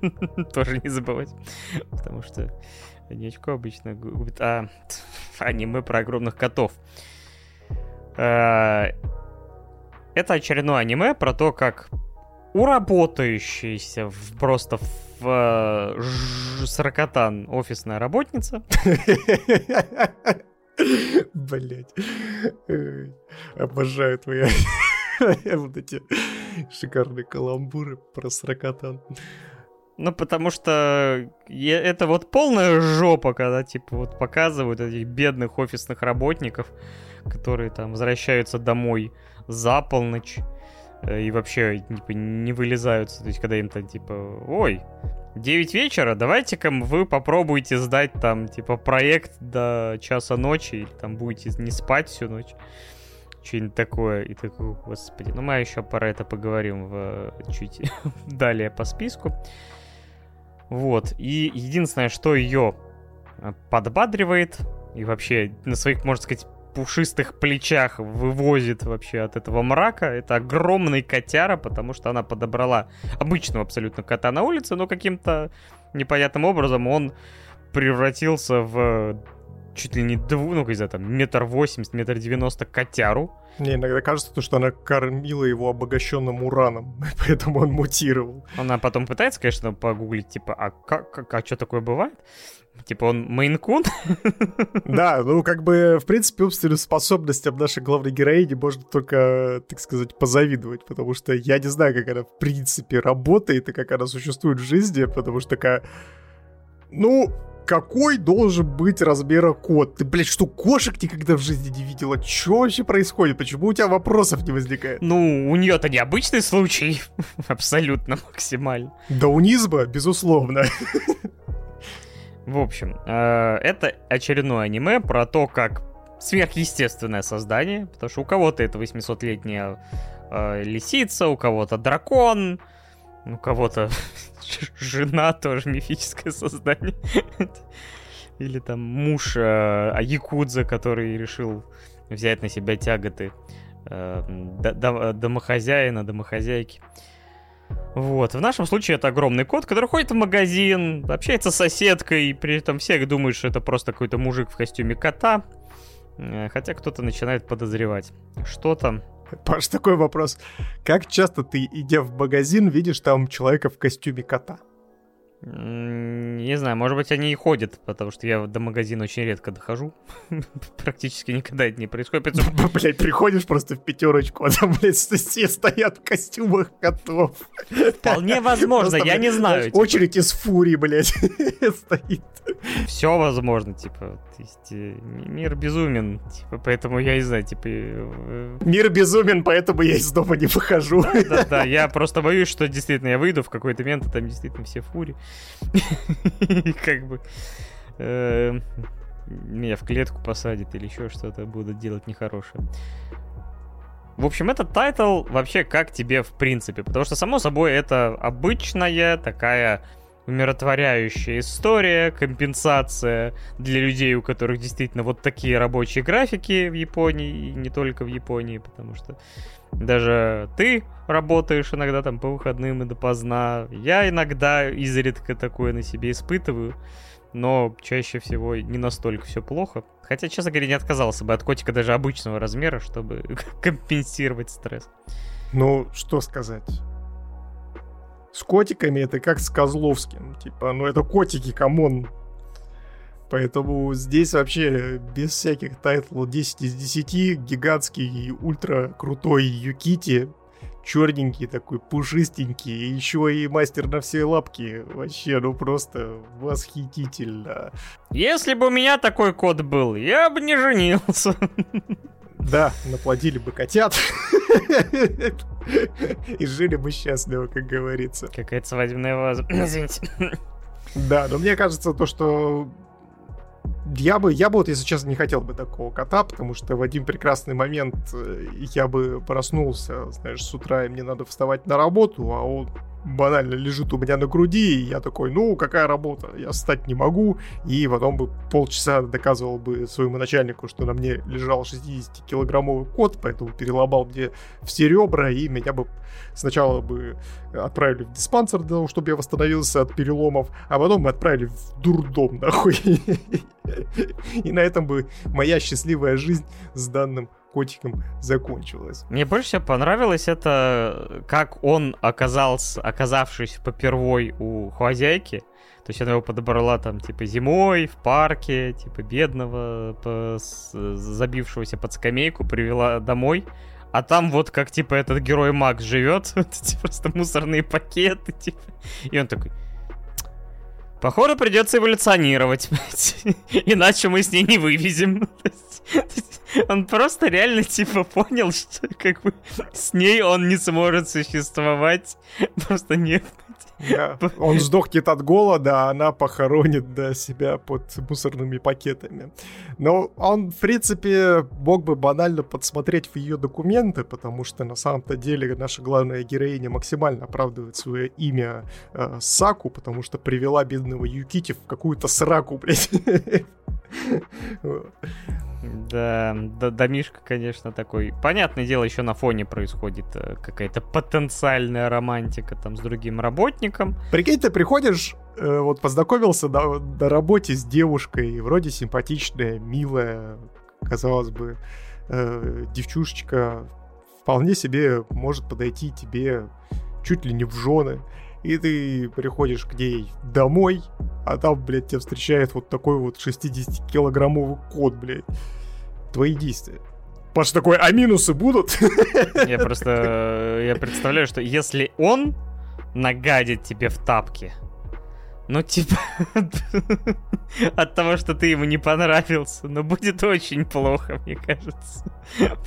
тоже не забывать, потому что не очко обычно губит, а аниме про огромных котов. Э, это очередное аниме про то, как уработающаяся в, просто в э, сорокотан офисная работница Блять. Обожаю твои вот эти шикарные каламбуры про сракотан. Ну, потому что это вот полная жопа, когда, типа, вот показывают этих бедных офисных работников, которые там возвращаются домой за полночь э, и вообще, типа, не вылезаются. То есть, когда им там, типа, ой, 9 вечера, давайте-ка вы попробуйте сдать там, типа, проект до часа ночи, или там будете не спать всю ночь. Что-нибудь такое. И такой, господи, ну мы еще про это поговорим в, чуть далее по списку. Вот. И единственное, что ее э, подбадривает и вообще на своих, можно сказать, пушистых плечах вывозит вообще от этого мрака. Это огромный котяра, потому что она подобрала обычного абсолютно кота на улице, но каким-то непонятным образом он превратился в чуть ли не дву, ну, где-то там, метр восемьдесят, метр девяносто котяру. Мне иногда кажется, то, что она кормила его обогащенным ураном, поэтому он мутировал. Она потом пытается, конечно, погуглить, типа, а как, как а что такое бывает? Типа он мейнкун? Да, ну как бы, в принципе, умственным способностям нашей главной героини можно только, так сказать, позавидовать, потому что я не знаю, как она в принципе работает и как она существует в жизни, потому что такая... Ну, какой должен быть размера кот? Ты, блядь, что, кошек никогда в жизни не видела? Что вообще происходит? Почему у тебя вопросов не возникает? Ну, у нее-то необычный случай. Абсолютно максимально. Даунизма, безусловно. В общем, э, это очередное аниме про то, как сверхъестественное создание, потому что у кого-то это 800-летняя э, лисица, у кого-то дракон, у кого-то жена тоже мифическое создание. Или там муж э, Якудза, который решил взять на себя тяготы э, домохозяина, домохозяйки. Вот. В нашем случае это огромный кот, который ходит в магазин, общается с соседкой, при этом все думают, что это просто какой-то мужик в костюме кота. Э, хотя кто-то начинает подозревать. Что там? Паш, такой вопрос. Как часто ты, идя в магазин, видишь там человека в костюме кота? Не знаю, может быть, они и ходят, потому что я до магазина очень редко дохожу. Практически никогда это не происходит. Блять, приходишь просто в пятерочку, а там, блядь, все стоят в костюмах котов. Вполне возможно, я не знаю. Типа. Очередь из фурии, блядь, стоит. Все возможно, типа. Э, мир безумен, типа, поэтому я не знаю, типа... Э, мир безумен, поэтому я из дома не выхожу. Да-да, я просто боюсь, что действительно я выйду в какой-то момент, и там действительно все фури. Как бы... Э, меня в клетку посадят или еще что-то будут делать нехорошее. В общем, этот тайтл вообще как тебе в принципе? Потому что, само собой, это обычная такая умиротворяющая история, компенсация для людей, у которых действительно вот такие рабочие графики в Японии, и не только в Японии, потому что даже ты работаешь иногда там по выходным и допоздна. Я иногда изредка такое на себе испытываю, но чаще всего не настолько все плохо. Хотя, честно говоря, не отказался бы от котика даже обычного размера, чтобы компенсировать стресс. Ну, что сказать с котиками это как с Козловским. Типа, ну это котики, come on. Поэтому здесь вообще без всяких тайтлов 10 из 10 гигантский ультра крутой Юкити черненький такой, пушистенький, еще и мастер на все лапки. Вообще, ну просто восхитительно. Если бы у меня такой кот был, я бы не женился. Да, наплодили бы котят. И жили бы счастливо, как говорится. Какая-то свадебная ваза. Извините. Да, но мне кажется, то, что я бы, я бы вот, если честно, не хотел бы такого кота, потому что в один прекрасный момент э, я бы проснулся, знаешь, с утра, и мне надо вставать на работу, а он банально лежит у меня на груди, и я такой, ну, какая работа, я встать не могу, и потом бы полчаса доказывал бы своему начальнику, что на мне лежал 60-килограммовый кот, поэтому переломал мне все ребра, и меня бы сначала бы отправили в диспансер для того, чтобы я восстановился от переломов, а потом мы отправили в дурдом, нахуй. И на этом бы моя счастливая жизнь с данным котиком закончилась. Мне больше всего понравилось это, как он оказался, оказавшись попервой у хозяйки, то есть она его подобрала там, типа, зимой в парке, типа, бедного, забившегося под скамейку, привела домой. А там вот как, типа, этот герой Макс живет, эти просто мусорные пакеты, типа. И он такой, Походу придется эволюционировать, иначе мы с ней не вывезем. Он просто реально типа понял, что как бы с ней он не сможет существовать. Просто нет. Он сдохнет от голода, а она похоронит да, себя под мусорными пакетами. Но он, в принципе, мог бы банально подсмотреть в ее документы, потому что на самом-то деле наша главная героиня максимально оправдывает свое имя э, Саку, потому что привела бедного Юкити в какую-то сраку, блядь. Да, да, домишка, конечно, такой. Понятное дело, еще на фоне происходит э, какая-то потенциальная романтика там с другим работником. Прикинь, ты приходишь, э, вот познакомился на, на работе с девушкой, вроде симпатичная, милая, казалось бы, э, девчушечка вполне себе может подойти тебе чуть ли не в жены и ты приходишь к ней домой, а там, блядь, тебя встречает вот такой вот 60-килограммовый кот, блядь. Твои действия. Паш такой, а минусы будут? Я просто, я представляю, что если он нагадит тебе в тапке, ну, типа, от того, что ты ему не понравился, но будет очень плохо, мне кажется.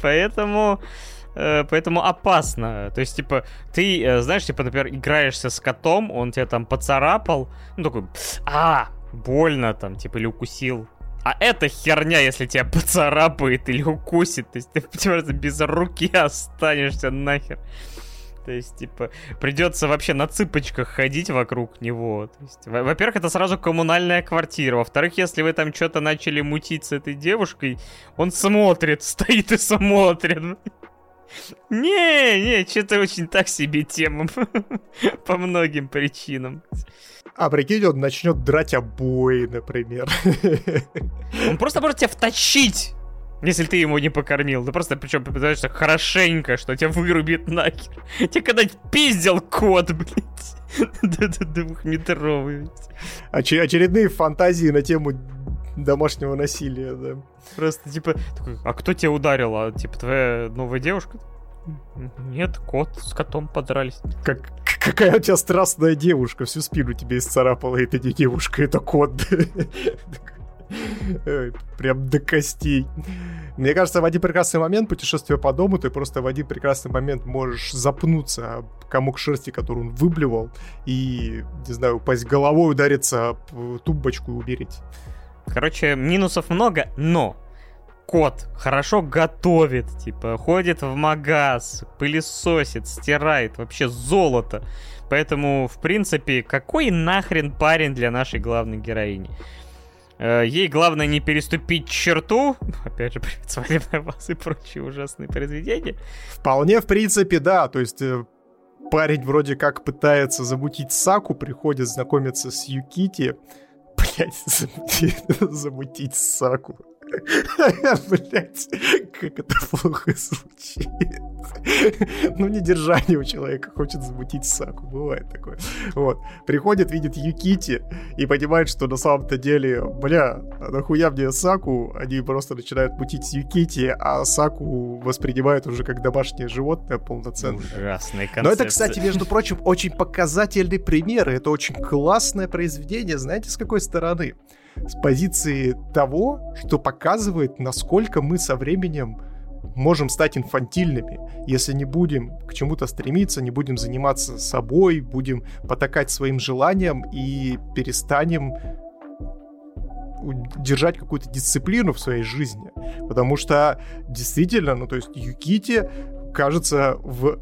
Поэтому Э, поэтому опасно. То есть, типа, ты, э, знаешь, типа, например, играешься с котом, он тебя там поцарапал, ну, такой, а, больно там, типа, или укусил. А это херня, если тебя поцарапает или укусит. То есть ты просто без руки останешься нахер. То есть, типа, придется вообще на цыпочках ходить вокруг него. То есть, во-первых, это сразу коммунальная квартира. Во-вторых, если вы там что-то начали мутить с этой девушкой, он смотрит, стоит и смотрит. Не, не, что-то очень так себе тема по многим причинам. А прикинь, он начнет драть обои, например. Он просто может тебя втащить если ты ему не покормил. Ты просто причем попытаешься хорошенько, что тебя вырубит нахер. Тебе когда-нибудь пиздил кот, блядь. Двухметровый. Очередные фантазии на тему домашнего насилия, да. Просто типа, такой, а кто тебя ударил? А типа твоя новая девушка? Нет, кот с котом подрались. Как, какая у тебя страстная девушка, всю спину тебе исцарапала, это не девушка, это кот. Прям до костей. Мне кажется, в один прекрасный момент путешествия по дому, ты просто в один прекрасный момент можешь запнуться комок шерсти, который он выблевал, и, не знаю, упасть головой, удариться об тумбочку и умереть. Короче, минусов много, но кот хорошо готовит, типа, ходит в магаз, пылесосит, стирает, вообще золото. Поэтому, в принципе, какой нахрен парень для нашей главной героини? Э, ей главное не переступить черту. Опять же, привет, свадебная вас и прочие ужасные произведения. Вполне, в принципе, да. То есть э, парень вроде как пытается замутить Саку, приходит знакомиться с Юкити. Блять, замутить, замутить Саку. Блять, как это плохо звучит. Ну, недержание у человека хочет замутить саку. Бывает такое. Вот. Приходит, видит Юкити и понимает, что на самом-то деле, бля, а нахуя мне саку? Они просто начинают мутить Юкити, а саку воспринимают уже как домашнее животное полноценное. Ужасная концепция. Но это, кстати, между прочим, очень показательный пример. Это очень классное произведение. Знаете, с какой стороны? С позиции того, что показывает, насколько мы со временем можем стать инфантильными, если не будем к чему-то стремиться, не будем заниматься собой, будем потакать своим желаниям и перестанем держать какую-то дисциплину в своей жизни. Потому что действительно, ну то есть Юкити, кажется, в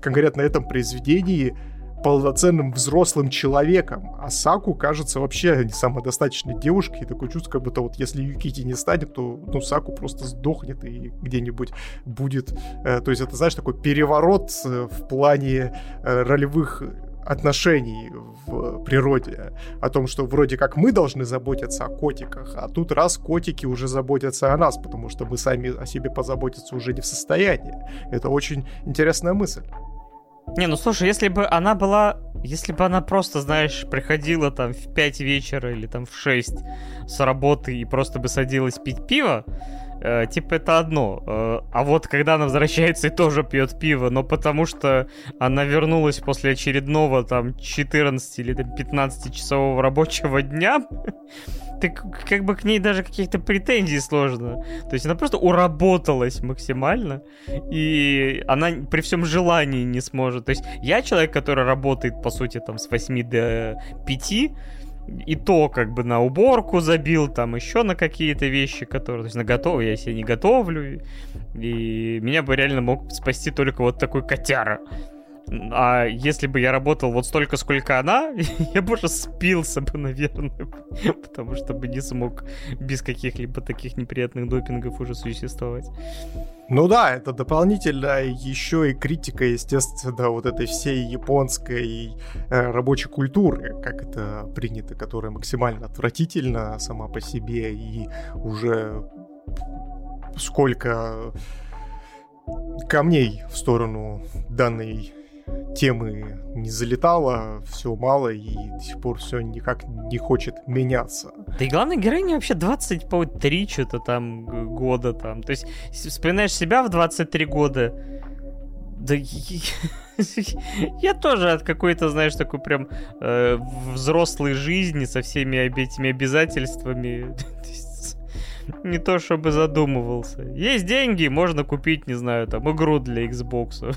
конкретно этом произведении полноценным взрослым человеком. А Саку кажется вообще не самодостаточной девушкой. И такое чувство, как будто вот если Юкити не станет, то ну, Саку просто сдохнет и где-нибудь будет... Э, то есть это, знаешь, такой переворот э, в плане э, ролевых отношений в природе, о том, что вроде как мы должны заботиться о котиках, а тут раз котики уже заботятся о нас, потому что мы сами о себе позаботиться уже не в состоянии. Это очень интересная мысль. Не, ну слушай, если бы она была... Если бы она просто, знаешь, приходила там в 5 вечера или там в 6 с работы и просто бы садилась пить пиво, э, типа это одно. Э, а вот когда она возвращается и тоже пьет пиво, но потому что она вернулась после очередного там 14 или там 15 часового рабочего дня, ты как бы к ней даже каких-то претензий сложно. То есть она просто уработалась максимально, и она при всем желании не сможет. То есть я человек, который работает, по сути, там с 8 до 5, и то как бы на уборку забил, там еще на какие-то вещи, которые, то есть на готовы, я себе не готовлю, и меня бы реально мог спасти только вот такой котяра. А если бы я работал вот столько, сколько она, я бы уже спился бы, наверное. Потому что бы не смог без каких-либо таких неприятных допингов уже существовать. Ну да, это дополнительно еще и критика, естественно, вот этой всей японской э, рабочей культуры, как это принято, которая максимально отвратительна сама по себе и уже сколько камней в сторону данной темы не залетало, все мало, и до сих пор все никак не хочет меняться. Да и главная героиня вообще 23 что-то там года там. То есть, вспоминаешь себя в 23 года, да я тоже от какой-то, знаешь, такой прям э, взрослой жизни со всеми этими обязательствами. не то чтобы задумывался. Есть деньги, можно купить, не знаю, там, игру для Xbox.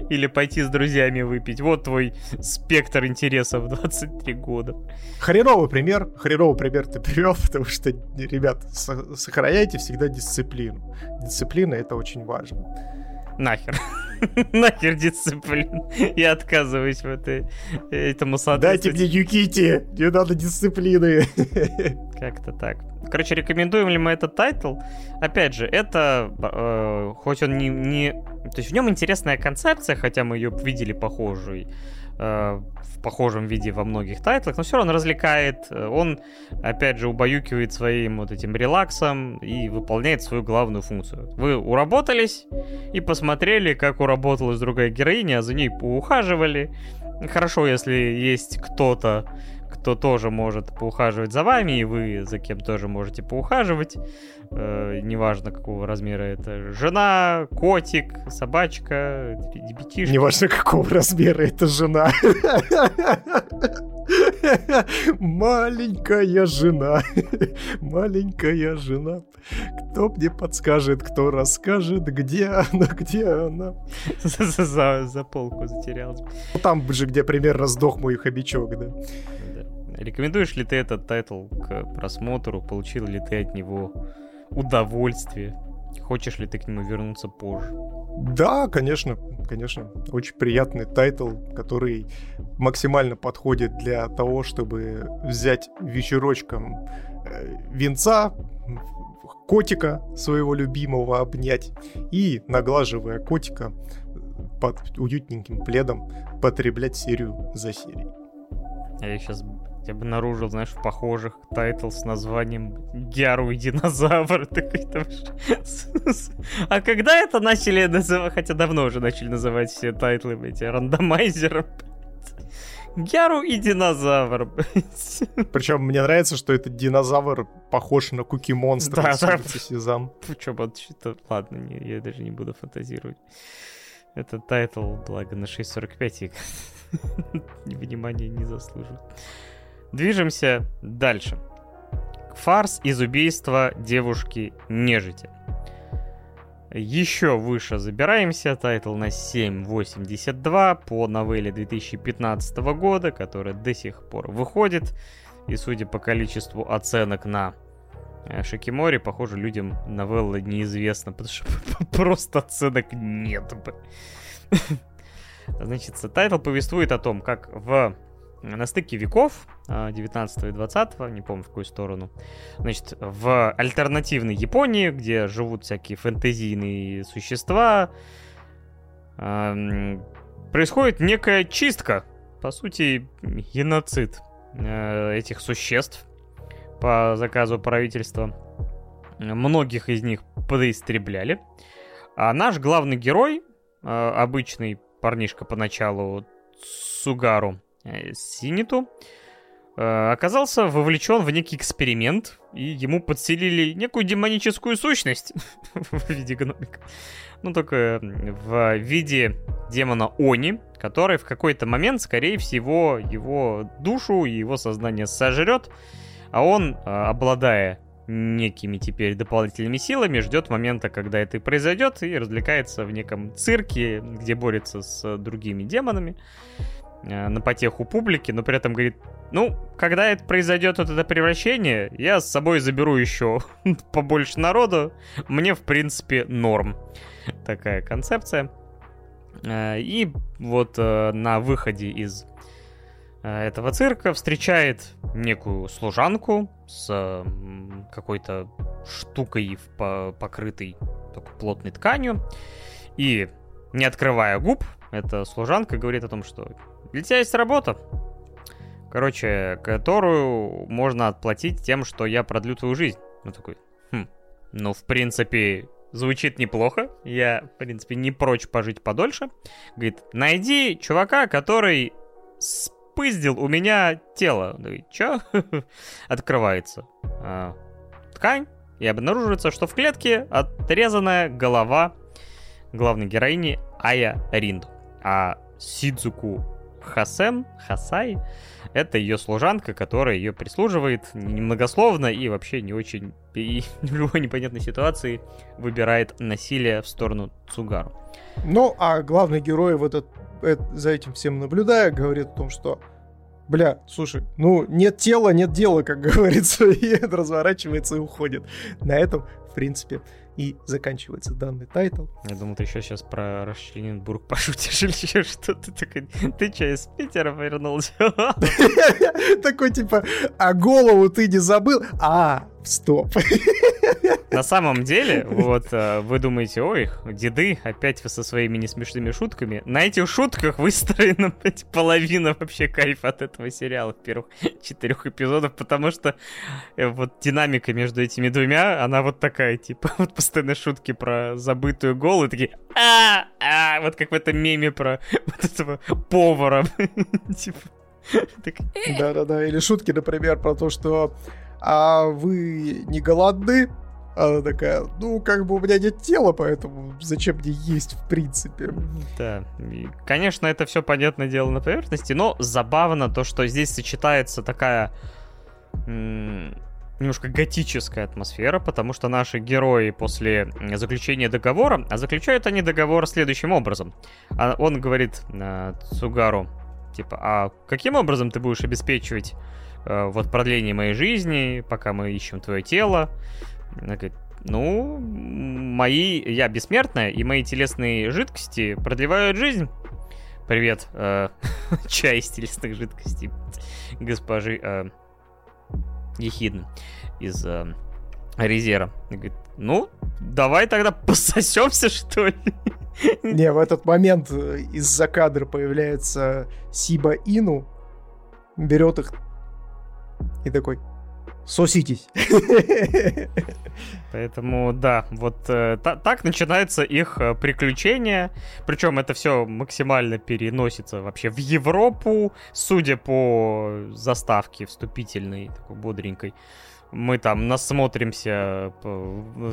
Или пойти с друзьями выпить. Вот твой спектр интересов 23 года. Хреновый пример, хреновый пример ты привел, потому что, ребят, сохраняйте всегда дисциплину. Дисциплина — это очень важно. Нахер. Нахер дисциплину. Я отказываюсь в этой, этому соответствовать. Дайте мне Юкити, не надо дисциплины. Как-то так. Короче, рекомендуем ли мы этот тайтл? Опять же, это, э, хоть он не, не... То есть в нем интересная концепция, хотя мы ее видели похожей, э, в похожем виде во многих тайтлах, но все равно развлекает. Он, опять же, убаюкивает своим вот этим релаксом и выполняет свою главную функцию. Вы уработались и посмотрели, как уработалась другая героиня, а за ней поухаживали. Хорошо, если есть кто-то, кто тоже может поухаживать за вами, и вы за кем тоже можете поухаживать. Э, неважно, какого размера это жена, котик, собачка, ребятишки. Неважно, какого размера это жена. Маленькая жена, маленькая жена. Кто мне подскажет, кто расскажет, где она, где она? За, за, за полку затерялась. Там же, где пример раздох мой хомячок, да. Рекомендуешь ли ты этот тайтл к просмотру? Получил ли ты от него удовольствие? Хочешь ли ты к нему вернуться позже? Да, конечно, конечно. Очень приятный тайтл, который максимально подходит для того, чтобы взять вечерочком э, венца, котика своего любимого обнять и, наглаживая котика под уютненьким пледом, потреблять серию за серией. Я сейчас я обнаружил, знаешь, похожих тайтл с названием Гяру и динозавр. А когда это начали называть, хотя давно уже начали называть все тайтлы эти рандомайзером. Гяру и динозавр. Причем мне нравится, что этот динозавр похож на Куки Монстра. Да, да. Сезам. Причем. Ладно, не, я даже не буду фантазировать. Это тайтл, благо, на 6.45 и внимания не заслуживает. Движемся дальше. Фарс из убийства девушки нежити. Еще выше забираемся, тайтл на 7.82 по новелле 2015 года, которая до сих пор выходит. И судя по количеству оценок на э, Шикимори, похоже, людям новелла неизвестна, потому что просто оценок нет. Значит, тайтл повествует о том, как в на стыке веков, 19 а, и 20, не помню в какую сторону, значит, в альтернативной Японии, где живут всякие фэнтезийные существа, происходит некая чистка, по сути, геноцид э, этих существ по заказу правительства. Многих из них подоистребляли. А наш главный герой, э, обычный парнишка поначалу, Сугару, Синиту, э, оказался вовлечен в некий эксперимент, и ему подселили некую демоническую сущность в виде гномика. Ну, только в виде демона Они, который в какой-то момент, скорее всего, его душу и его сознание сожрет, а он, э, обладая некими теперь дополнительными силами, ждет момента, когда это произойдет, и развлекается в неком цирке, где борется с другими демонами. Э, на потеху публики, но при этом говорит, ну, когда это произойдет вот это превращение, я с собой заберу еще побольше народу, мне, в принципе, норм. Такая концепция. Э, и вот э, на выходе из этого цирка встречает некую служанку с какой-то штукой покрытой такой плотной тканью. И не открывая губ, эта служанка говорит о том, что для тебя есть работа, короче, которую можно отплатить тем, что я продлю твою жизнь. Ну такой, хм, ну в принципе звучит неплохо, я в принципе не прочь пожить подольше. Говорит, найди чувака, который спиздил у меня тело. Говорит, чё? Открывается а, ткань, и обнаруживается, что в клетке отрезанная голова главной героини Ая Ринду. А Сидзуку Хасен, Хасай, это ее служанка, которая ее прислуживает немногословно и вообще не очень, и в любой непонятной ситуации выбирает насилие в сторону Цугару. Ну, а главный герой в этот, это, за этим всем наблюдая, говорит о том, что Бля, слушай, ну нет тела, нет дела, как говорится, и разворачивается и уходит. На этом, в принципе, и заканчивается данный тайтл. Я думал, ты еще сейчас про Расчлененбург пошутишь или еще что-то. Такой, ты что, из Питера вернулся? Такой типа, а голову ты не забыл? А, стоп. На самом деле, вот э, вы думаете, ой, деды, опять вы со своими несмешными шутками. На этих шутках выстроена блядь, половина вообще кайфа от этого сериала в первых четырех эпизодах, потому что э, вот динамика между этими двумя, она вот такая, типа, вот постоянно шутки про забытую голу, такие а, а, вот как в этом меме про вот этого повара, типа. Да-да-да, или шутки, например, про то, что а вы не голодны? Она такая, ну, как бы у меня нет тела, поэтому зачем мне есть, в принципе. Да, и, конечно, это все понятное дело на поверхности, но забавно то, что здесь сочетается такая немножко готическая атмосфера, потому что наши герои после заключения договора, а заключают они договор следующим образом. А он говорит э, Цугару, типа, а каким образом ты будешь обеспечивать вот продление моей жизни, пока мы ищем твое тело? Она говорит, ну, мои, я бессмертная, и мои телесные жидкости продлевают жизнь. Привет, э, чай из телесных жидкостей госпожи э, Ехидны из э, Резера. Говорит, ну, давай тогда пососемся, что ли? Не, в этот момент э, из-за кадра появляется Сиба Ину, берет их и такой, соситесь. Поэтому, да, вот э, та, так начинается их э, приключение. Причем это все максимально переносится вообще в Европу, судя по заставке вступительной, такой бодренькой мы там насмотримся,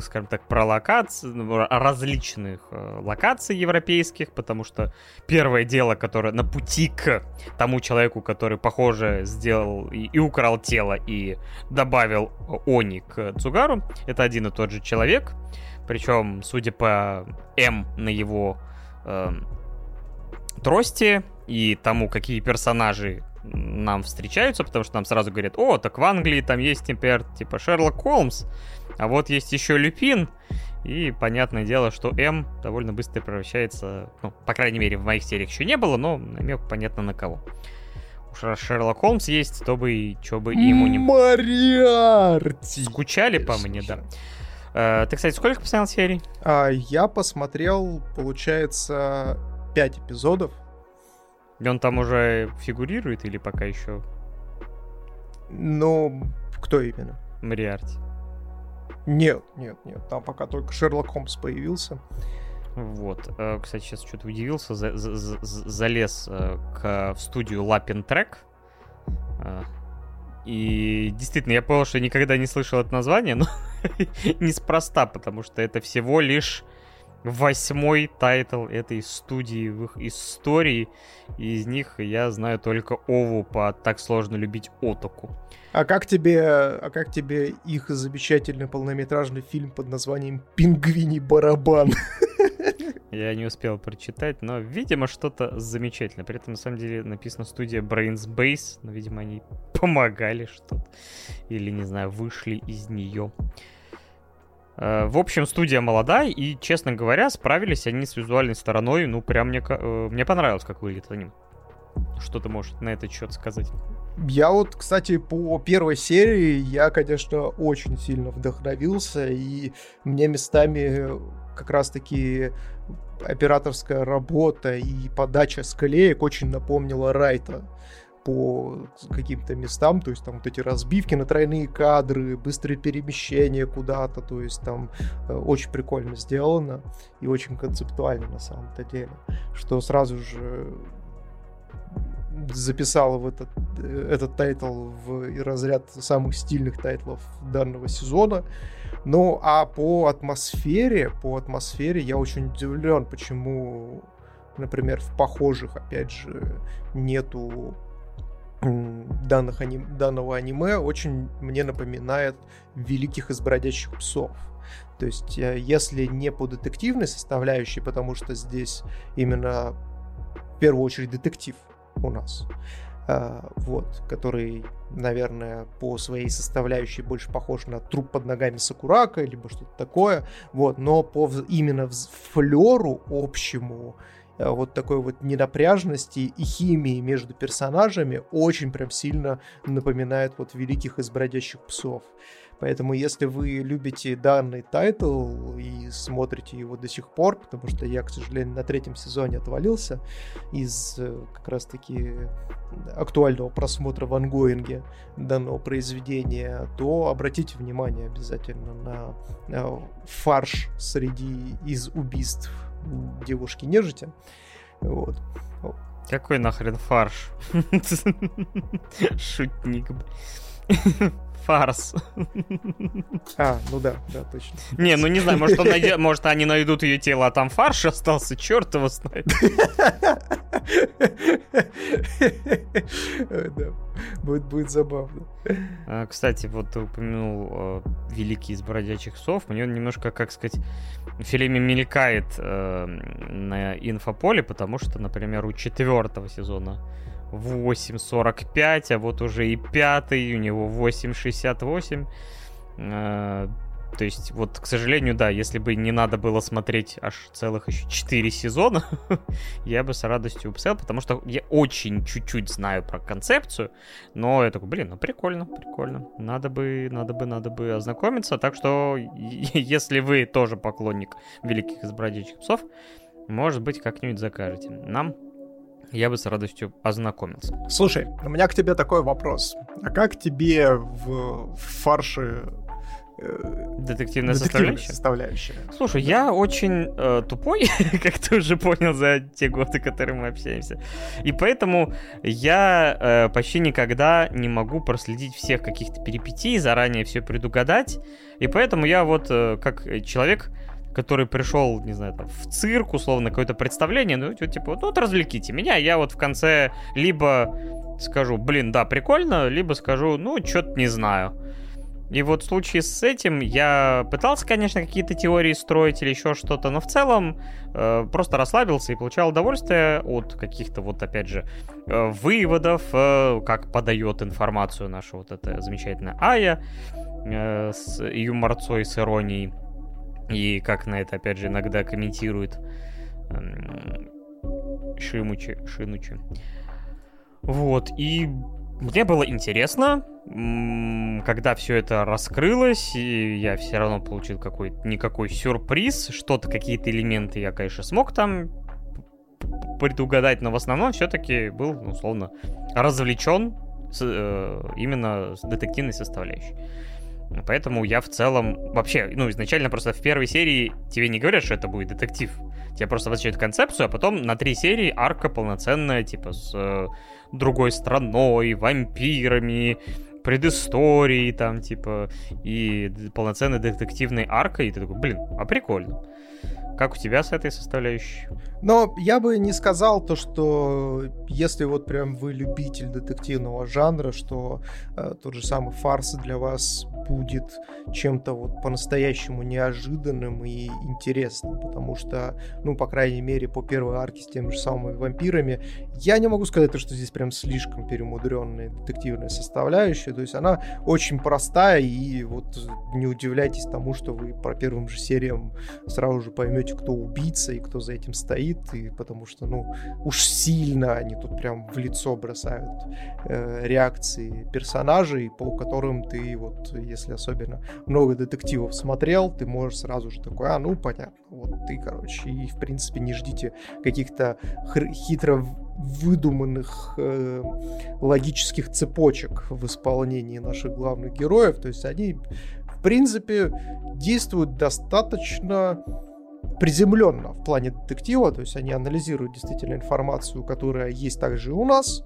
скажем так, про локации, различных э, локаций европейских, потому что первое дело, которое на пути к тому человеку, который, похоже, сделал и, и украл тело, и добавил Они к Цугару, это один и тот же человек, причем, судя по М на его э, трости и тому, какие персонажи нам встречаются, потому что нам сразу говорят, о, так в Англии там есть, например, типа Шерлок Холмс, а вот есть еще Люпин, и понятное дело, что М довольно быстро превращается, ну, по крайней мере, в моих сериях еще не было, но намек понятно на кого. Уж раз Шерлок Холмс есть, то бы и что бы ему не... Мариарти! Скучали по мне, да. Э, ты, кстати, сколько посмотрел серий? А, я посмотрел, получается, 5 эпизодов. И он там уже фигурирует или пока еще? Ну, кто именно? Мариарти. Нет, нет, нет. Там пока только Шерлок Холмс появился. Вот. Э, кстати, сейчас что-то удивился. За, за, за, залез э, к, в студию Лапин Трек. Э, и действительно, я понял, что никогда не слышал это название, но неспроста, потому что это всего лишь восьмой тайтл этой студии в их истории. И из них я знаю только Ову по «Так сложно любить отаку». А как тебе, а как тебе их замечательный полнометражный фильм под названием «Пингвиний барабан»? Я не успел прочитать, но, видимо, что-то замечательное. При этом, на самом деле, написано студия Brain's Base, но, видимо, они помогали что-то. Или, не знаю, вышли из нее. Э, в общем, студия молодая, и, честно говоря, справились они с визуальной стороной. Ну, прям мне, э, мне понравилось, как выглядит они. Что ты можешь на этот счет сказать? Я вот, кстати, по первой серии я, конечно, очень сильно вдохновился, и мне местами как раз-таки операторская работа и подача склеек очень напомнила Райта по каким-то местам, то есть там вот эти разбивки на тройные кадры, быстрые перемещения куда-то, то есть там э, очень прикольно сделано и очень концептуально на самом-то деле, что сразу же записала в этот, э, этот тайтл в разряд самых стильных тайтлов данного сезона. Ну, а по атмосфере, по атмосфере я очень удивлен, почему, например, в похожих, опять же, нету данных аним... данного аниме очень мне напоминает великих из бродячих псов. То есть, э, если не по детективной составляющей, потому что здесь именно в первую очередь детектив у нас, а, вот, который, наверное, по своей составляющей больше похож на труп под ногами Сакурака, либо что-то такое, вот, но по именно флеру общему, вот такой вот ненапряжности и химии между персонажами очень прям сильно напоминает вот великих из бродячих псов. Поэтому, если вы любите данный тайтл и смотрите его до сих пор, потому что я, к сожалению, на третьем сезоне отвалился из э, как раз-таки актуального просмотра в онгоинге данного произведения, то обратите внимание обязательно на, на фарш среди из убийств девушки нежити. Вот. Какой нахрен фарш? Шутник фарс. А, ну да, да, точно. Не, ну не знаю, может, он найдет, может они найдут ее тело, а там фарш остался, черт его знает. Да, будет, будет забавно. А, кстати, вот ты упомянул э, Великий из бродячих сов. Мне он немножко, как сказать, в фильме мелькает э, на инфополе, потому что, например, у четвертого сезона 8.45, а вот уже и пятый, у него 8.68. Э, то есть, вот, к сожалению, да, если бы не надо было смотреть аж целых еще 4 сезона, я бы с радостью посмотрел, потому что я очень чуть-чуть знаю про концепцию, но я такой, блин, ну прикольно, прикольно. Надо бы, надо бы, надо бы ознакомиться. Так что, если вы тоже поклонник великих избродячих псов, может быть, как-нибудь закажете. Нам я бы с радостью ознакомился. Слушай, у меня к тебе такой вопрос. А как тебе в фарше э, Детективная, составляющая? составляющая. Слушай, я очень э, тупой, как ты уже понял за те годы, которые мы общаемся. И поэтому я э, почти никогда не могу проследить всех каких-то перипетий, заранее все предугадать. И поэтому я вот э, как человек, который пришел, не знаю, там, в цирк, условно, какое-то представление, ну, типа, вот, вот развлеките меня, я вот в конце либо скажу, блин, да, прикольно, либо скажу, ну, что-то не знаю. И вот в случае с этим я пытался, конечно, какие-то теории строить или еще что-то, но в целом э, просто расслабился и получал удовольствие от каких-то вот, опять же, э, выводов, э, как подает информацию наша вот эта замечательная Ая э, с юморцой, с иронией. И как на это, опять же, иногда комментирует Шимучи, Шинучи. Вот, и мне было интересно, когда все это раскрылось, и я все равно получил какой-то никакой сюрприз, что-то, какие-то элементы я, конечно, смог там предугадать, но в основном все-таки был, ну, условно, развлечен с, э, именно с детективной составляющей. Поэтому я в целом... Вообще, ну, изначально просто в первой серии тебе не говорят, что это будет детектив. Тебе просто возвращают концепцию, а потом на три серии арка полноценная, типа, с э, другой страной, вампирами, предысторией там, типа, и полноценной детективной аркой, и ты такой, блин, а прикольно. Как у тебя с этой составляющей? Но я бы не сказал то, что если вот прям вы любитель детективного жанра, что э, тот же самый фарс для вас будет чем-то вот по-настоящему неожиданным и интересным, потому что, ну, по крайней мере, по первой арке с теми же самыми вампирами, я не могу сказать, что здесь прям слишком перемудренная детективная составляющая, то есть она очень простая, и вот не удивляйтесь тому, что вы по первым же сериям сразу же поймете, кто убийца и кто за этим стоит, стоит, и потому что, ну, уж сильно они тут прям в лицо бросают э, реакции персонажей, по которым ты вот, если особенно много детективов смотрел, ты можешь сразу же такой, а, ну, понятно, вот ты, короче, и, в принципе, не ждите каких-то хитро выдуманных э, логических цепочек в исполнении наших главных героев, то есть они, в принципе, действуют достаточно приземленно в плане детектива, то есть они анализируют действительно информацию, которая есть также и у нас,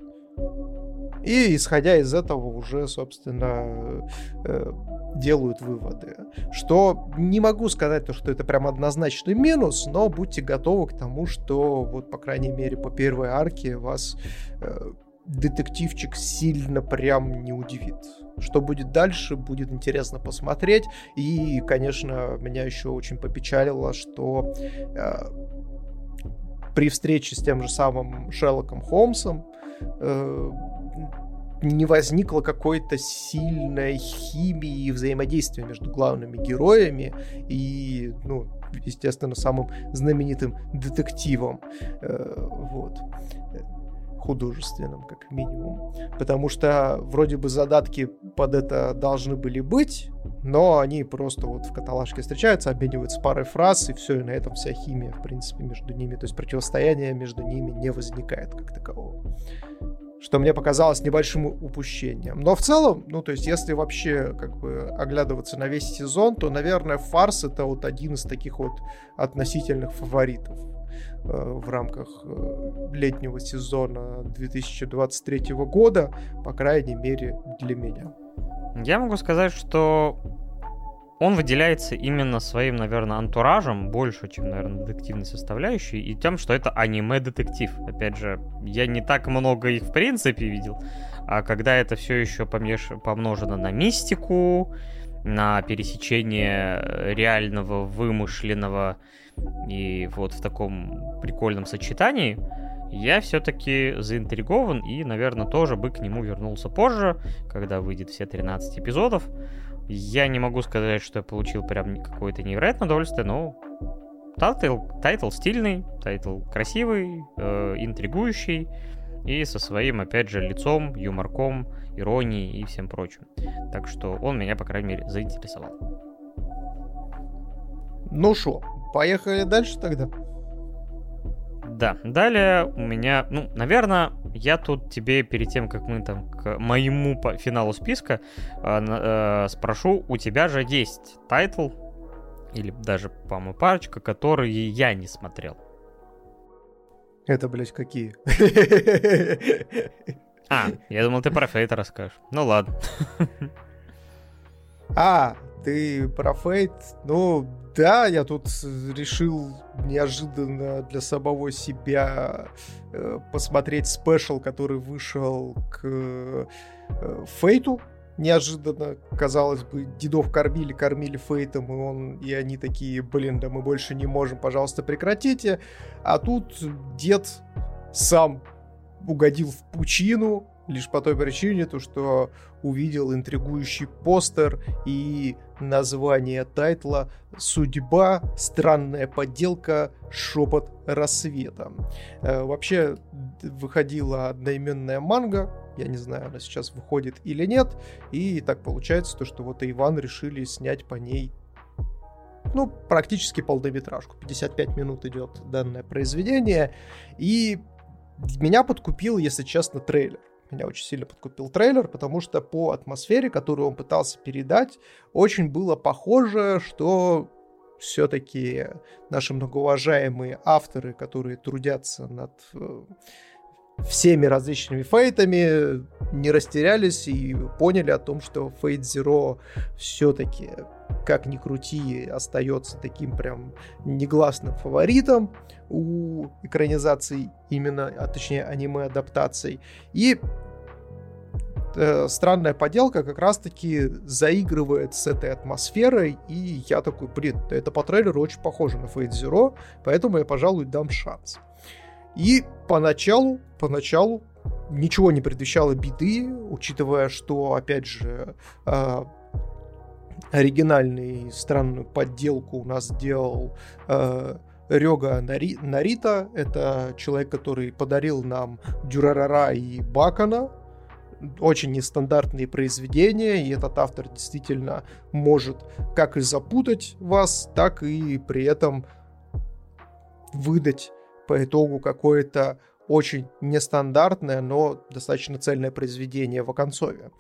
и исходя из этого уже, собственно, э, делают выводы. Что не могу сказать, то, что это прям однозначный минус, но будьте готовы к тому, что вот, по крайней мере, по первой арке вас э, детективчик сильно прям не удивит. Что будет дальше, будет интересно посмотреть. И, конечно, меня еще очень попечалило, что э, при встрече с тем же самым Шерлоком Холмсом э, не возникло какой-то сильной химии и взаимодействия между главными героями и, ну, естественно, самым знаменитым детективом. Э, вот художественным, как минимум. Потому что вроде бы задатки под это должны были быть, но они просто вот в каталажке встречаются, обмениваются парой фраз, и все, и на этом вся химия, в принципе, между ними. То есть противостояние между ними не возникает как такового что мне показалось небольшим упущением. Но в целом, ну, то есть, если вообще как бы оглядываться на весь сезон, то, наверное, «Фарс» — это вот один из таких вот относительных фаворитов в рамках э, летнего сезона 2023 года, по крайней мере, для меня. Я могу сказать, что он выделяется именно своим, наверное, антуражем больше, чем, наверное, детективной составляющей, и тем, что это аниме-детектив. Опять же, я не так много их в принципе видел, а когда это все еще помеш... помножено на мистику, на пересечение реального, вымышленного и вот в таком прикольном сочетании, я все-таки заинтригован и, наверное, тоже бы к нему вернулся позже, когда выйдет все 13 эпизодов. Я не могу сказать, что я получил прям какое-то невероятное удовольствие, но тайтл, тайтл стильный, тайтл красивый, э, интригующий и со своим, опять же, лицом, юморком, иронией и всем прочим. Так что он меня, по крайней мере, заинтересовал. Ну что, поехали дальше тогда? Да, далее у меня, ну, наверное, я тут тебе перед тем, как мы там к моему по финалу списка э, э, спрошу, у тебя же есть тайтл, или даже, по-моему, парочка, которые я не смотрел. Это, блядь, какие? А, я думал, ты про Фейт расскажешь. Ну ладно. А, ты про Фейт? Ну, да, я тут решил неожиданно для самого себя э, посмотреть спешл, который вышел к э, Фейту. Неожиданно, казалось бы, дедов кормили, кормили Фейтом, и он, и они такие, блин, да мы больше не можем, пожалуйста, прекратите. А тут дед сам угодил в пучину, лишь по той причине, то, что увидел интригующий постер и название тайтла «Судьба. Странная подделка. Шепот рассвета». Э, вообще выходила одноименная манга, я не знаю, она сейчас выходит или нет, и так получается, то, что вот Иван решили снять по ней ну, практически полнометражку. 55 минут идет данное произведение. И меня подкупил, если честно, трейлер. Меня очень сильно подкупил трейлер, потому что по атмосфере, которую он пытался передать, очень было похоже, что все-таки наши многоуважаемые авторы, которые трудятся над э, всеми различными фейтами, не растерялись и поняли о том, что Fate Zero все-таки, как ни крути, остается таким прям негласным фаворитом у экранизаций именно, а точнее аниме-адаптаций. И э, странная поделка как раз-таки заигрывает с этой атмосферой, и я такой, блин, это по трейлеру очень похоже на Fate Zero, поэтому я, пожалуй, дам шанс. И поначалу, поначалу ничего не предвещало беды, учитывая, что, опять же, э, оригинальный странную подделку у нас сделал э, Рёга Нари, Нарита. Это человек, который подарил нам Дюрарара и Бакана. Очень нестандартные произведения, и этот автор действительно может как и запутать вас, так и при этом выдать по итогу какое-то очень нестандартное, но достаточно цельное произведение в оконцове.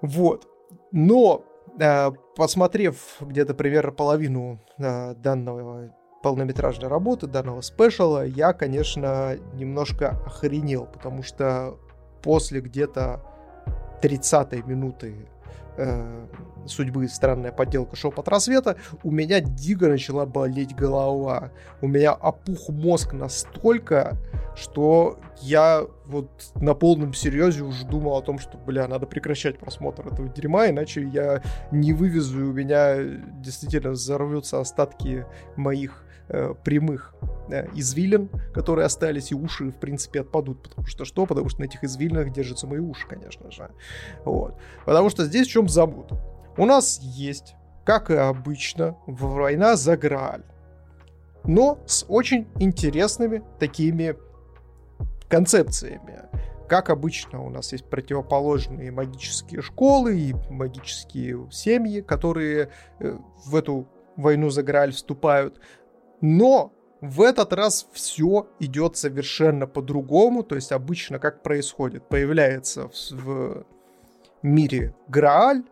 Вот. Но, э, посмотрев где-то примерно половину э, данного полнометражной работы, данного спешала, я, конечно, немножко охренел, потому что после где-то 30-й минуты э, судьбы странная подделка шепот рассвета, у меня дико начала болеть голова. У меня опух мозг настолько, что я вот на полном серьезе уже думал о том, что, бля, надо прекращать просмотр этого дерьма, иначе я не вывезу, у меня действительно взорвутся остатки моих э, прямых э, извилин, которые остались, и уши, в принципе, отпадут. Потому что что? Потому что на этих извилинах держатся мои уши, конечно же. Вот. Потому что здесь в чем забуд? У нас есть, как и обычно, война за Грааль. Но с очень интересными такими концепциями. Как обычно, у нас есть противоположные магические школы и магические семьи, которые э, в эту войну за Грааль вступают. Но в этот раз все идет совершенно по-другому. То есть обычно как происходит? Появляется в, в мире Грааль,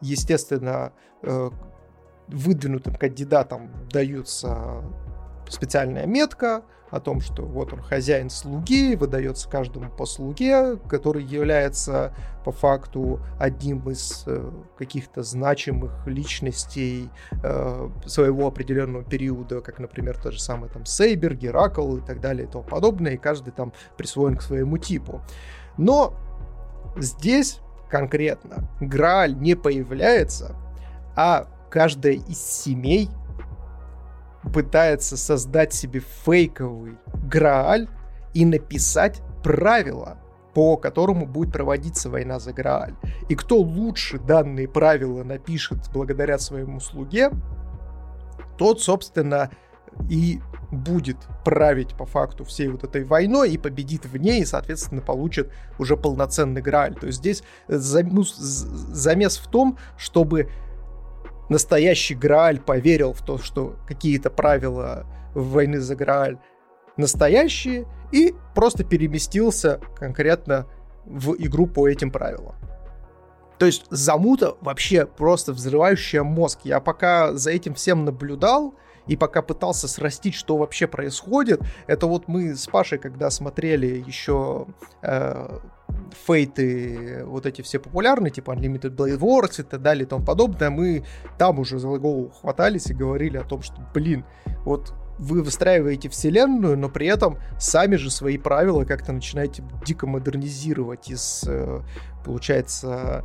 естественно, э, выдвинутым кандидатам даются специальная метка о том, что вот он хозяин слуги, выдается каждому по слуге, который является по факту одним из э, каких-то значимых личностей э, своего определенного периода, как, например, тот же самый там Сейбер, Геракл и так далее и тому подобное, и каждый там присвоен к своему типу. Но здесь конкретно Грааль не появляется, а каждая из семей пытается создать себе фейковый Грааль и написать правила, по которому будет проводиться война за Грааль. И кто лучше данные правила напишет благодаря своему слуге, тот, собственно, и будет править по факту всей вот этой войной и победит в ней, и, соответственно, получит уже полноценный Грааль. То есть здесь ну, замес в том, чтобы настоящий Грааль поверил в то, что какие-то правила войны за Грааль настоящие, и просто переместился конкретно в игру по этим правилам. То есть замута вообще просто взрывающая мозг. Я пока за этим всем наблюдал, и пока пытался срастить, что вообще происходит, это вот мы с Пашей, когда смотрели еще э, фейты вот эти все популярные, типа Unlimited Blade Wars и так далее и тому подобное, мы там уже за голову хватались и говорили о том, что, блин, вот вы выстраиваете вселенную, но при этом сами же свои правила как-то начинаете дико модернизировать из, э, получается,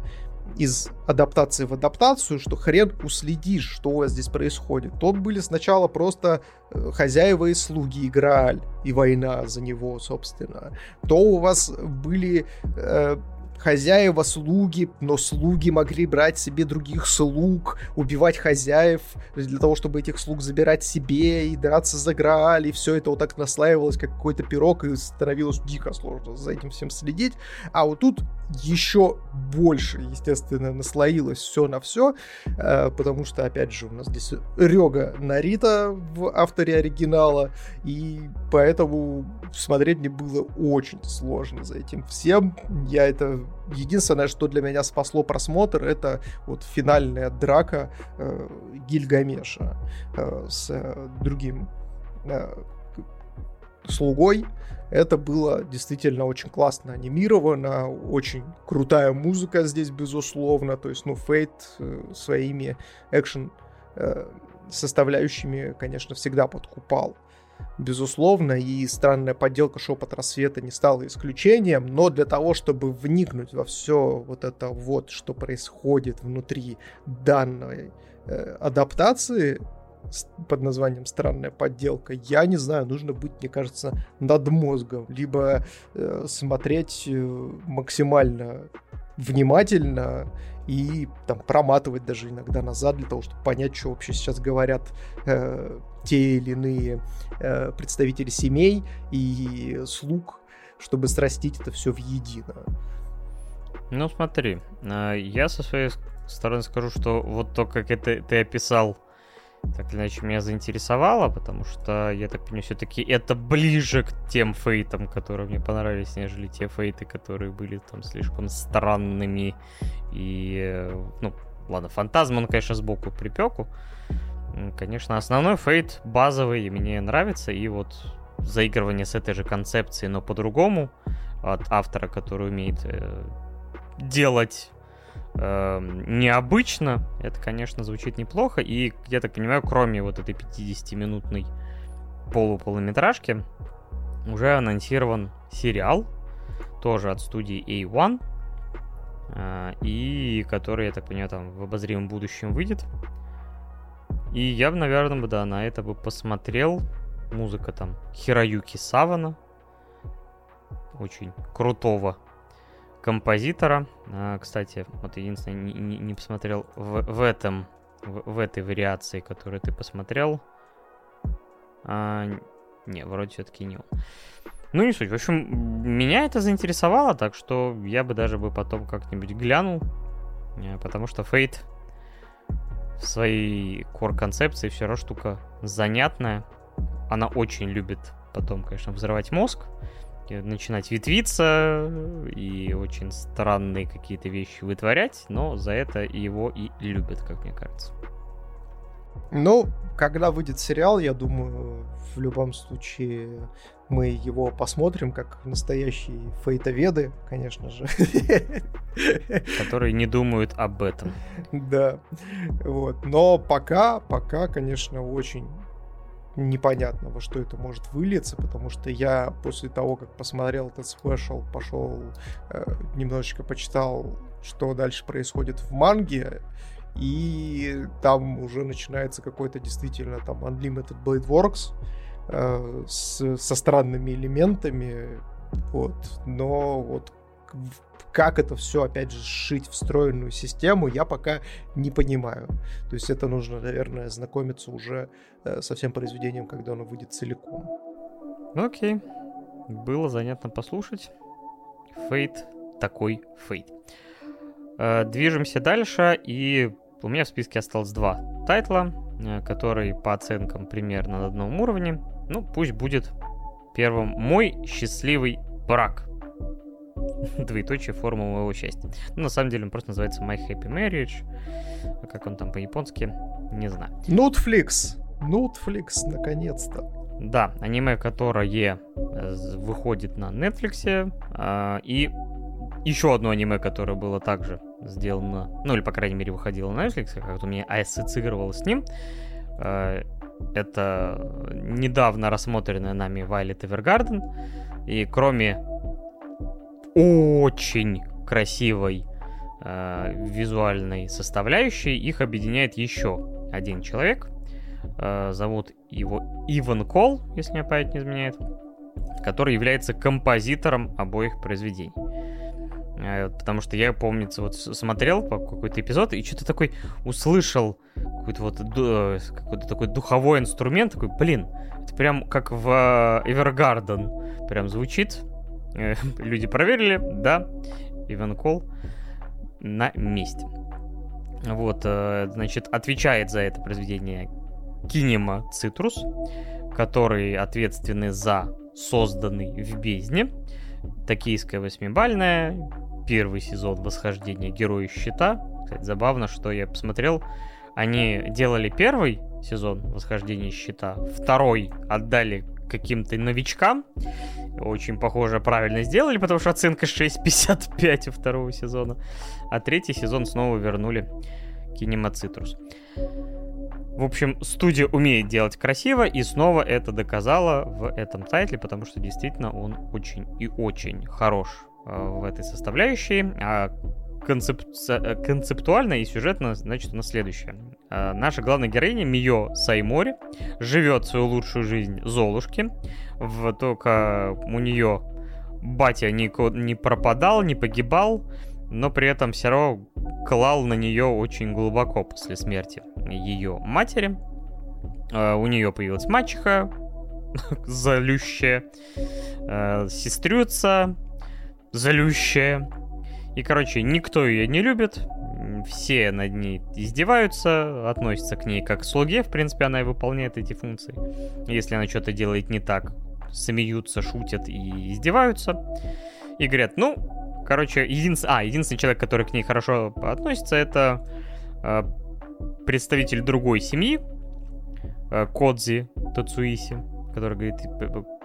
из адаптации в адаптацию, что хрен уследишь, что у вас здесь происходит. Тут были сначала просто э, хозяева и слуги, Грааль и война за него, собственно. То у вас были э, хозяева слуги, но слуги могли брать себе других слуг, убивать хозяев для того, чтобы этих слуг забирать себе и драться за Грааль, и все это вот так наслаивалось, как какой-то пирог, и становилось дико сложно за этим всем следить. А вот тут еще больше, естественно, наслоилось все на все, э, потому что, опять же, у нас здесь Рега Нарита в авторе оригинала, и поэтому смотреть мне было очень сложно за этим всем. Я это единственное, что для меня спасло просмотр, это вот финальная драка э, Гильгамеша э, с другим слугой. Это было действительно очень классно анимировано, очень крутая музыка здесь, безусловно. То есть, ну, Фейт э, своими экшен э, составляющими, конечно, всегда подкупал безусловно, и странная подделка «Шепот рассвета» не стала исключением, но для того, чтобы вникнуть во все вот это вот, что происходит внутри данной э, адаптации под названием «Странная подделка», я не знаю, нужно быть, мне кажется, над мозгом, либо э, смотреть э, максимально внимательно и там проматывать даже иногда назад для того, чтобы понять, что вообще сейчас говорят э, те или иные э, представители семей и слуг, чтобы срастить это все в едино. Ну смотри, э, я со своей стороны скажу, что вот то, как это ты описал так или иначе меня заинтересовало, потому что, я так понимаю, все-таки это ближе к тем фейтам, которые мне понравились, нежели те фейты, которые были там слишком странными. И, э, ну, ладно, фантазм, он, конечно, сбоку припеку. Конечно, основной фейт базовый мне нравится, и вот заигрывание с этой же концепцией, но по-другому, от автора, который умеет э, делать э, необычно, это, конечно, звучит неплохо. И, я так понимаю, кроме вот этой 50-минутной полуполуметражки, уже анонсирован сериал тоже от студии A1, э, и который, я так понимаю, там в обозримом будущем выйдет. И я бы, наверное, бы, да, на это бы посмотрел. Музыка там Хироюки Савана. Очень крутого композитора. А, кстати, вот единственное, не, не, посмотрел в, в этом, в, в этой вариации, которую ты посмотрел. А, не, вроде все-таки не он. Ну, не суть. В общем, меня это заинтересовало, так что я бы даже бы потом как-нибудь глянул. Э, потому что Fate в своей core-концепции все равно штука занятная. Она очень любит потом, конечно, взрывать мозг, начинать ветвиться и очень странные какие-то вещи вытворять, но за это его и любят, как мне кажется. Ну, когда выйдет сериал, я думаю, в любом случае мы его посмотрим как настоящие фейтоведы, конечно же. Которые не думают об этом. Да. Вот. Но пока, пока, конечно, очень непонятно, во что это может вылиться, потому что я после того, как посмотрел этот спешл, пошел э, немножечко почитал, что дальше происходит в манге, и там уже начинается какой-то действительно там Unlimited Blade Works э, с, со странными элементами, вот, но вот как это все, опять же, сшить встроенную систему, я пока не понимаю. То есть это нужно, наверное, знакомиться уже э, со всем произведением, когда оно выйдет целиком. Окей. Было занятно послушать. Фейт такой фейт. Э, движемся дальше, и у меня в списке осталось два тайтла, э, которые по оценкам примерно на одном уровне. Ну, пусть будет первым «Мой счастливый брак». Двоеточие форма моего счастья. Ну, на самом деле он просто называется My Happy Marriage. А как он там по-японски, не знаю. Netflix. Netflix, наконец-то. Да, аниме, которое э, выходит на Netflix. А, и еще одно аниме, которое было также сделано, ну или, по крайней мере, выходило на Netflix, как-то у меня ассоциировалось с ним. А, это недавно рассмотренная нами Violet Evergarden. И кроме очень красивой э, визуальной составляющей, их объединяет еще один человек. Э, зовут его Иван Кол, если мне память не изменяет, который является композитором обоих произведений. Э, потому что я, помнится, вот смотрел какой-то эпизод и что-то такой услышал какой-то вот э, какой-то такой духовой инструмент, такой, блин, это прям как в Evergarden прям звучит, Э, люди проверили, да, Иван Кол на месте. Вот, э, значит, отвечает за это произведение Кинема Цитрус, который ответственный за созданный в бездне. Токийская восьмибальная, первый сезон восхождения Героя Щита. Кстати, забавно, что я посмотрел, они делали первый сезон восхождения Щита, второй отдали каким-то новичкам. Очень похоже, правильно сделали, потому что оценка 6.55 у второго сезона. А третий сезон снова вернули Кинемацитрус. В общем, студия умеет делать красиво, и снова это доказала в этом тайтле, потому что действительно он очень и очень хорош э, в этой составляющей. А концеп... Э, концептуально и сюжетно, значит, у нас следующее. А, наша главная героиня Мио Саймори живет свою лучшую жизнь Золушки. В, только у нее батя не, не пропадал, не погибал, но при этом все равно клал на нее очень глубоко после смерти ее матери. А, у нее появилась мачеха, залющая, сестрюца, залющая, и, короче, никто ее не любит, все над ней издеваются, относятся к ней как к слуге, в принципе, она и выполняет эти функции. Если она что-то делает не так, смеются, шутят и издеваются. И говорят, ну, короче, единственный, а, единственный человек, который к ней хорошо относится, это э, представитель другой семьи, э, Кодзи Тацуиси, который говорит,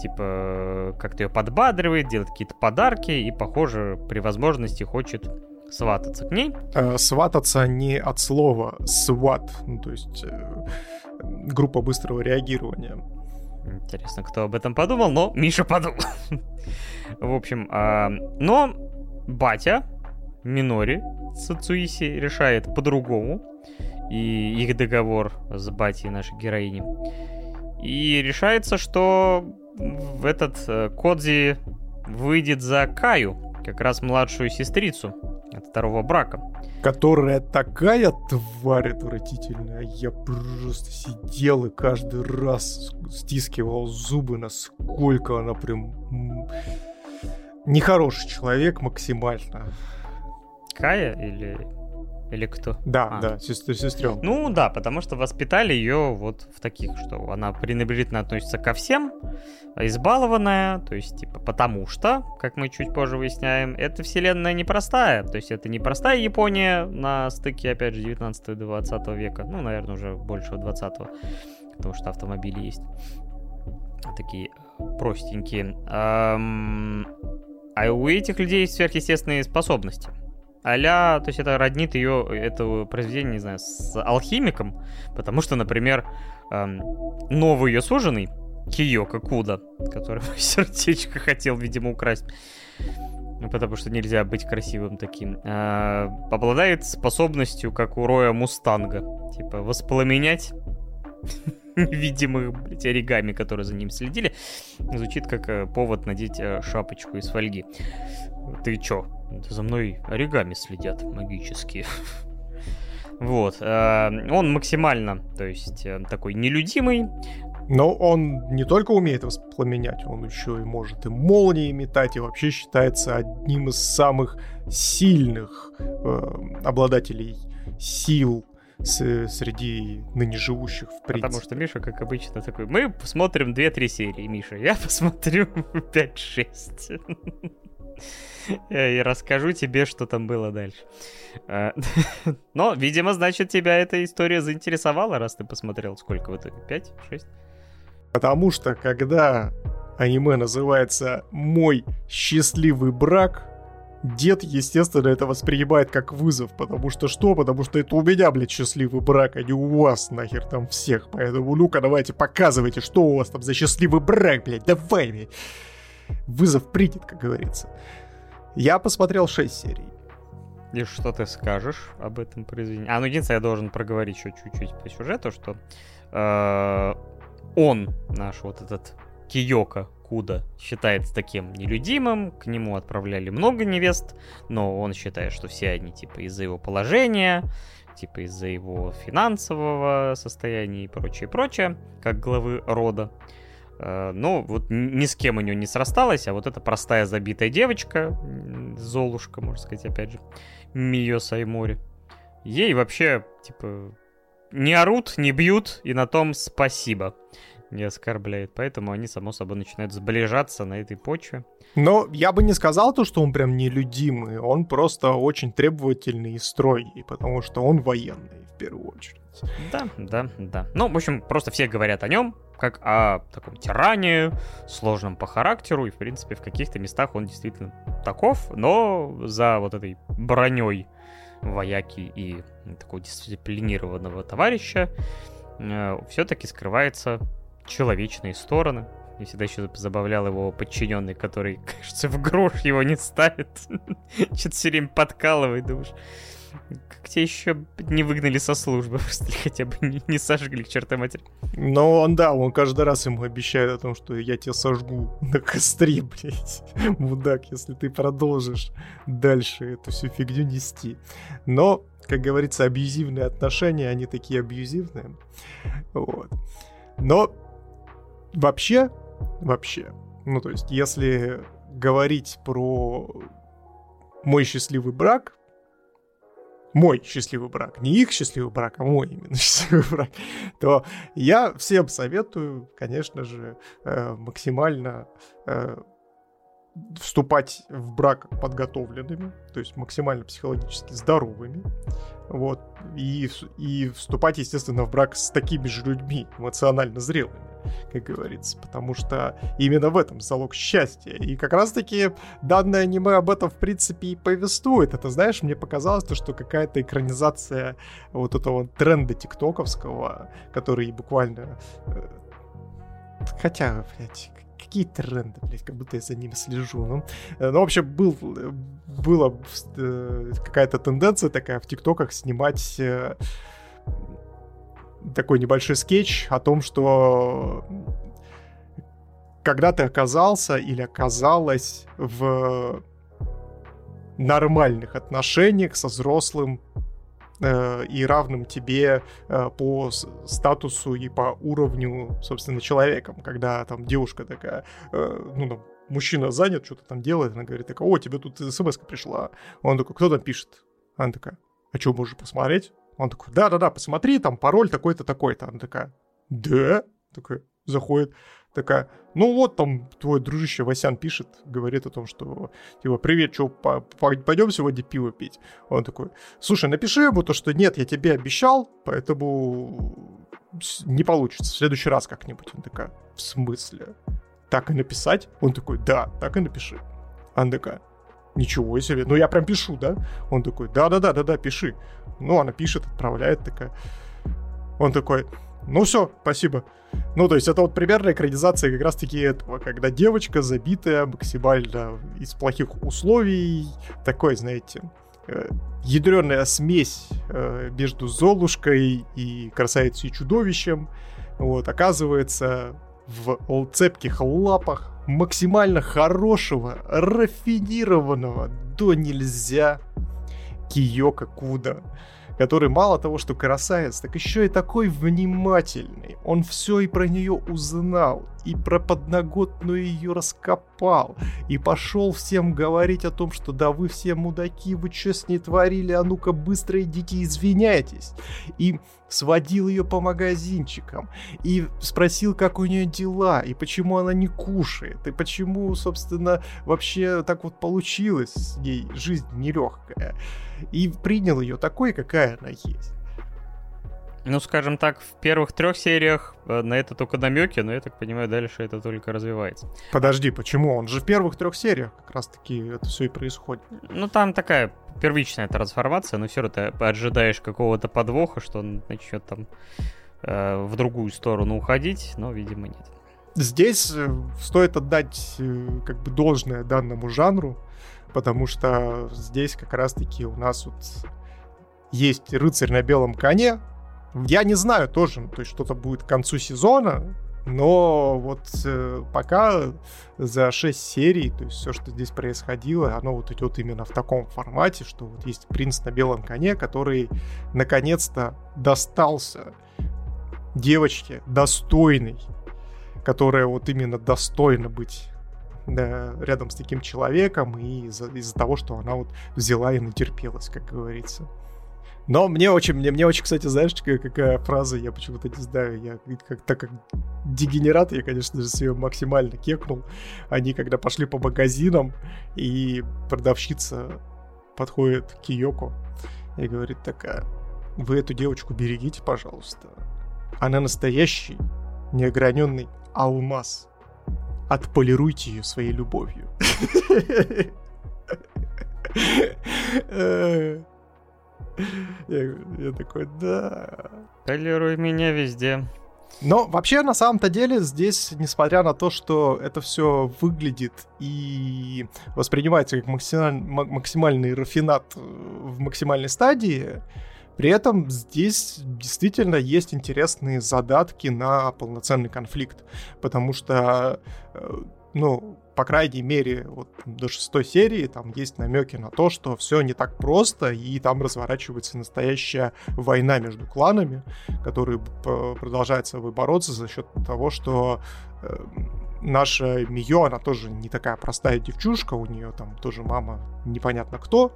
типа, как-то ее подбадривает, делает какие-то подарки и, похоже, при возможности хочет свататься к ней. Э, свататься не от слова сват, ну, то есть э, группа быстрого реагирования. Интересно, кто об этом подумал, но Миша подумал. В общем, а, но батя Минори Сацуиси решает по-другому. И их договор с батей нашей героини. И решается, что в этот э, Кодзи выйдет за Каю, как раз младшую сестрицу от второго брака. Которая такая тварь отвратительная. Я просто сидел и каждый раз стискивал зубы, насколько она прям... Нехороший человек максимально. Кая или или кто? Да, а. да, сестр, сестренка. Ну да, потому что воспитали ее вот в таких, что она пренебрежительно относится ко всем, избалованная, то есть типа потому что, как мы чуть позже выясняем, эта вселенная непростая, то есть это не простая Япония на стыке, опять же, 19 и 20 века, ну, наверное, уже больше 20 потому что автомобили есть такие простенькие. А у этих людей есть сверхъестественные способности а то есть это роднит ее, это произведение, не знаю, с алхимиком, потому что, например, эм, новый ее суженый, Киока Куда, который сердечко хотел, видимо, украсть, ну, потому что нельзя быть красивым таким, э, обладает способностью, как у Роя Мустанга, типа воспламенять невидимых, блядь, оригами, которые за ним следили, звучит как э, повод надеть э, шапочку из фольги. Ты чё? За мной оригами следят магические. Вот. Э, он максимально, то есть, э, такой нелюдимый. Но он не только умеет воспламенять, он еще и может и молнии метать, и вообще считается одним из самых сильных э, обладателей сил с, среди ныне живущих в принципе. Потому что Миша, как обычно, такой, мы посмотрим 2-3 серии, Миша, я посмотрю 5-6. и расскажу тебе, что там было дальше. А, но, видимо, значит, тебя эта история заинтересовала, раз ты посмотрел. Сколько в итоге? Пять? Шесть? Потому что, когда аниме называется «Мой счастливый брак», дед, естественно, это воспринимает как вызов. Потому что что? Потому что это у меня, блядь, счастливый брак, а не у вас нахер там всех. Поэтому ну-ка давайте показывайте, что у вас там за счастливый брак, блядь, давай, блядь. Вызов принят, как говорится. Я посмотрел 6 серий. И что ты скажешь об этом произведении? А, ну единственное, я должен проговорить еще чуть-чуть по сюжету, что э, он, наш вот этот Киока Куда, считается таким нелюдимым, к нему отправляли много невест, но он считает, что все они типа из-за его положения, типа из-за его финансового состояния и прочее, прочее, как главы рода. Но вот ни с кем у нее не срасталось, а вот эта простая забитая девочка, Золушка, можно сказать, опять же, Мио Саймори, ей вообще, типа, не орут, не бьют, и на том спасибо не оскорбляет. Поэтому они, само собой, начинают сближаться на этой почве. Но я бы не сказал то, что он прям нелюдимый. Он просто очень требовательный и строгий, потому что он военный, в первую очередь. Да, да, да. Ну, в общем, просто все говорят о нем, как о таком тиране, сложном по характеру, и, в принципе, в каких-то местах он действительно таков, но за вот этой броней вояки и такого дисциплинированного товарища э, все-таки скрывается человечные стороны. Мне всегда еще забавлял его подчиненный, который, кажется, в грош его не ставит. Что-то все время подкалывает, думаешь. Как тебя еще не выгнали со службы, просто хотя бы не, не сожгли к чертой матери. Но он, да, он каждый раз ему обещает о том, что я тебя сожгу на костре, блядь. Мудак, если ты продолжишь дальше эту всю фигню нести. Но, как говорится, абьюзивные отношения, они такие абьюзивные. Вот. Но вообще, вообще, ну то есть, если говорить про мой счастливый брак, мой счастливый брак, не их счастливый брак, а мой именно счастливый брак, то я всем советую, конечно же, э, максимально э, вступать в брак подготовленными, то есть максимально психологически здоровыми, вот, и, и вступать, естественно, в брак с такими же людьми, эмоционально зрелыми, как говорится, потому что именно в этом залог счастья. И как раз-таки данное аниме об этом, в принципе, и повествует. Это, знаешь, мне показалось, то, что какая-то экранизация вот этого тренда тиктоковского, который буквально э, хотя, блядь, какие тренды, блядь, как будто я за ними слежу. Ну, э, ну в общем, был, была э, какая-то тенденция такая в ТикТоках снимать э, такой небольшой скетч о том, что когда ты оказался или оказалась в нормальных отношениях со взрослым э, и равным тебе э, по статусу и по уровню, собственно, человеком. Когда там девушка такая, э, ну, там, мужчина занят, что-то там делает, она говорит, такая, о, тебе тут смс пришла. Он такой, кто там пишет? Она такая, а что, можешь посмотреть? Он такой, да-да-да, посмотри, там пароль такой-то, такой-то. Она такая, да? Такой, заходит такая, ну вот там твой дружище Васян пишет, говорит о том, что типа, привет, что, пойдем сегодня пиво пить? Он такой, слушай, напиши ему то, что нет, я тебе обещал, поэтому не получится, в следующий раз как-нибудь. Он такая, в смысле? Так и написать? Он такой, да, так и напиши. Она такая, ничего себе, ну я прям пишу, да? Он такой, да-да-да-да-да, пиши. Ну, она пишет, отправляет такая. Он такой, ну все, спасибо. Ну, то есть это вот примерная экранизация как раз-таки этого, когда девочка забитая максимально из плохих условий, такой, знаете, э, ядреная смесь э, между Золушкой и красавицей и чудовищем, вот, оказывается в цепких лапах максимально хорошего, рафинированного до нельзя Киока Куда который мало того, что красавец, так еще и такой внимательный. Он все и про нее узнал, и про подноготную ее раскопал, и пошел всем говорить о том, что да вы все мудаки, вы что с ней творили, а ну-ка быстро идите извиняйтесь. И сводил ее по магазинчикам, и спросил, как у нее дела, и почему она не кушает, и почему, собственно, вообще так вот получилось, ей жизнь нелегкая и принял ее такой, какая она есть. Ну, скажем так, в первых трех сериях э, на это только намеки, но я так понимаю, дальше это только развивается. Подожди, почему? Он же в первых трех сериях как раз-таки это все и происходит. Ну, там такая первичная трансформация, но все равно ты ожидаешь какого-то подвоха, что он начнет там э, в другую сторону уходить, но, видимо, нет. Здесь э, стоит отдать э, как бы должное данному жанру, потому что здесь как раз-таки у нас вот есть рыцарь на белом коне. Я не знаю тоже, то есть что-то будет к концу сезона, но вот э, пока за 6 серий, то есть все, что здесь происходило, оно вот идет именно в таком формате, что вот есть принц на белом коне, который наконец-то достался девочке достойной, которая вот именно достойна быть да, рядом с таким человеком и из-за, из того, что она вот взяла и натерпелась, как говорится. Но мне очень, мне, мне очень, кстати, знаешь, какая, фраза, я почему-то не знаю, я как, так как дегенерат, я, конечно же, с ее максимально кекнул. Они, когда пошли по магазинам, и продавщица подходит к Йоко и говорит такая, вы эту девочку берегите, пожалуйста. Она настоящий, неограненный алмаз отполируйте ее своей любовью. Я такой, да. Полируй меня везде. Но вообще, на самом-то деле, здесь, несмотря на то, что это все выглядит и воспринимается как максимальный рафинат в максимальной стадии, при этом здесь действительно есть интересные задатки на полноценный конфликт, потому что, э, ну, по крайней мере, вот до шестой серии там есть намеки на то, что все не так просто, и там разворачивается настоящая война между кланами, которые продолжают с бороться за счет того, что э, наша Мио, она тоже не такая простая девчушка, у нее там тоже мама непонятно кто,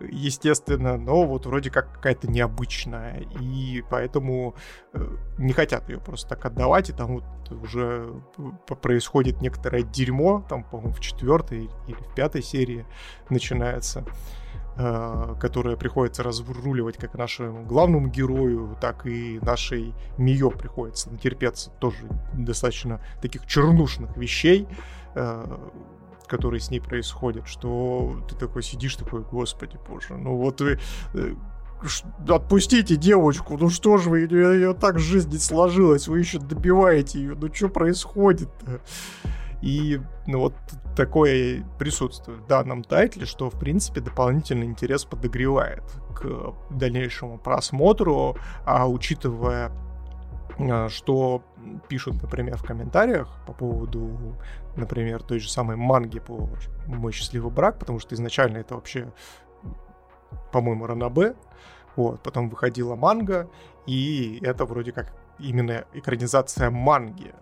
естественно, но вот вроде как какая-то необычная, и поэтому э, не хотят ее просто так отдавать, и там вот уже происходит некоторое дерьмо, там, по-моему, в четвертой или в пятой серии начинается э, которая приходится разруливать как нашему главному герою, так и нашей Мио приходится натерпеться тоже достаточно таких чернушных вещей, э, которые с ней происходят, что ты такой сидишь такой, господи боже, ну вот вы, э, отпустите девочку, ну что же вы, ее так жизнь не сложилась, вы еще добиваете ее, ну что происходит-то? И ну, вот такое присутствует в данном тайтле, что, в принципе, дополнительный интерес подогревает к дальнейшему просмотру, а учитывая а, что пишут, например, в комментариях по поводу, например, той же самой манги по «Мой счастливый брак», потому что изначально это вообще, по-моему, Ранабе, вот, потом выходила манга, и это вроде как именно экранизация манги.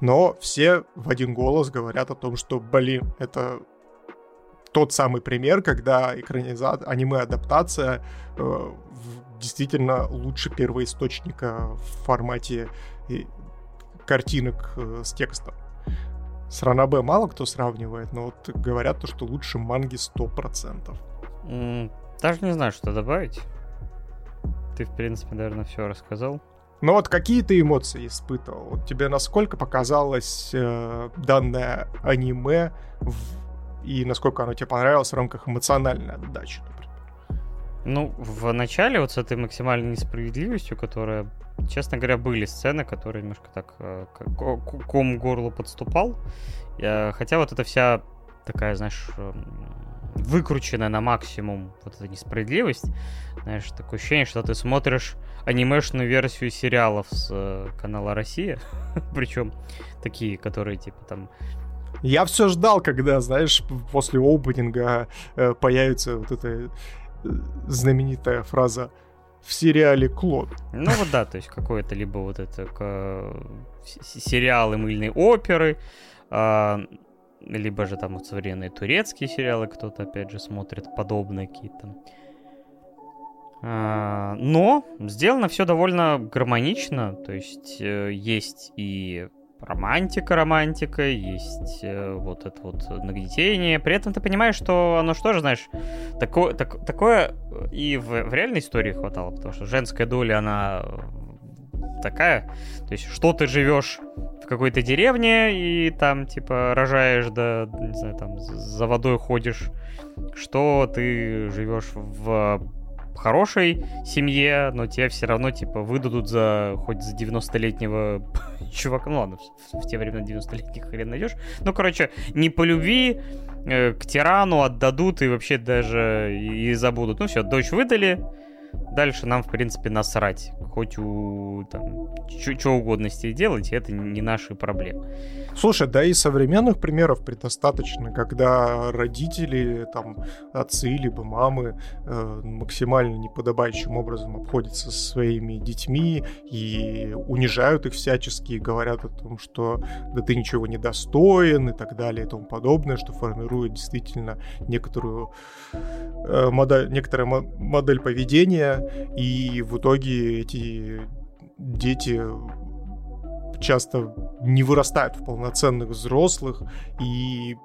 Но все в один голос говорят о том, что, блин, это тот самый пример, когда экранизация, аниме-адаптация э, действительно лучше первоисточника в формате и, картинок э, с текстом. С Ранабе мало кто сравнивает, но вот говорят то, что лучше манги 100%. Mm, даже не знаю, что добавить. Ты, в принципе, наверное, все рассказал. Но вот какие ты эмоции испытывал? Вот тебе насколько показалось э, данное аниме в... и насколько оно тебе понравилось в рамках эмоциональной отдачи? Ну, в начале вот с этой максимальной несправедливостью, которая, честно говоря, были сцены, которые немножко так э, ком горло подступал. Я, хотя вот эта вся такая, знаешь, эм, выкрученная на максимум вот эта несправедливость. Знаешь, такое ощущение, что ты смотришь анимешную версию сериалов с э, канала Россия. Причем такие, которые типа там я все ждал, когда, знаешь, после опенинга э, появится вот эта э, знаменитая фраза в сериале Клод. Ну вот да, то есть какое-то либо вот это к... сериалы мыльной оперы, э, либо же там вот современные турецкие сериалы кто-то, опять же, смотрит подобные какие-то. А, но сделано все довольно гармонично, то есть э, есть и романтика, романтика, есть э, вот это вот нагнетение. При этом ты понимаешь, что оно что же, знаешь, такое, так, такое и в, в реальной истории хватало, потому что женская доля, она такая. То есть, что ты живешь в какой-то деревне и там, типа, рожаешь, да, не знаю, там, за водой ходишь, что ты живешь в хорошей семье, но тебе все равно, типа, выдадут за хоть за 90-летнего чувака. Ну ладно, в, в те времена 90-летних хрен найдешь. Ну, короче, не по любви э, к тирану отдадут и вообще даже и забудут. Ну все, дочь выдали, Дальше нам, в принципе, насрать. Хоть у там что угодно с ней делать, это не наши проблемы. Слушай, да и современных примеров предостаточно, когда родители, там, отцы либо мамы э, максимально неподобающим образом обходятся со своими детьми и унижают их всячески, и говорят о том, что да ты ничего не достоин и так далее и тому подобное, что формирует действительно некоторую э, модель, некоторая модель поведения, и в итоге эти дети часто не вырастают в полноценных взрослых и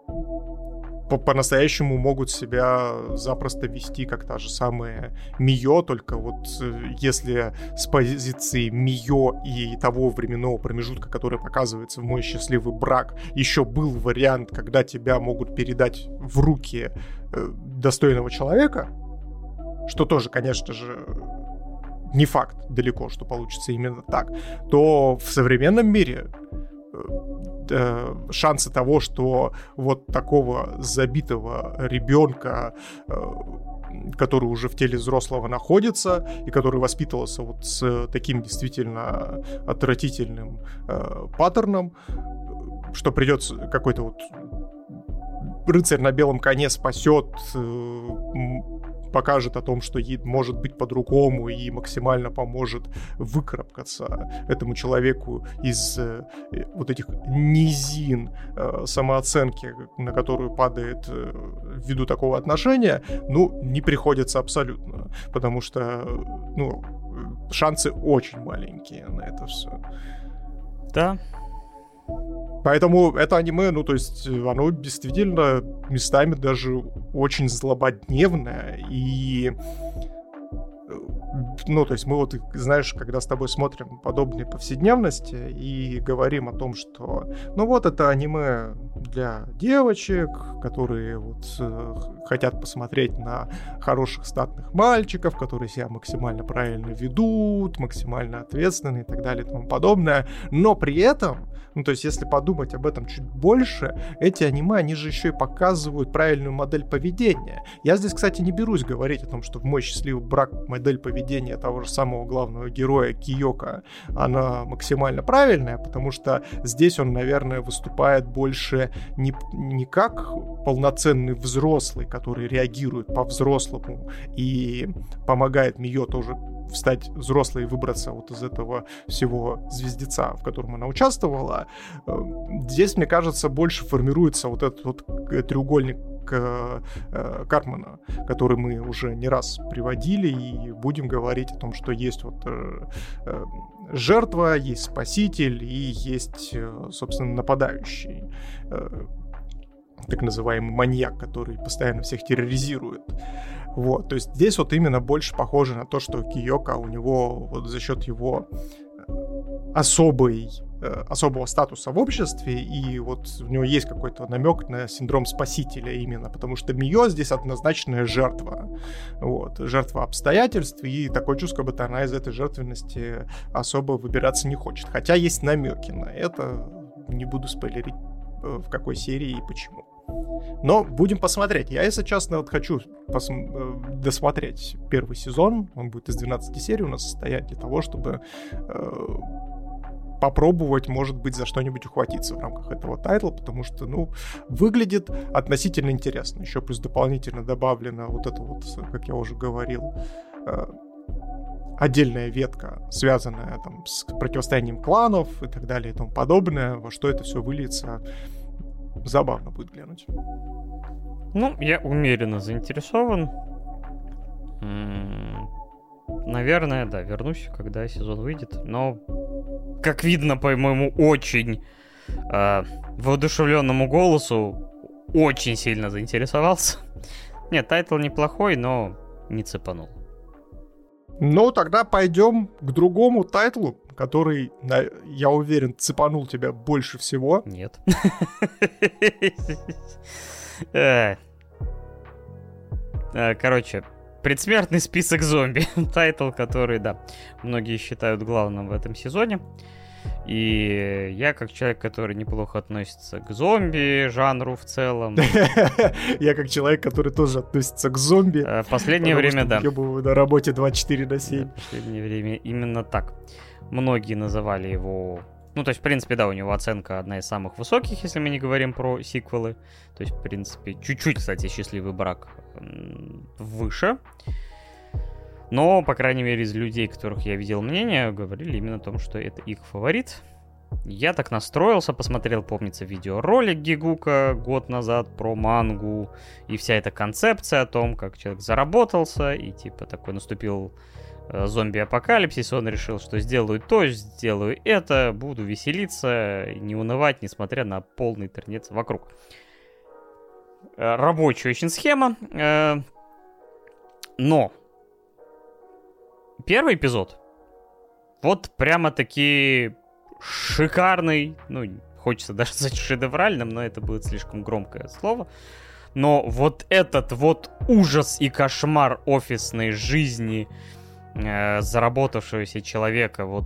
по-настоящему могут себя запросто вести, как та же самая Мио, только вот э, если с позиции Мио и того временного промежутка, который показывается в «Мой счастливый брак», еще был вариант, когда тебя могут передать в руки э, достойного человека, что тоже, конечно же, не факт далеко, что получится именно так, то в современном мире э, э, шансы того, что вот такого забитого ребенка, э, который уже в теле взрослого находится и который воспитывался вот с таким действительно отвратительным паттерном, что придется какой-то вот рыцарь на белом коне спасет покажет о том, что может быть по-другому и максимально поможет выкарабкаться этому человеку из э, вот этих низин э, самооценки, на которую падает э, ввиду такого отношения, ну, не приходится абсолютно, потому что, ну, шансы очень маленькие на это все. Да, Поэтому это аниме, ну, то есть, оно действительно местами даже очень злободневное. И ну, то есть мы вот, знаешь, когда с тобой смотрим подобные повседневности и говорим о том, что, ну вот это аниме для девочек, которые вот э, хотят посмотреть на хороших статных мальчиков, которые себя максимально правильно ведут, максимально ответственны и так далее и тому подобное. Но при этом ну, то есть, если подумать об этом чуть больше, эти аниме, они же еще и показывают правильную модель поведения. Я здесь, кстати, не берусь говорить о том, что в мой счастливый брак модель поведения того же самого главного героя Киока, она максимально правильная, потому что здесь он, наверное, выступает больше не, не как полноценный взрослый, который реагирует по-взрослому и помогает Мио тоже стать взрослой и выбраться вот из этого всего звездеца, в котором она участвовала. Э, здесь, мне кажется, больше формируется вот этот вот треугольник э, Кармана, который мы уже не раз приводили, и будем говорить о том, что есть вот э, жертва, есть спаситель и есть, собственно, нападающий так называемый маньяк, который постоянно всех терроризирует. Вот, то есть здесь вот именно больше похоже на то, что Киока у него вот за счет его э, особый, э, особого статуса в обществе, и вот у него есть какой-то намек на синдром спасителя именно, потому что Мио здесь однозначная жертва, вот, жертва обстоятельств, и такое чувство, как будто она из этой жертвенности особо выбираться не хочет. Хотя есть намеки на это, не буду спойлерить, в какой серии и почему. Но будем посмотреть. Я, если честно, вот хочу пос- э, досмотреть первый сезон. Он будет из 12 серий у нас состоять для того, чтобы э, попробовать, может быть, за что-нибудь ухватиться в рамках этого тайтла, потому что, ну, выглядит относительно интересно. Еще плюс дополнительно добавлено вот это вот, как я уже говорил, э, отдельная ветка, связанная там с противостоянием кланов и так далее и тому подобное, во что это все выльется забавно будет глянуть. Ну, я умеренно заинтересован. Наверное, да, вернусь, когда сезон выйдет. Но, как видно по моему очень э, воодушевленному голосу, очень сильно заинтересовался. Нет, тайтл неплохой, но не цепанул. Ну, тогда пойдем к другому тайтлу, который, я уверен, цепанул тебя больше всего. Нет. Э. Короче, предсмертный список зомби. Тайтл, который, да, многие считают главным в этом сезоне. И я, как человек, который неплохо относится к зомби, жанру в целом. Я, как человек, который тоже относится к зомби. Э, в последнее время, да. Я был на работе 24 на 7. В последнее время именно так. Многие называли его... Ну, то есть, в принципе, да, у него оценка одна из самых высоких, если мы не говорим про сиквелы. То есть, в принципе, чуть-чуть, кстати, счастливый брак выше. Но, по крайней мере, из людей, которых я видел мнение, говорили именно о том, что это их фаворит. Я так настроился, посмотрел, помнится, видеоролик Гигука год назад про мангу, и вся эта концепция о том, как человек заработался, и типа такой наступил зомби-апокалипсис, он решил, что сделаю то, сделаю это, буду веселиться, не унывать, несмотря на полный интернет вокруг. Э, рабочая очень схема, э, но первый эпизод вот прямо-таки шикарный, ну, хочется даже сказать шедевральным, но это будет слишком громкое слово. Но вот этот вот ужас и кошмар офисной жизни, э, заработавшегося человека, вот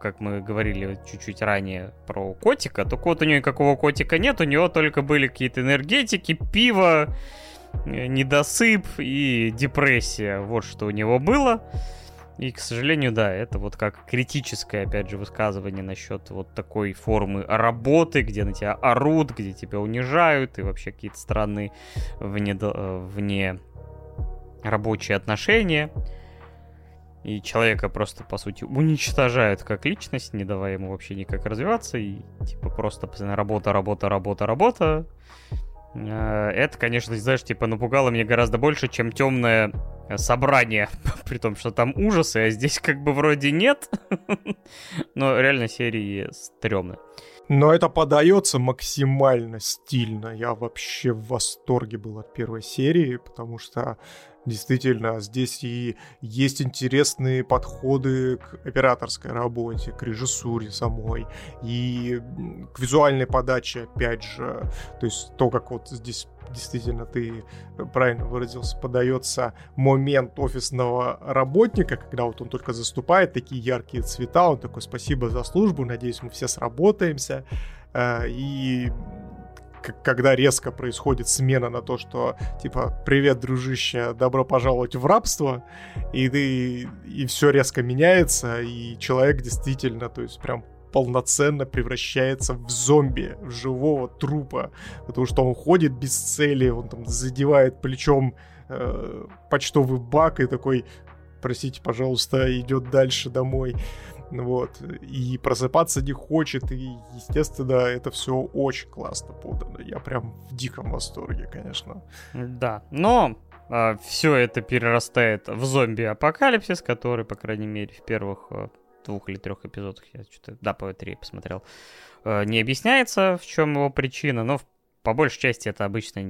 как мы говорили чуть-чуть ранее про котика, то вот у него никакого котика нет, у него только были какие-то энергетики, пиво, э, недосып и депрессия. Вот что у него было. И, к сожалению, да, это вот как критическое, опять же, высказывание насчет вот такой формы работы, где на тебя орут, где тебя унижают, и вообще какие-то странные вне, э, вне рабочие отношения и человека просто, по сути, уничтожают как личность, не давая ему вообще никак развиваться, и типа просто работа, работа, работа, работа. Э, это, конечно, знаешь, типа напугало меня гораздо больше, чем темное собрание, при том, что там ужасы, а здесь как бы вроде нет. Но реально серии стрёмные. Но это подается максимально стильно. Я вообще в восторге был от первой серии, потому что Действительно, здесь и есть интересные подходы к операторской работе, к режиссуре самой, и к визуальной подаче, опять же. То есть то, как вот здесь действительно ты правильно выразился, подается момент офисного работника, когда вот он только заступает, такие яркие цвета, он такой, спасибо за службу, надеюсь, мы все сработаемся. Э, и когда резко происходит смена на то, что типа привет, дружище, добро пожаловать в рабство, и ты и все резко меняется, и человек действительно, то есть прям полноценно превращается в зомби, в живого трупа, потому что он ходит без цели, он там задевает плечом э, почтовый бак и такой, простите, пожалуйста, идет дальше домой. Вот. И просыпаться не хочет, и, естественно, это все очень классно подано. Я прям в диком восторге, конечно. Да, но э, а, все это перерастает в зомби-апокалипсис, который, по крайней мере, в первых э, двух или трех эпизодах, я что-то, да, по три посмотрел, э, не объясняется, в чем его причина, но по большей части это обычно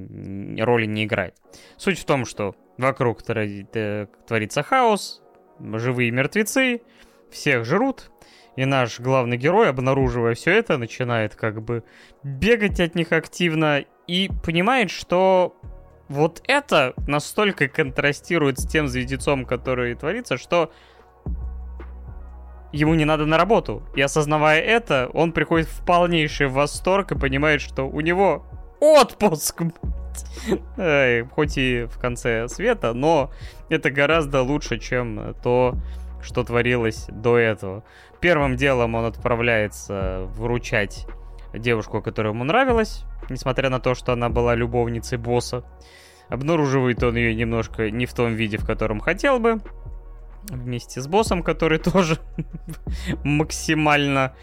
роли не играет. Суть в том, что вокруг творится хаос, живые мертвецы, всех жрут, и наш главный герой, обнаруживая все это, начинает как бы бегать от них активно и понимает, что вот это настолько контрастирует с тем звездецом, который творится, что ему не надо на работу. И осознавая это, он приходит в полнейший восторг и понимает, что у него отпуск. Хоть и в конце света, но это гораздо лучше, чем то, что творилось до этого. Первым делом он отправляется вручать девушку, которая ему нравилась, несмотря на то, что она была любовницей босса. Обнаруживает он ее немножко не в том виде, в котором хотел бы. Вместе с боссом, который тоже максимально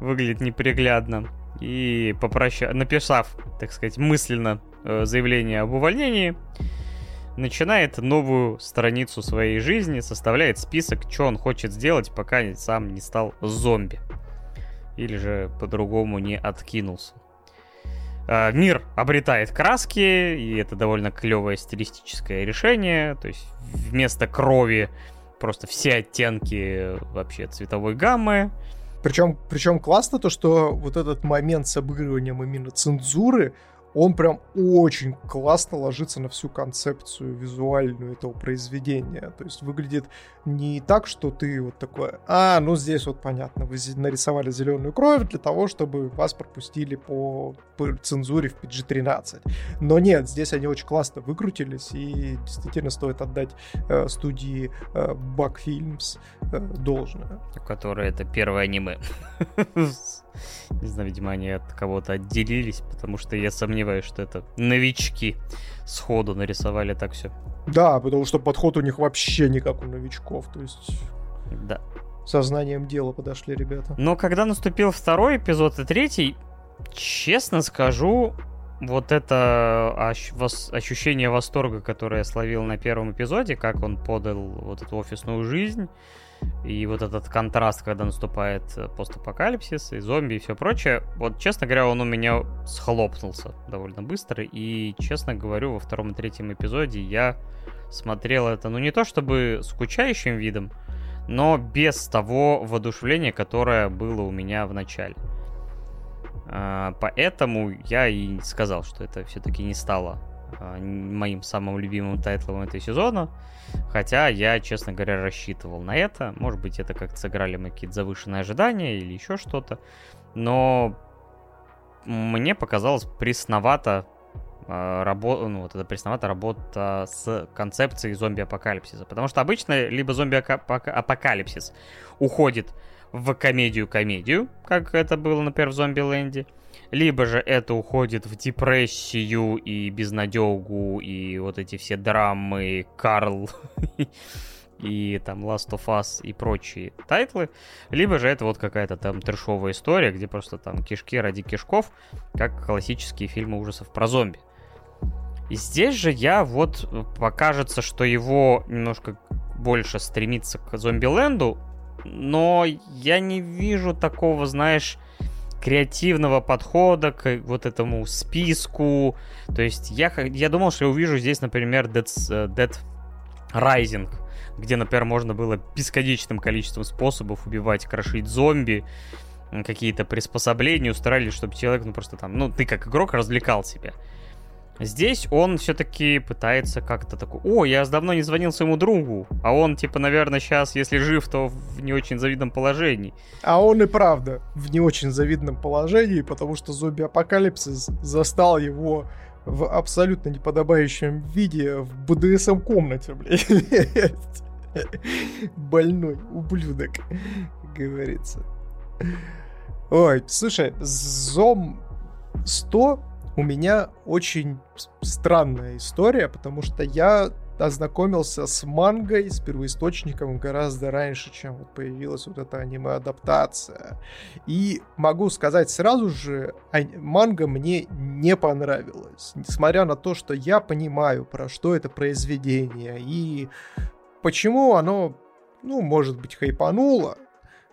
выглядит неприглядно. И попрощав, написав, так сказать, мысленно э, заявление об увольнении, начинает новую страницу своей жизни, составляет список, что он хочет сделать, пока сам не стал зомби. Или же по-другому не откинулся. А, мир обретает краски, и это довольно клевое стилистическое решение. То есть вместо крови просто все оттенки вообще цветовой гаммы. Причем, причем классно то, что вот этот момент с обыгрыванием именно цензуры, он прям очень классно ложится на всю концепцию визуальную этого произведения. То есть выглядит не так, что ты вот такой, а, ну здесь вот понятно, вы нарисовали зеленую кровь для того, чтобы вас пропустили по, по цензуре в PG-13. Но нет, здесь они очень классно выкрутились, и действительно стоит отдать э, студии э, Bug Films э, должное. У это первое аниме. Не знаю, видимо, они от кого-то отделились, потому что я сомневаюсь, что это новички сходу нарисовали так все. Да, потому что подход у них вообще не как у новичков, то есть... Да. Сознанием дела подошли ребята. Но когда наступил второй эпизод и третий, честно скажу, вот это ощущение восторга, которое я словил на первом эпизоде, как он подал вот эту офисную жизнь, и вот этот контраст, когда наступает э, постапокалипсис и зомби и все прочее, вот, честно говоря, он у меня схлопнулся довольно быстро. И, честно говорю, во втором и третьем эпизоде я смотрел это, ну, не то чтобы скучающим видом, но без того воодушевления, которое было у меня в начале. А, поэтому я и сказал, что это все-таки не стало моим самым любимым тайтлом этого сезона. Хотя я, честно говоря, рассчитывал на это. Может быть, это как-то сыграли мы какие-то завышенные ожидания или еще что-то. Но мне показалось пресновато а, работа, ну, вот это пресновато работа с концепцией зомби-апокалипсиса. Потому что обычно либо зомби-апокалипсис уходит в комедию-комедию, как это было, например, в Зомби-Ленде, либо же это уходит в депрессию и безнадегу, и вот эти все драмы, Карл и там Last of Us и прочие тайтлы, либо же это вот какая-то там трешовая история, где просто там кишки ради кишков, как классические фильмы ужасов про зомби. И здесь же я вот покажется, что его немножко больше стремится к зомби-ленду, но я не вижу такого, знаешь, креативного подхода к вот этому списку. То есть я, я думал, что я увижу здесь, например, Dead, Dead Rising, где, например, можно было бесконечным количеством способов убивать, крошить зомби, какие-то приспособления устраивали, чтобы человек, ну, просто там, ну, ты как игрок развлекал себя. Здесь он все-таки пытается как-то такой, о, я давно не звонил своему другу, а он, типа, наверное, сейчас, если жив, то в не очень завидном положении. А он и правда в не очень завидном положении, потому что зомби-апокалипсис застал его в абсолютно неподобающем виде в БДСМ-комнате, блядь. Больной ублюдок, говорится. Ой, слушай, Зом 100 у меня очень странная история, потому что я ознакомился с мангой, с первоисточником гораздо раньше, чем вот появилась вот эта аниме-адаптация. И могу сказать сразу же, манга мне не понравилась. Несмотря на то, что я понимаю, про что это произведение и почему оно, ну, может быть, хайпануло,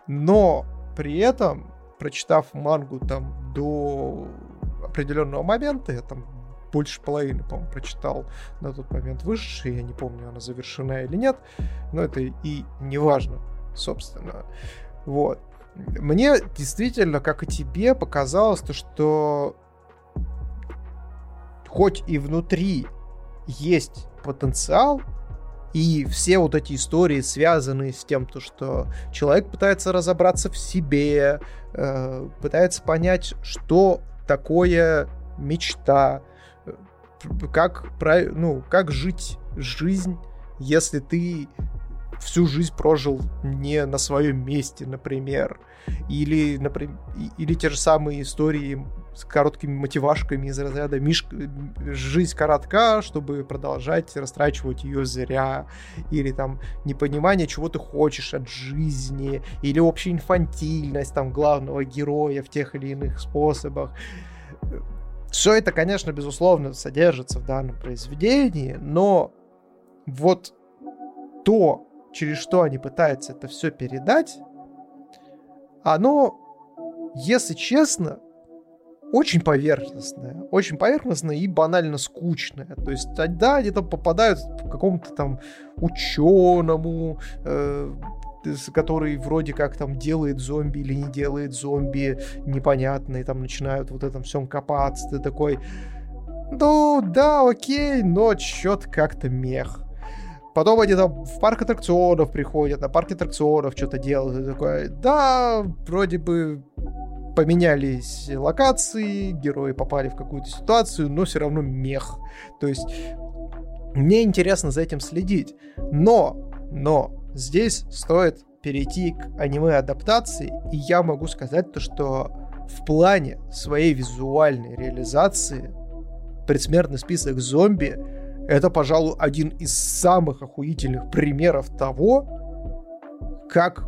но при этом прочитав мангу там до определенного момента, я там больше половины, по-моему, прочитал на тот момент вышедший, я не помню, она завершена или нет, но это и не важно, собственно. Вот. Мне действительно, как и тебе, показалось то, что хоть и внутри есть потенциал, и все вот эти истории, связанные с тем, то, что человек пытается разобраться в себе, э, пытается понять, что такое мечта, как, ну, как жить жизнь, если ты всю жизнь прожил не на своем месте, например. Или, например, или те же самые истории с короткими мотивашками из разряда Миш... «Жизнь коротка, чтобы продолжать растрачивать ее зря», или там непонимание, чего ты хочешь от жизни, или общая инфантильность там главного героя в тех или иных способах. Все это, конечно, безусловно, содержится в данном произведении, но вот то, через что они пытаются это все передать, оно, если честно, очень поверхностное, очень поверхностное и банально скучное. То есть, да, они там попадают к какому-то там ученому, э, который вроде как там делает зомби или не делает зомби, непонятно, и там начинают вот этом всем копаться. Ты такой, ну да, окей, но чё-то как-то мех. Потом они там в парк аттракционов приходят, на парке аттракционов что-то делают. И такое, да, вроде бы поменялись локации, герои попали в какую-то ситуацию, но все равно мех. То есть мне интересно за этим следить. Но, но, здесь стоит перейти к аниме-адаптации, и я могу сказать то, что в плане своей визуальной реализации предсмертный список зомби это, пожалуй, один из самых охуительных примеров того, как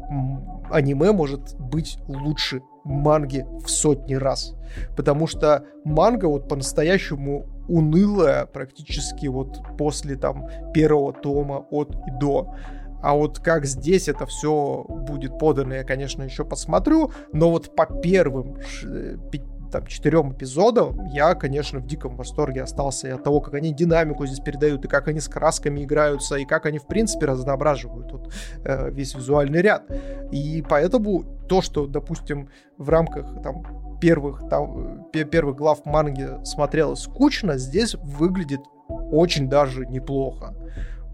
аниме может быть лучше манги в сотни раз. Потому что манга вот по-настоящему унылая практически вот после там первого тома от и до. А вот как здесь это все будет подано, я, конечно, еще посмотрю. Но вот по первым э, там, четырем эпизодам я, конечно, в диком восторге остался и от того, как они динамику здесь передают, и как они с красками играются, и как они, в принципе, разноображивают вот, э, весь визуальный ряд. И поэтому то, что, допустим, в рамках там, первых, там, первых глав манги смотрелось скучно, здесь выглядит очень даже неплохо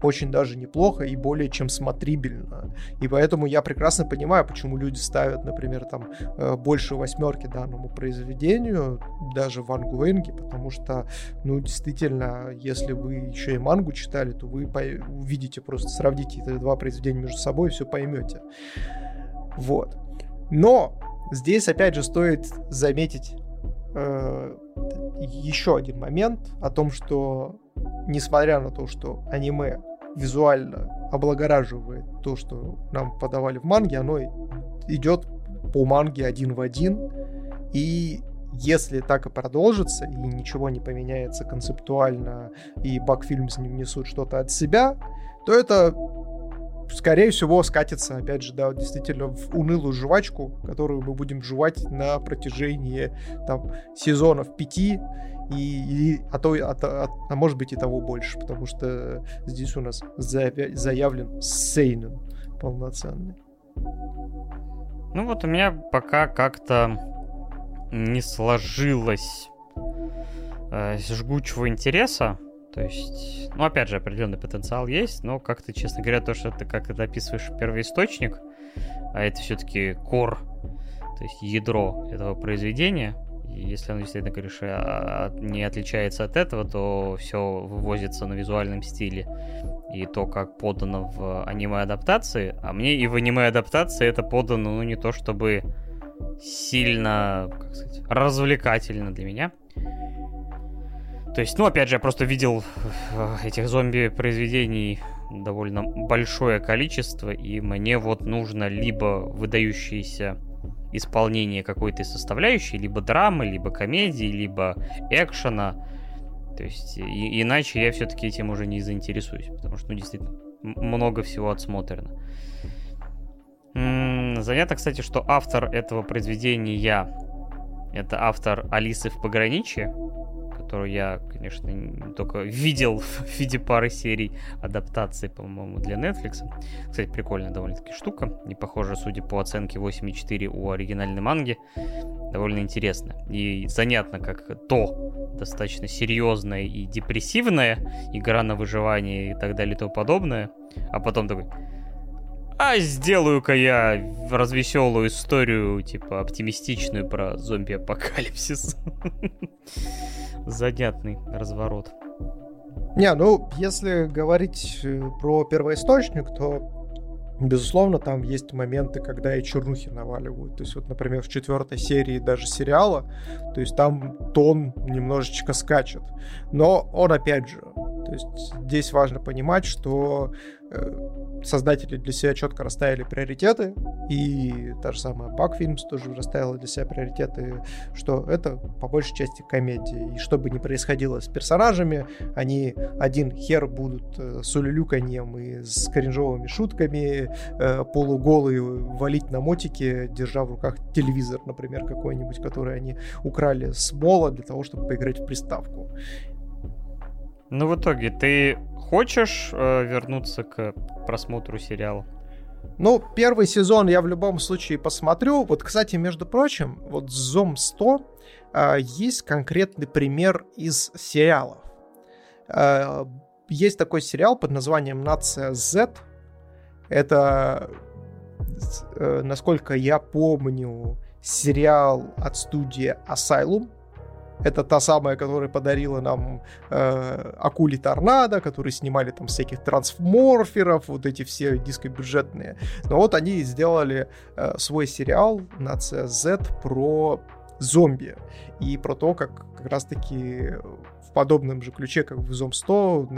очень даже неплохо и более чем смотрибельно. И поэтому я прекрасно понимаю, почему люди ставят, например, там э, больше восьмерки данному произведению, даже в Ангуэнге, потому что, ну, действительно, если вы еще и мангу читали, то вы увидите, просто сравните эти два произведения между собой и все поймете. Вот. Но здесь, опять же, стоит заметить э, еще один момент о том, что несмотря на то, что аниме визуально облагораживает то, что нам подавали в манге, оно идет по манге один в один. И если так и продолжится, и ничего не поменяется концептуально, и Бакфильм несут что-то от себя, то это, скорее всего, скатится, опять же, да, действительно, в унылую жвачку, которую мы будем жевать на протяжении там, сезонов пяти, и, и а, то, а, а, а может быть и того больше, потому что здесь у нас заявлен Сейнен полноценный. Ну вот у меня пока как-то не сложилось э, жгучего интереса. То есть, ну, опять же, определенный потенциал есть, но как-то, честно говоря, то, что ты как это описываешь первоисточник, а это все-таки кор, то есть ядро этого произведения, если оно действительно, говоришь, а, а, не отличается от этого, то все вывозится на визуальном стиле. И то, как подано в аниме-адаптации, а мне и в аниме-адаптации это подано, ну, не то чтобы сильно, как сказать, развлекательно для меня. То есть, ну, опять же, я просто видел э, этих зомби-произведений довольно большое количество, и мне вот нужно либо выдающиеся исполнение какой-то составляющей, либо драмы, либо комедии, либо экшена. То есть, и, иначе я все-таки этим уже не заинтересуюсь, потому что, ну, действительно, много всего отсмотрено. М-м, занятно, кстати, что автор этого произведения это автор Алисы в пограничье, которую я, конечно, только видел в виде пары серий адаптации, по-моему, для Netflix. Кстати, прикольная довольно-таки штука. Не похоже, судя по оценке 8,4 у оригинальной манги. Довольно интересно. И занятно, как то достаточно серьезная и депрессивная игра на выживание и так далее и тому подобное. А потом такой, а сделаю-ка я развеселую историю, типа, оптимистичную про зомби-апокалипсис. занятный разворот. Не, ну, если говорить э, про первоисточник, то Безусловно, там есть моменты, когда и чернухи наваливают. То есть, вот, например, в четвертой серии даже сериала, то есть там тон немножечко скачет. Но он, опять же, то есть здесь важно понимать, что создатели для себя четко расставили приоритеты, и та же самая Bug Films тоже расставила для себя приоритеты, что это по большей части комедия. И что бы ни происходило с персонажами, они один хер будут э, с улюлюканьем и с кринжовыми шутками, э, полуголые валить на мотике, держа в руках телевизор, например, какой-нибудь, который они украли с мола для того, чтобы поиграть в приставку. Ну, в итоге, ты хочешь э, вернуться к просмотру сериала? Ну, первый сезон я в любом случае посмотрю. Вот, кстати, между прочим, вот Зом 100 э, есть конкретный пример из сериалов. Э, есть такой сериал под названием «Нация Z». Это, э, насколько я помню, сериал от студии Asylum. Это та самая, которая подарила нам э, Акули Торнадо, которые снимали там всяких трансморферов, вот эти все дискобюджетные. Но вот они сделали э, свой сериал на CZ про зомби и про то, как как раз-таки в подобном же ключе, как в Зом 100,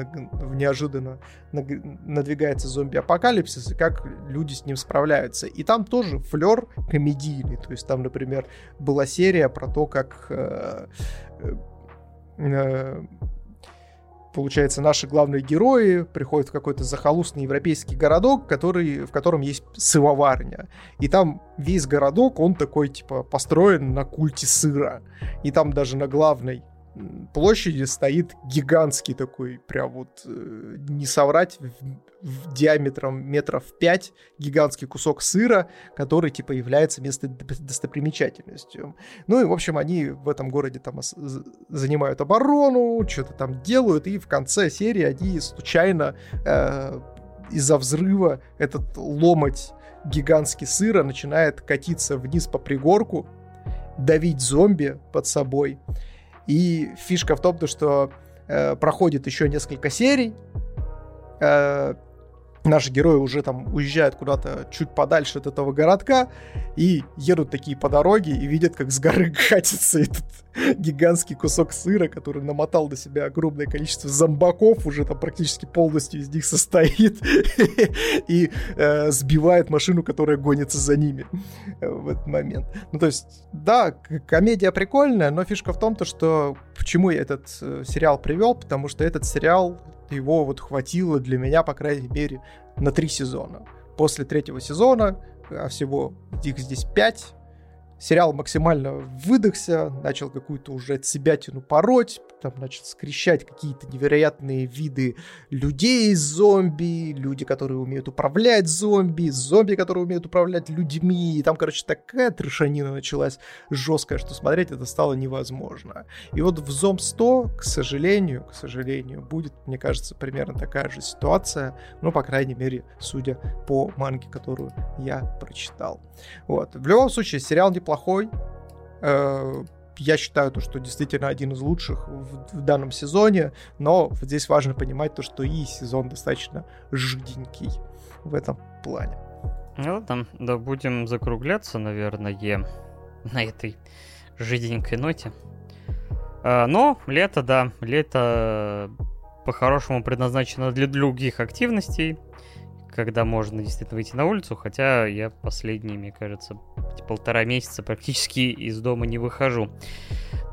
неожиданно надвигается зомби-апокалипсис, и как люди с ним справляются. И там тоже флер комедийный. То есть там, например, была серия про то, как э, э, получается, наши главные герои приходят в какой-то захолустный европейский городок, который, в котором есть сывоварня. И там весь городок, он такой, типа, построен на культе сыра. И там даже на главной площади стоит гигантский такой, прям вот, э, не соврать, в, в диаметром метров 5 гигантский кусок сыра, который, типа, является местной достопримечательностью. Ну и, в общем, они в этом городе там занимают оборону, что-то там делают, и в конце серии они случайно э, из-за взрыва этот ломоть гигантский сыра начинает катиться вниз по пригорку, давить зомби под собой. И фишка в том, что э, проходит еще несколько серий, э, наши герои уже там уезжают куда-то чуть подальше от этого городка и едут такие по дороге и видят, как с горы катится этот гигантский кусок сыра, который намотал до себя огромное количество зомбаков, уже там практически полностью из них состоит, и э, сбивает машину, которая гонится за ними э, в этот момент. Ну, то есть, да, комедия прикольная, но фишка в том, то, что почему я этот э, сериал привел, потому что этот сериал его вот хватило для меня, по крайней мере, на три сезона. После третьего сезона, а всего их здесь пять, сериал максимально выдохся, начал какую-то уже от себя тяну пороть, там начал скрещать какие-то невероятные виды людей из зомби, люди, которые умеют управлять зомби, зомби, которые умеют управлять людьми, и там, короче, такая трешанина началась жесткая, что смотреть это стало невозможно. И вот в Зом 100, к сожалению, к сожалению, будет, мне кажется, примерно такая же ситуация, ну, по крайней мере, судя по манге, которую я прочитал. Вот. В любом случае, сериал неплохой, э, я считаю, то, что действительно один из лучших в, в данном сезоне, но здесь важно понимать то, что и сезон достаточно жиденький в этом плане. Ну, там, да, будем закругляться, наверное, на этой жиденькой ноте. А, но лето, да, лето по-хорошему предназначено для других активностей, когда можно действительно выйти на улицу, хотя я последние, мне кажется, полтора месяца практически из дома не выхожу.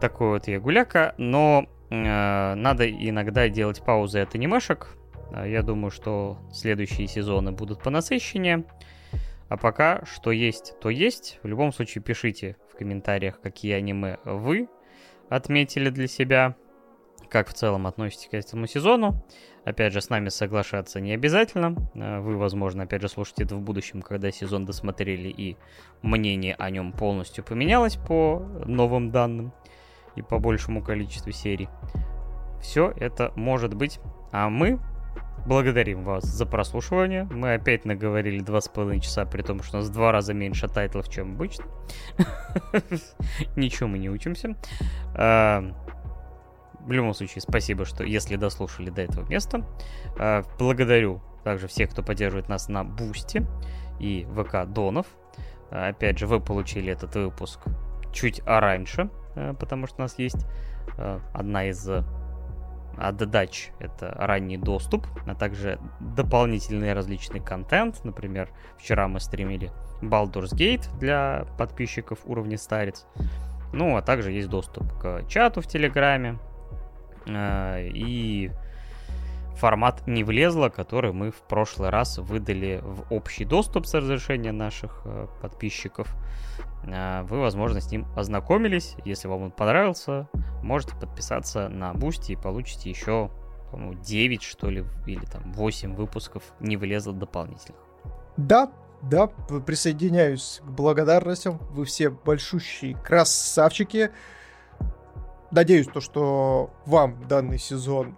Такой вот я гуляка, но э, надо иногда делать паузы от анимешек. А я думаю, что следующие сезоны будут понасыщеннее. А пока что есть, то есть. В любом случае пишите в комментариях, какие аниме вы отметили для себя, как в целом относитесь к этому сезону. Опять же, с нами соглашаться не обязательно. Э, вы, возможно, опять же, слушаете это в будущем, когда сезон досмотрели и мнение о нем полностью поменялось по новым данным и по большему количеству серий. Все это может быть. А мы благодарим вас за прослушивание. Мы опять наговорили два с половиной часа, при том, что у нас два раза меньше тайтлов, чем обычно. Ничего мы не учимся. В любом случае, спасибо, что если дослушали до этого места. А, благодарю также всех, кто поддерживает нас на Бусти и ВК Донат. А, опять же, вы получили этот выпуск чуть раньше, а, потому что у нас есть одна из отдач — это ранний доступ, а также дополнительный различный контент. Например, вчера мы стримили Baldur's Gate для подписчиков уровня Старец. Ну, а также есть доступ к чату в Телеграме, и формат не влезло, который мы в прошлый раз выдали в общий доступ с разрешения наших э, подписчиков. Э, вы, возможно, с ним ознакомились. Если вам он понравился, можете подписаться на Бусти и получите еще, по-моему, 9, что ли, или там 8 выпусков не влезло дополнительных. Да, да, присоединяюсь к благодарностям. Вы все большущие красавчики. Надеюсь, то, что вам данный сезон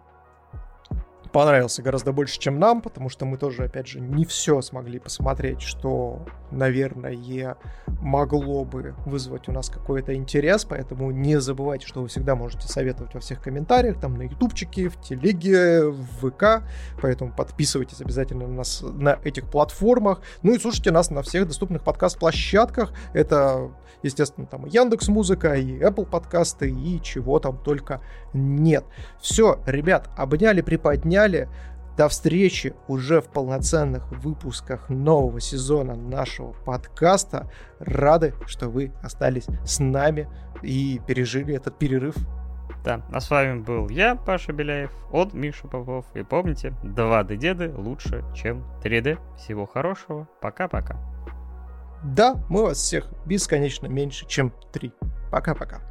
понравился гораздо больше, чем нам, потому что мы тоже, опять же, не все смогли посмотреть, что, наверное, могло бы вызвать у нас какой-то интерес, поэтому не забывайте, что вы всегда можете советовать во всех комментариях, там на ютубчике, в телеге, в ВК, поэтому подписывайтесь обязательно на нас на этих платформах, ну и слушайте нас на всех доступных подкаст-площадках, это, естественно, там Яндекс Музыка, и Apple подкасты, и чего там только нет. Все, ребят, обняли, приподняли, обняли. До встречи уже в полноценных выпусках нового сезона нашего подкаста. Рады, что вы остались с нами и пережили этот перерыв. Да, а с вами был я, Паша Беляев, от Миша Попов. И помните, 2D деды лучше, чем 3D. Всего хорошего, пока-пока. Да, мы вас всех бесконечно меньше, чем 3. Пока-пока.